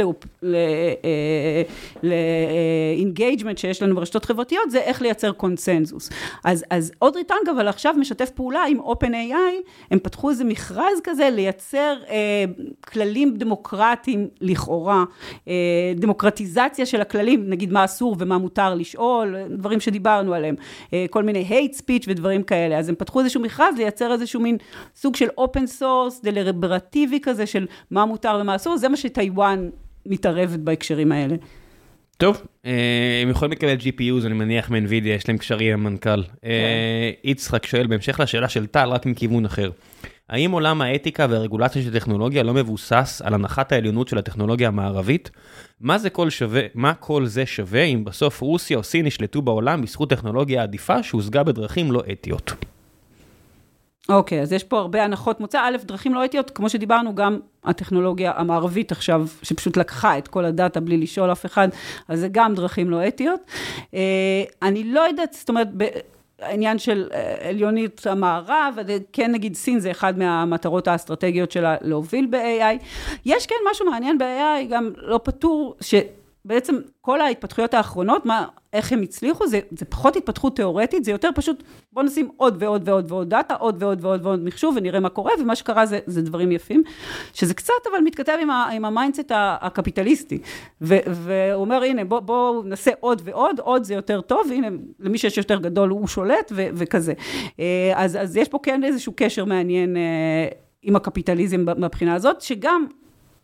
ל engagement אה, שיש לנו ברשתות חברתיות, זה איך לייצר קונסנזוס. אז, אודרי טאנג, אבל עכשיו משתף פעולה עם OpenAI, הם פתחו איזה מכרז כזה לייצר אה, כללים דמוקרטיים לכאורה, אה, דמוקרטיזציה של הכללים, נגיד מה אסור ומה מותר לשאול, דברים שדיברנו עליהם, אה, כל מיני hate speech ודברים כאלה, אז הם פתחו איזשהו מכרז לייצר איזשהו מין סוג של open source, דלברטיבי כזה של מה מותר ומה אסור, זה מה שטיוואן מתערבת בהקשרים האלה. טוב, אה, הם יכולים לקבל GPUs, אני מניח מ-NVIDIA, יש להם קשרים עם המנכ"ל. כן. יצחק שואל, בהמשך לשאלה של טל, רק מכיוון אחר. האם עולם האתיקה והרגולציה של טכנולוגיה לא מבוסס על הנחת העליונות של הטכנולוגיה המערבית? מה זה כל שווה, מה כל זה שווה אם בסוף רוסיה או סין ישלטו בעולם בזכות טכנולוגיה עדיפה שהושגה בדרכים לא אתיות? אוקיי, okay, אז יש פה הרבה הנחות מוצא. א', דרכים לא אתיות, כמו שדיברנו, גם הטכנולוגיה המערבית עכשיו, שפשוט לקחה את כל הדאטה בלי לשאול אף אחד, אז זה גם דרכים לא אתיות. Uh, אני לא יודעת, זאת אומרת, העניין של אה, עליונית המערב, כן נגיד סין זה אחד מהמטרות האסטרטגיות שלה להוביל ב-AI. יש כן משהו מעניין ב-AI, גם לא פתור, ש... בעצם כל ההתפתחויות האחרונות, מה, איך הם הצליחו, זה, זה פחות התפתחות תיאורטית, זה יותר פשוט, בוא נשים עוד ועוד ועוד ועוד דאטה, עוד ועוד ועוד ועוד מחשוב ונראה מה קורה, ומה שקרה זה, זה דברים יפים, שזה קצת אבל מתכתב עם, עם ה mindset הקפיטליסטי, והוא אומר, הנה, בואו בוא נעשה עוד ועוד, עוד זה יותר טוב, הנה, למי שיש יותר גדול הוא שולט ו, וכזה. אה, אז, אז יש פה כן איזשהו קשר מעניין. אה, עם הקפיטליזם מבחינה הזאת, שגם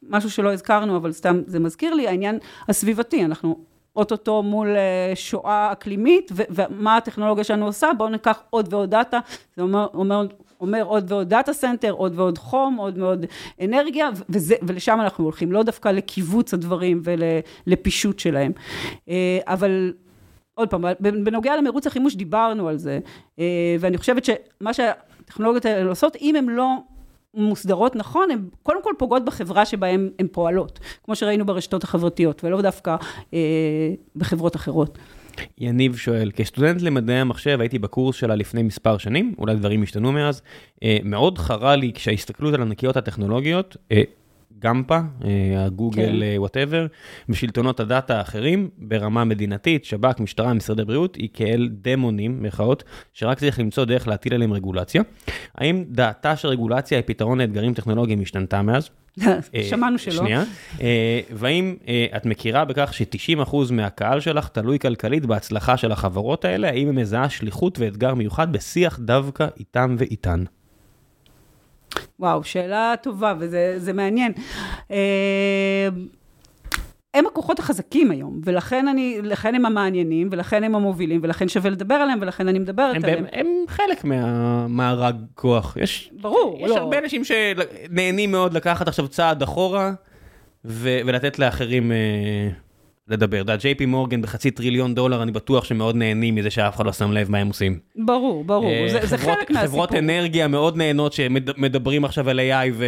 משהו שלא הזכרנו, אבל סתם זה מזכיר לי, העניין הסביבתי, אנחנו אוטוטו מול אה, שואה אקלימית, ומה הטכנולוגיה שלנו עושה, בואו ניקח עוד ועוד דאטה, זה אומר, אומר, אומר עוד ועוד data center, עוד ועוד חום, עוד ועוד אנרגיה, וזה, ולשם אנחנו הולכים, לא דווקא לקיבוץ הדברים ולפישוט שלהם. אה, אבל עוד פעם, בנוגע למרוץ החימוש דיברנו על זה, אה, ואני חושבת שמה שהטכנולוגיות האלה עושות, אם הן לא מוסדרות נכון, הן קודם כל פוגעות בחברה שבהן הן פועלות, כמו שראינו ברשתות החברתיות, ולא דווקא אה, בחברות אחרות. יניב שואל, כסטודנט למדעי המחשב הייתי בקורס שלה לפני מספר שנים, אולי דברים השתנו מאז, אה, מאוד חרה לי כשההסתכלות על ענקיות הטכנולוגיות, אה, גמפה, אה, הגוגל, whatever, כן. ושלטונות הדאטה האחרים, ברמה מדינתית, שב"כ, משטרה, משרדי בריאות, היא כאל דמונים, מירכאות, שרק צריך למצוא דרך להטיל עליהם רגולציה. האם דעתה של רגולציה היא פתרון לאתגרים טכנולוגיים השתנתה מאז? אה, שמענו שלא. שנייה. אה, והאם את מכירה בכך ש-90% מהקהל שלך תלוי כלכלית בהצלחה של החברות האלה? האם היא מזהה שליחות ואתגר מיוחד בשיח דווקא איתם ואיתן? וואו, שאלה טובה וזה מעניין. אה, הם הכוחות החזקים היום, ולכן אני, לכן הם המעניינים, ולכן הם המובילים, ולכן שווה לדבר עליהם, ולכן אני מדברת הם עליהם. הם חלק מהמארג כוח. יש, ברור, יש לא. הרבה אנשים שנהנים מאוד לקחת עכשיו צעד אחורה, ו- ולתת לאחרים... אה, לדבר. אתה יודע, ג'יי פי מורגן בחצי טריליון דולר, אני בטוח שמאוד נהנים מזה שאף אחד לא שם לב מה הם עושים. ברור, ברור, אה, זה, זה חלק מהסיפור. חברות אנרגיה מאוד נהנות שמדברים עכשיו על AI ו,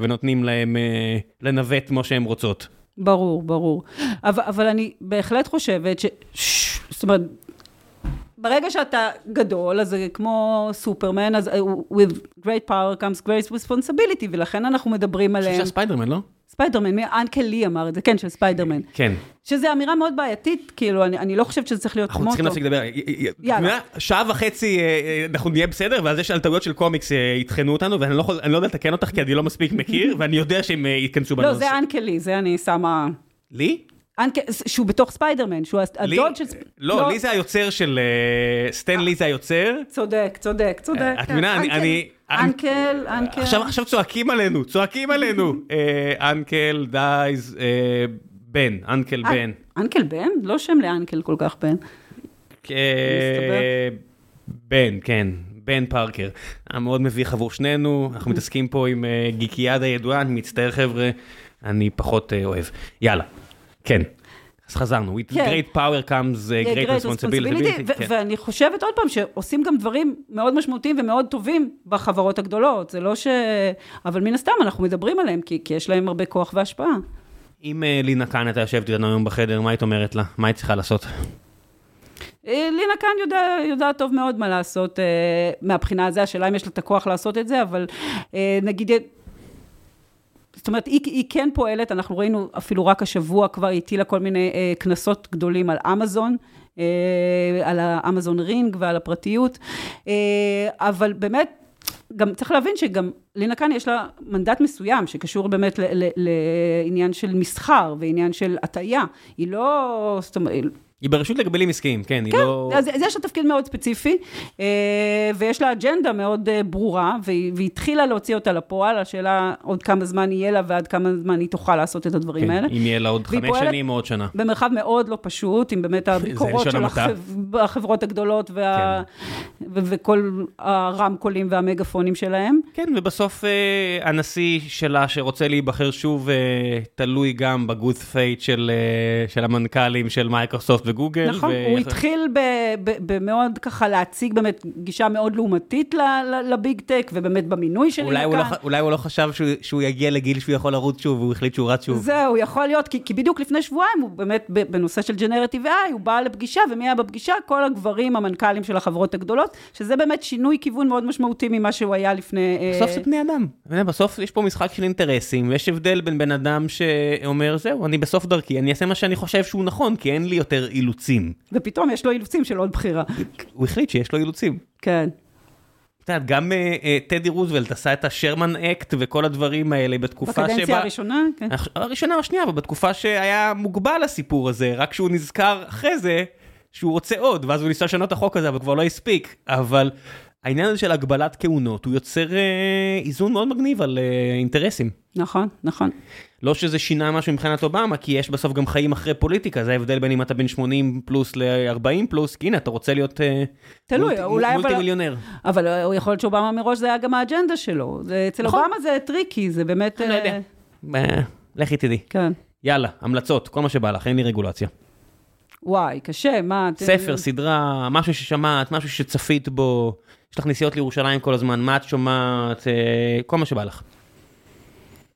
ונותנים להם אה, לנווט כמו שהן רוצות. ברור, ברור. אבל, אבל אני בהחלט חושבת ש... זאת אומרת, ברגע שאתה גדול, אז זה כמו סופרמן, אז uh, with great power comes great responsibility, ולכן אנחנו מדברים עליהם. אני חושב ספיידרמן, לא? ספיידרמן, אנקל לי אמר את זה, כן, של ספיידרמן. כן. שזו אמירה מאוד בעייתית, כאילו, אני, אני לא חושבת שזה צריך להיות מוטו. אנחנו צריכים להפסיק לדבר. יאללה. שעה וחצי אה, אה, אנחנו נהיה בסדר, ואז יש על טעויות של קומיקס אה, יטחנו אותנו, ואני לא, יכול, לא יודע לתקן אותך, כי אני לא מספיק מכיר, ואני יודע שהם ייכנסו בנושא. לא, זה אנקל לי, זה אני שמה... לי? שהוא בתוך ספיידרמן, שהוא הדוד של... לא, לא, לי זה היוצר של... סטן לי זה היוצר. צודק, צודק, צודק. את מבינה, אני... uncle, uncle. עכשיו צועקים עלינו, צועקים עלינו. uncle, דייז, בן, uncle בן. uncle בן? לא שם ל uncle כל כך בן. בן, כן. בן פארקר. היה מאוד מביך עבור שנינו, אנחנו מתעסקים פה עם גיקיאדה ידועה, אני מצטער חבר'ה, אני פחות אוהב. יאללה, כן. אז חזרנו, with כן. great power comes uh, great responsibility. ו- כן. ואני חושבת עוד פעם שעושים גם דברים מאוד משמעותיים ומאוד טובים בחברות הגדולות, זה לא ש... אבל מן הסתם אנחנו מדברים עליהם, כי, כי יש להם הרבה כוח והשפעה. אם אה, לינה כאן הייתה יושבת איתנו היום בחדר, מה היית אומרת לה? מה היא צריכה לעשות? אה, לינה כאן יודע, יודעת טוב מאוד מה לעשות אה, מהבחינה הזו, השאלה אם יש לה את הכוח לעשות את זה, אבל אה, נגיד, זאת אומרת, היא, היא כן פועלת, אנחנו ראינו אפילו רק השבוע כבר, היא הטילה כל מיני אה, קנסות גדולים על אמזון. אה, על האמזון רינג ועל הפרטיות, אה, אבל באמת, גם צריך להבין שגם לינה כאן יש לה מנדט מסוים שקשור באמת ל- ל- לעניין של מסחר ועניין של הטעיה. היא לא, זאת אומרת, היא ברשות לגבלים עסקיים, כן, היא כן, לא... אז, אז יש לה תפקיד מאוד ספציפי, אה, ויש לה אג'נדה מאוד אה, ברורה, והיא, והיא התחילה להוציא אותה לפועל, השאלה עוד כמה זמן יהיה לה ועד כמה זמן היא תוכל לעשות את הדברים כן, האלה. אם יהיה לה עוד חמש פועלת- שנים או עוד שנה. במרחב מאוד לא פשוט, עם באמת הביקורות של המעטה. החב... החברות הגדולות וה... ו- וכל הרמקולים והמגפונים שלהם. כן, ובסוף אה, הנשיא שלה שרוצה להיבחר שוב, אה, תלוי גם ב good faith של, אה, של המנכ"לים של מייקרוסופט וגוגל. נכון, ו- הוא התחיל ב- ב- במאוד ככה להציג באמת גישה מאוד לעומתית ל big tech, ובאמת במינוי של אולי הוא, לא, אולי הוא לא חשב שהוא, שהוא יגיע לגיל שהוא יכול לרוץ שוב, והוא החליט שהוא רץ שוב. זהו, יכול להיות, כי, כי בדיוק לפני שבועיים, הוא באמת, ב- בנושא של generative AI, הוא בא לפגישה, ומי היה בפגישה? כל הגברים המנכ"לים של החברות הגדולות, שזה באמת שינוי כיוון מאוד משמעותי ממה שהוא היה לפני... אה, בסוף זה בני אדם. בסוף יש פה משחק של אינטרסים, ויש הבדל בין בן אדם שאומר, זהו, אני בסוף דרכי, אני אעשה מה שאני חושב שהוא נכון, כי אין לי יותר אילוצים. ופתאום יש לו אילוצים של עוד בחירה. הוא החליט שיש לו אילוצים. כן. את יודעת, גם אה, אה, טדי רוזוולט עשה את השרמן אקט וכל הדברים האלה בתקופה שבה... בקדנציה הראשונה, כן. הראשונה או השנייה, אבל בתקופה שהיה מוגבל הסיפור הזה, רק שהוא נזכר אחרי זה שהוא רוצה עוד, ואז הוא ניסה לשנות את החוק הזה, אבל כבר לא הספיק. אבל העניין הזה של הגבלת כהונות, הוא יוצר אה, איזון מאוד מגניב על אה, אינטרסים. נכון, נכון. לא שזה שינה משהו מבחינת אובמה, כי יש בסוף גם חיים אחרי פוליטיקה, זה ההבדל בין אם אתה בן 80 פלוס ל-40 פלוס, כי הנה, אתה רוצה להיות אה, תלוי, מולטי- אולי אבל- מולטי מיליונר. אבל יכול להיות שאובמה מראש זה היה גם האג'נדה שלו. זה, אצל נכון. אובמה זה tricky, זה באמת... אני לא יודע. לכי תדעי. כן. יאללה, המלצות, כל מה שבא לך, אין לי רגולציה. וואי, קשה, מה... ספר, סדרה, משהו ששמעת, משהו שצפית בו, יש לך נסיעות לירושלים כל הזמן, מה את שומעת, אה, כל מה שבא לך.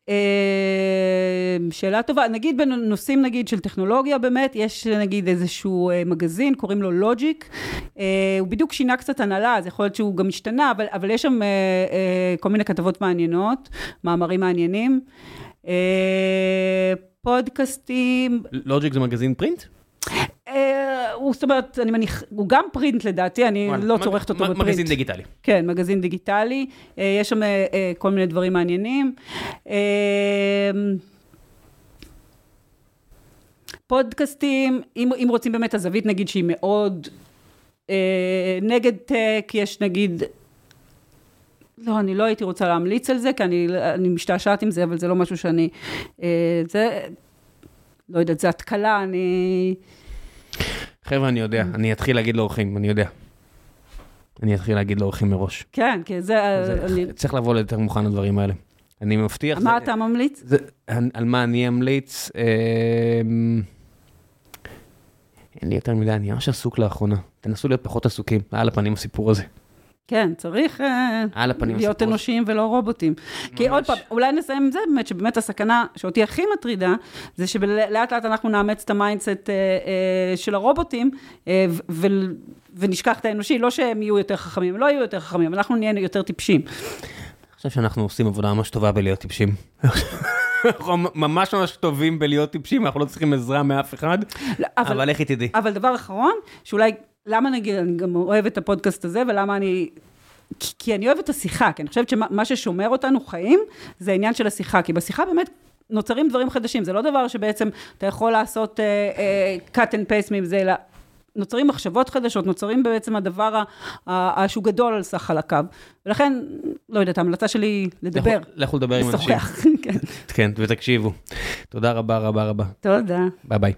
אה, שאלה טובה, נגיד בנושאים נגיד של טכנולוגיה באמת, יש נגיד איזשהו אה, מגזין, קוראים לו לוג'יק, הוא בדיוק שינה קצת הנהלה, אז יכול להיות שהוא גם השתנה, אבל, אבל יש שם כל מיני כתבות מעניינות, מאמרים מעניינים. פודקאסטים, לוג'יק זה מגזין פרינט? הוא זאת אומרת, אני מניח, הוא גם פרינט לדעתי, אני וואלה, לא מג- צורכת אותו מג- בפרינט. מגזין דיגיטלי. כן, מגזין דיגיטלי, אה, יש שם אה, אה, כל מיני דברים מעניינים. פודקאסטים, אם, אם רוצים באמת הזווית נגיד שהיא מאוד אה, נגד טק, יש נגיד, לא, אני לא הייתי רוצה להמליץ על זה, כי אני, אני משתעשעת עם זה, אבל זה לא משהו שאני, אה, זה, לא יודעת, זה התקלה, אני... חבר'ה, אני יודע, אני אתחיל להגיד לאורחים, אני יודע. אני אתחיל להגיד לאורחים מראש. כן, כי זה, זה- אני, צריך לבוא ליותר מוכן לדברים האלה. אני מבטיח. מה זה- אתה ממליץ? זה, על מה אני אמליץ? אמ, אין לי יותר מדי, אני ממש עסוק לאחרונה. תנסו להיות פחות עסוקים, על הפנים הסיפור הזה. כן, צריך אה, להיות. אנושיים ולא רובוטים. כי עוד פעם, אולי נסיים עם זה באמת, שבאמת הסכנה שאותי הכי מטרידה, זה שלאט לאט אנחנו נאמץ את ה mindset אה, אה, של הרובוטים, ו- ונשכח את האנושי, לא שהם יהיו יותר חכמים, לא יהיו יותר חכמים, אנחנו נהיה יותר טיפשים. אני חושב שאנחנו עושים עבודה ממש טובה בלהיות טיפשים. אנחנו ממש ממש טובים בלהיות טיפשים, אנחנו לא צריכים עזרה מאף אחד, לא, אבל לכי תדעי. אבל דבר אחרון, שאולי, למה נגיד, אני גם אוהבת את הפודקאסט הזה, ולמה אני... כי, כי אני אוהבת את השיחה, כי אני חושבת שמה מה ששומר אותנו חיים, זה העניין של השיחה, כי בשיחה באמת... נוצרים דברים חדשים, זה לא דבר שבעצם אתה יכול לעשות uh, uh, cut and paste מזה, אלא נוצרים מחשבות חדשות, נוצרים בעצם הדבר ה- ה- ה- שהוא גדול על סך חלקיו. ולכן, לא יודעת, ההמלצה שלי היא לדבר, לכו לדבר עם אנשים. לשוחח. כן. כן, ותקשיבו. תודה רבה רבה רבה. תודה. ביי ביי.